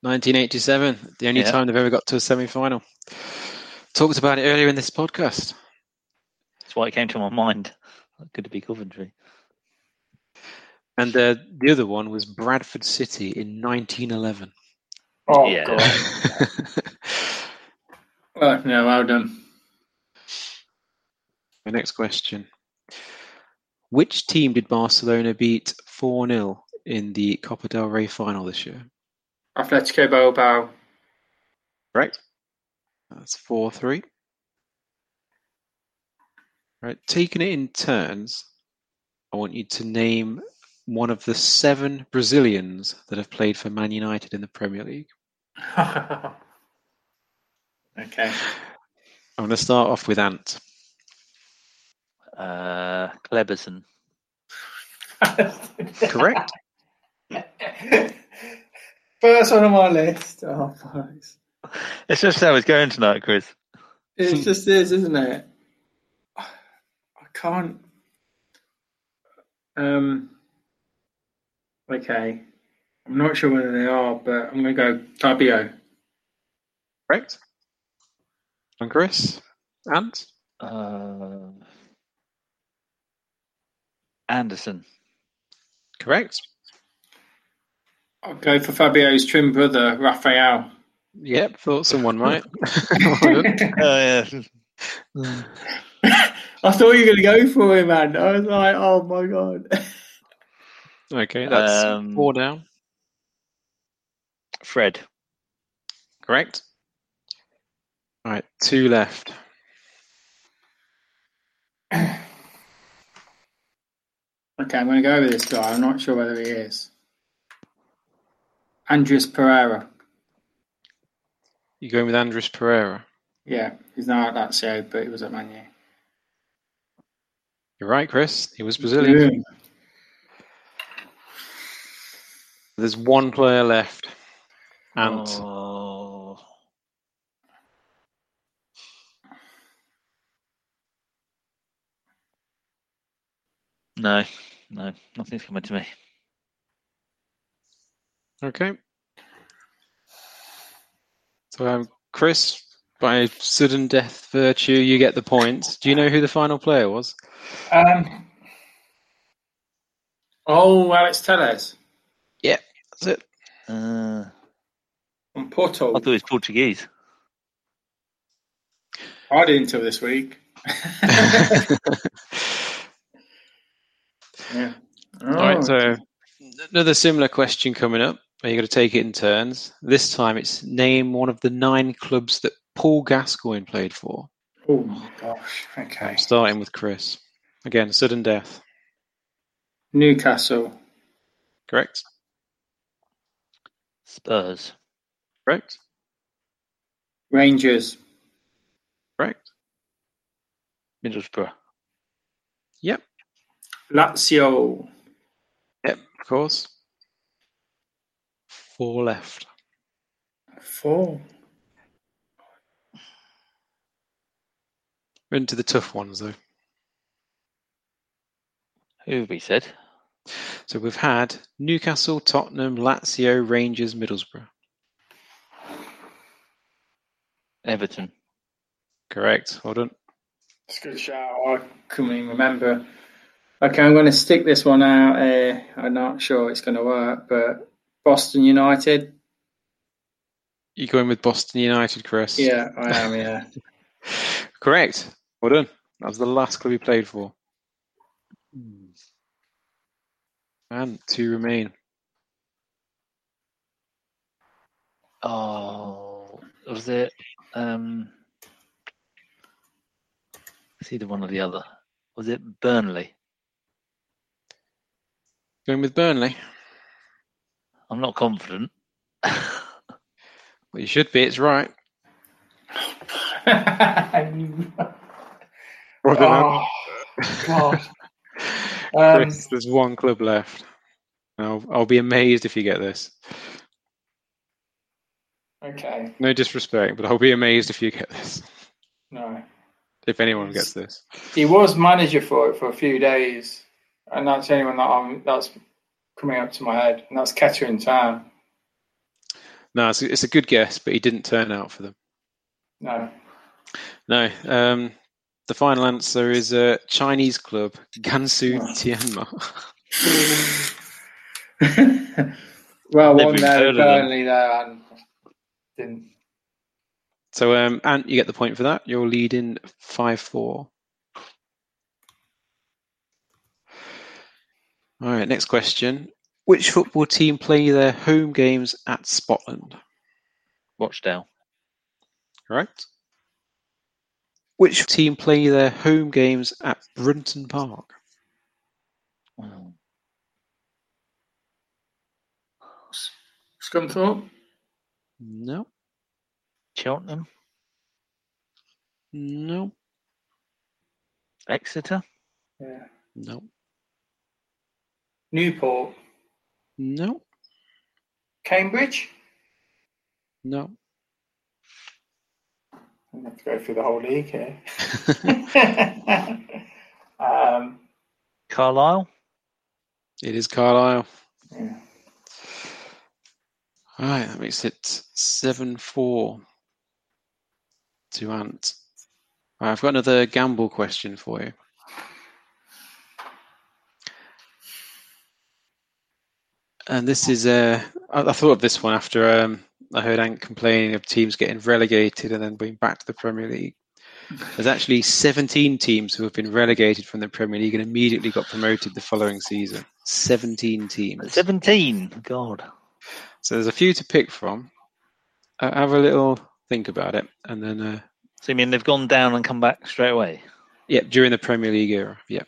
1987, the only Yeah. time they've ever got to a semi final. Talked about it earlier in this podcast. That's why it came to my mind. Could it be Coventry? And uh, the other one was Bradford City in 1911. Oh Yeah. god. Well, no, well done. My next question. Which team did Barcelona beat 4 0 in the Copa del Rey final this year? Atletico Bilbao. Correct. That's 4 3. Right, taking it in turns, I want you to name one of the seven Brazilians that have played for Man United in the Premier League. okay. I'm going to start off with Ant. Uh, Kleberson. Correct. First one on my list. Oh, fucks. It's just how it's going tonight, Chris. It just is, isn't it? I can't. Um. Okay. I'm not sure whether they are, but I'm going to go Fabio. Correct. And Chris? And? Uh, Anderson. Correct. I'll go for Fabio's twin brother, Raphael. Yep, thought someone might. Oh yeah. I thought you were going to go for him, man. I was like, oh my god. okay, that's Um, four down. Fred. Correct. All right, two left. Okay, I'm going to go with this guy. I'm not sure whether he is. Andreas Pereira. You going with Andreas Pereira? Yeah, he's now at Lazio, but he was at Man U. You're right, Chris. He was Brazilian. Yeah. There's one player left. Ant. Oh. No, no, nothing's coming to me. Okay. So, um, Chris, by sudden death virtue, you get the point. Do you know who the final player was? Um, oh, Alex Telles Yeah, that's it. Uh, from Porto. I thought it was Portuguese. I didn't until this week. yeah. All right, Oh, so another similar question coming up. Are you going to take it in turns? This time it's name one of the nine clubs that Paul Gascoigne played for. Oh my gosh. Okay. I'm starting with Chris. Again, sudden death. Newcastle. Correct? Spurs. Correct? Rangers. Correct? Middlesbrough. Yep. Lazio. Yep, of course. Four left. Four. We're into the tough ones, though. Who have we said? So we've had Newcastle, Tottenham, Lazio, Rangers, Middlesbrough. Everton. Correct. Well done. That's a good shout. I couldn't even remember. Okay, I'm going to stick this one out. Uh, I'm not sure it's going to work, but Boston United. You're going with Boston United, Chris? Yeah, I am. Yeah. Correct. Well done. That was the last club he played for. And two remain. Oh, was it? Um, it's either one or the other. Was it Burnley? Going with Burnley. I'm not confident. Well, you should be. It's right. Well oh, God. Um, Chris, there's one club left. I'll, I'll be amazed if you get this. okay. No disrespect, but I'll be amazed if you get this. No. If anyone gets this. He was manager for it for a few days, and that's the only one that I'm, that's coming up to my head, and that's Kettering Town. No, it's a, it's a good guess, but he didn't turn out for them. No. No. Um, the final answer is a Chinese club, Gansu Tianma. well, Never one even there, heard of. Burnley there, and didn't. So, um, Ant, you get the point for that. You're leading 5 4. All right, next question. Which football team play their home games at Spotland? Rochdale. Correct. Which team play their home games at Brunton Park? Oh, Scunthorpe? No. Cheltenham. No. Exeter. Yeah. No. Newport? No. Cambridge? No. I'm going to have to go through the whole league here. um, Carlisle. It is Carlisle. yeah. All right, that makes it 7 4 to Ant. Right, I've got another gamble question for you. And this is, uh, I, I thought of this one after um, I heard Ant complaining of teams getting relegated and then being back to the Premier League. There's actually 17 teams who have been relegated from the Premier League and immediately got promoted the following season. 17 teams. 17. God. So there's a few to pick from. Uh, have a little think about it, and then. Uh, So you mean they've gone down and come back straight away? yeah, during the Premier League era. Yeah.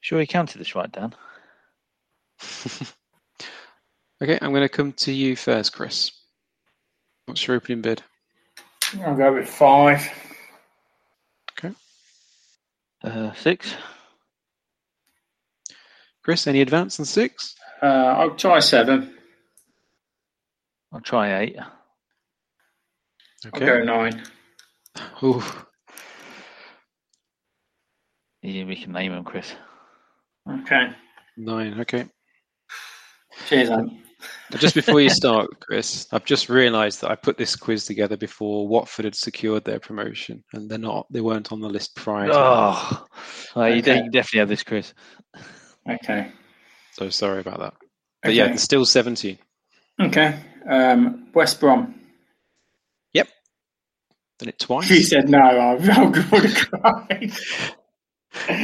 Sure, you counted this right, Dan. Okay, I'm going to come to you first, Chris. What's your opening bid? I'll go with five. Okay. Uh, six. Chris, any advance on six? Uh, I'll try seven. I'll try eight. Okay. I'll go nine. Ooh. Yeah, we can name them, Chris. Okay. Nine. Okay. Cheers, Anne. Just before you start, Chris, I've just realised that I put this quiz together before Watford had secured their promotion, and they're not. They weren't on the list prior. Oh, oh you, Okay. you definitely have this, Chris. Okay. So sorry about that. But yeah, Okay. there's still 17. Okay. Um, West Brom. Yep. Did it twice. She said no. I I would have cried.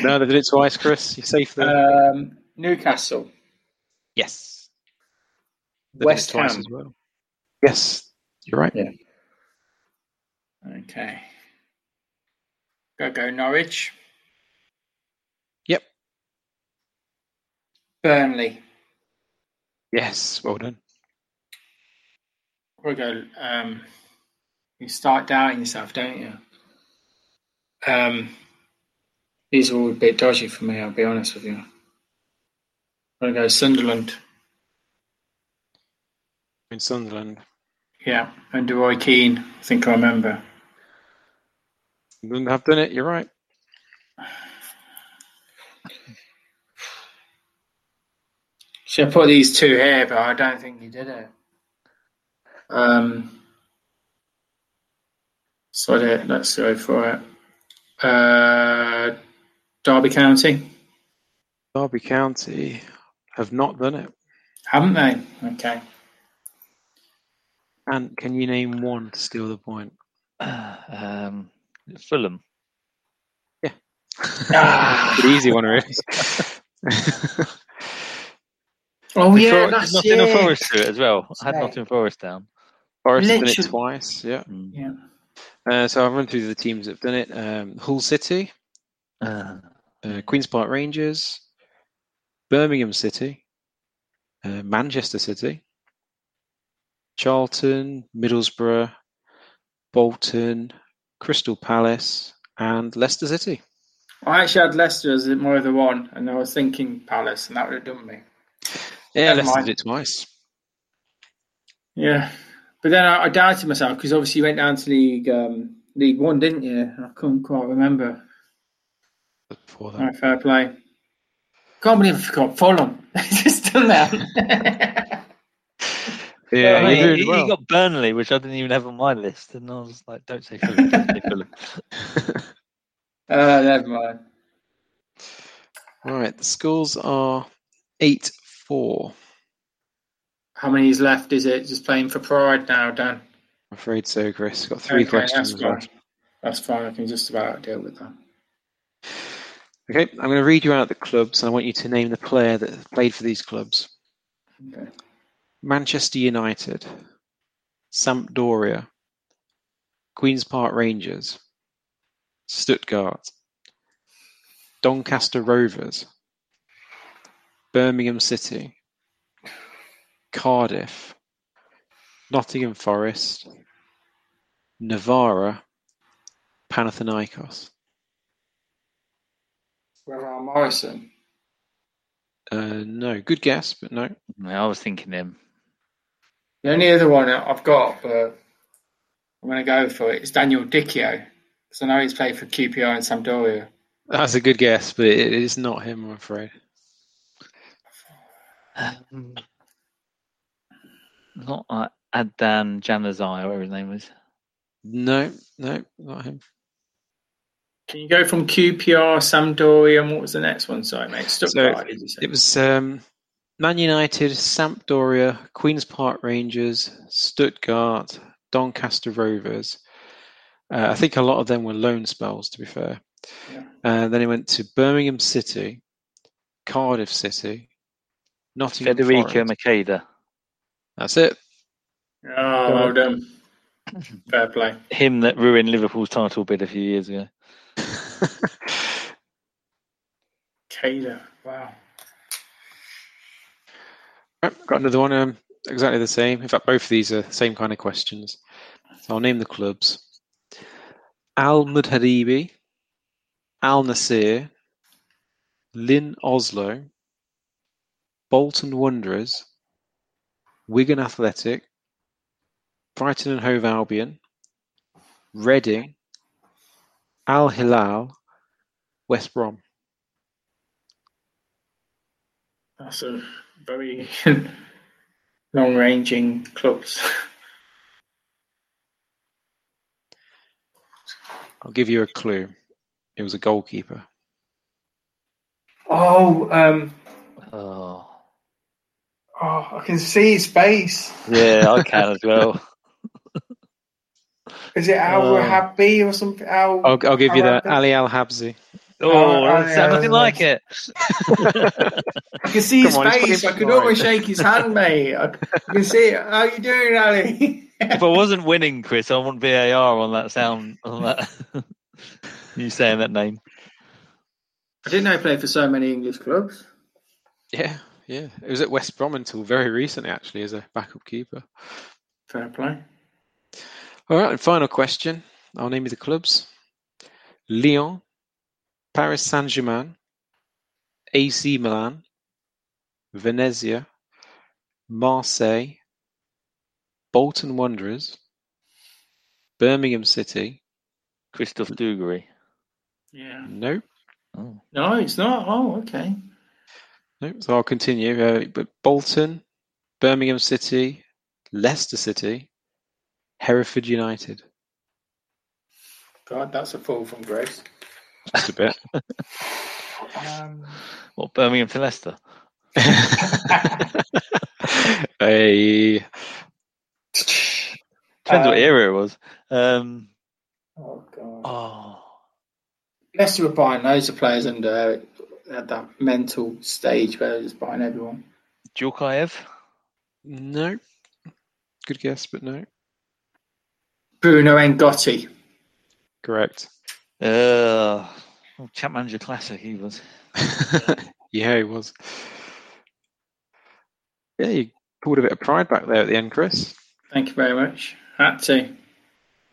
no, they did it twice, Chris. You're safe there. Um, Newcastle. yes. They did West twice Ham. as well. Yes, you're right. Yeah. Okay. Go go Norwich. Yep. Burnley. Yes, well done. We go. Um, you start doubting yourself, don't you? Um, these are all a bit dodgy for me. I'll be honest with you. I'm gonna go Sunderland. In Sunderland. Yeah, under Roy Keane. I think I remember. Wouldn't have done it, you're right. Should I put these two here, but I don't think he did it. Um, so let- let's go for it. Uh, Derby County, Derby County have not done it. haven't they? Okay. And can you name one to steal the point? Um, Fulham. Ah. Pretty easy one, really. Oh Did yeah, For- that's Nottingham it. Forest do it as well. I had Right. Nottingham Forest down. Forest have done it twice, yeah. Yeah. Uh, so I've run through the teams that have done it. Um, Hull City, Uh, uh, Queen's Park Rangers, Birmingham City, uh, Manchester City, Charlton, Middlesbrough, Bolton, Crystal Palace, and Leicester City. I actually had Leicester as my other one, and I was thinking Palace, and that would have done me. Yeah, Never Leicester mind. did it twice. Yeah, but then I, I doubted myself because obviously you went down to League um, League One, didn't you? I couldn't quite remember. Before All right, fair play. Can't believe I forgot Fulham. Just done that. Yeah, Oh, you're he, doing he- he got Burnley, which I didn't even have on my list, and I was like, "Don't say Fulham, don't say Fulham." uh, never mind. All right, the scores are 8 4. How many is left? Is it just playing for pride now, Dan? I'm afraid so, Chris. Got three Okay, questions That's left. fine. That's fine. I can just about deal with that. Okay, I'm going to read you out the clubs, and I want you to name the player that played for these clubs. Okay. Manchester United, Sampdoria, Queen's Park Rangers, Stuttgart, Doncaster Rovers, Birmingham City, Cardiff, Nottingham Forest, Navarra, Panathinaikos. Ravel Morrison? Uh, no, good guess, but no. I was thinking him. The only other one I've got, but I'm going to go for it, is Daniel Dichio. Because I know he's played for QPR and Sampdoria. That's a good guess, but it is not him, I'm afraid. Um, Not like Adnan Januzaj, whatever his name was. No, no, not him. Can you go from QPR, Sampdoria, and what was the next one? Sorry, mate. Stuttgart, did you? It was um, Man United, Sampdoria, Queens Park Rangers, Stuttgart, Doncaster Rovers. Uh, I think a lot of them were loan spells, to be fair. And then he went to Birmingham City, Cardiff City, Nottingham Federico Forest. Macheda. That's it. Oh, well done. Fair play. Him that ruined Liverpool's title bid a few years ago. Cada. Wow. Got another one. Um, exactly the same. In fact, both of these are the same kind of questions. So I'll name the clubs: Al Mudhaibi, Al Nasir, Lyn Oslo, Bolton Wanderers, Wigan Athletic, Brighton and Hove Albion, Reading, Al Hilal, West Brom. That's a very long ranging clubs. I'll give you a clue. It was a goalkeeper. Oh, um, Oh, oh, I can see his face. yeah, I can as well. Is it Al Oh. Wahabi or something? Al, I'll, I'll give you that. Al- Ali Al Habsi. Oh, that yeah, nothing that's like it. I can see his on, face. I could almost shake his hand, mate. I, I can see it. How you doing, Ali? if I wasn't winning, Chris, I want VAR on that sound. On that, you saying that name? I didn't know he played for so many English clubs. Yeah, yeah. It was at West Brom until very recently, actually, as a backup keeper. Fair play. All right, and final question. I'll name you the clubs Lyon, Paris Saint Germain, AC Milan, Venezia, Marseille, Bolton Wanderers, Birmingham City. Christophe Dugarry. Yeah. Nope. Oh. No, it's not. Oh, okay. Nope. So I'll continue. Uh, but Bolton, Birmingham City, Leicester City, Hereford United. God, that's a fall from grace. Just a bit. Um, What Birmingham to Leicester? hey. Depends what Um, era it was. Um, oh God. oh, Leicester were buying loads of players under at that mental stage where they're just buying everyone. Djorkaeff. No. Good guess, but no. Bruno N'Gotty. Uh, Correct. Oh, Champ Manager Classic. He was. yeah, he was. Yeah, you pulled a bit of pride back there at the end, Chris. Thank you very much. Had to.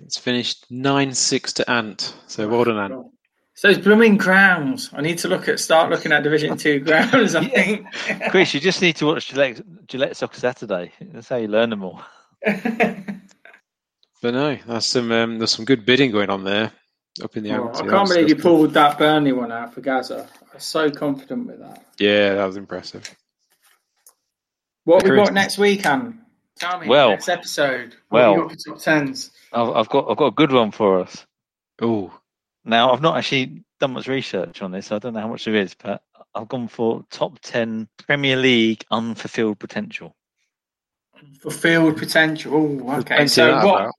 It's finished 9 6 to Ant. So well done, Ant. So it's blooming grounds. I need to look at start looking at Division Two grounds. I think. Chris, you just need to watch Gillette, Gillette Soccer Saturday. That's how you learn them all. But no, there's some um, there's some good bidding going on there up in the Oh, I can't believe you pulled that Burnley one out for Gaza. I'm so confident with that. Yeah, that was impressive. What we Chris- got next week, Anne? Tell me. Well- next episode. What well- we got top tens? I've, I've got I've got a good one for us. Oh, Now I've not actually done much research on this. So I don't know how much there is, but I've gone for top ten Premier League unfulfilled potential. Fulfilled potential. Oh, okay. plenty So what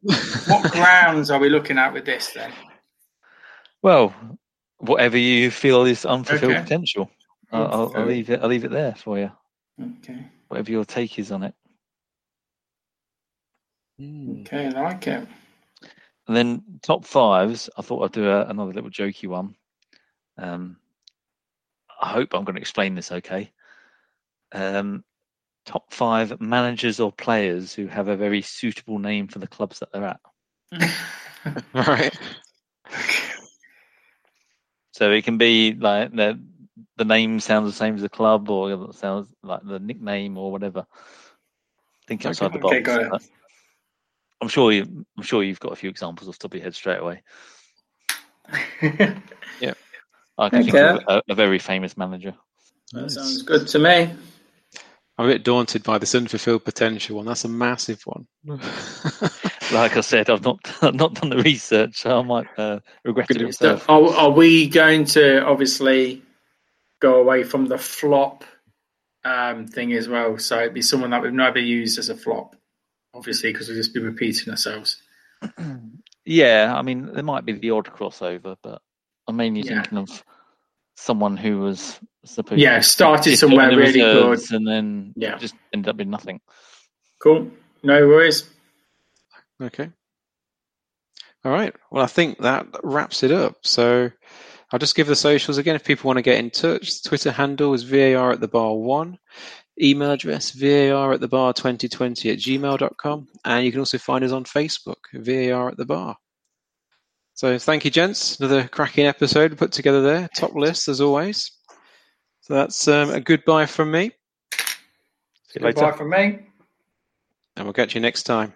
what grounds are we looking at with this then? Well, whatever you feel is unfulfilled Okay. potential, I'll, I'll, I'll leave it. I'll leave it there for you. Okay. Whatever your take is on it. Okay, I like it. And then top fives, I thought I'd do a, another little jokey one. Um, I hope I'm going to explain this okay. Um, top five managers or players who have a very suitable name for the clubs that they're at. All right. So it can be like the the name sounds the same as the club, or it sounds like the nickname or whatever. Think outside the box. okay, got it. I'm sure you. I'm sure you've got a few examples off the top of your head straight away. Yeah. I can think of a, a very famous manager. That sounds good to me. I'm I'm a bit daunted by this unfulfilled potential one. That's a massive one. like I said, I've not I've not done the research, so I might uh, regret it myself. Are, are we going to obviously go away from the flop um, thing as well? So it'd be someone that we've never used as a flop, obviously, because we'll just be repeating ourselves. Yeah, I mean, there might be the odd crossover, but I'm mainly Yeah. thinking of someone who was supposed to. Yeah, to started somewhere the really good. and then Yeah. just ended up in nothing. Cool. No worries. Okay. All right. Well, I think that wraps it up. So I'll just give the socials again if people want to get in touch. Twitter handle is VAR at the bar one. Email address VAR at the bar 2020 at gmail.com. And you can also find us on Facebook, VAR at the bar. So thank you, gents. Another cracking episode put together there. Top list as always. So that's um, a goodbye from me. See you Goodbye later. from me. And we'll catch you next time.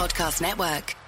Podcast Network.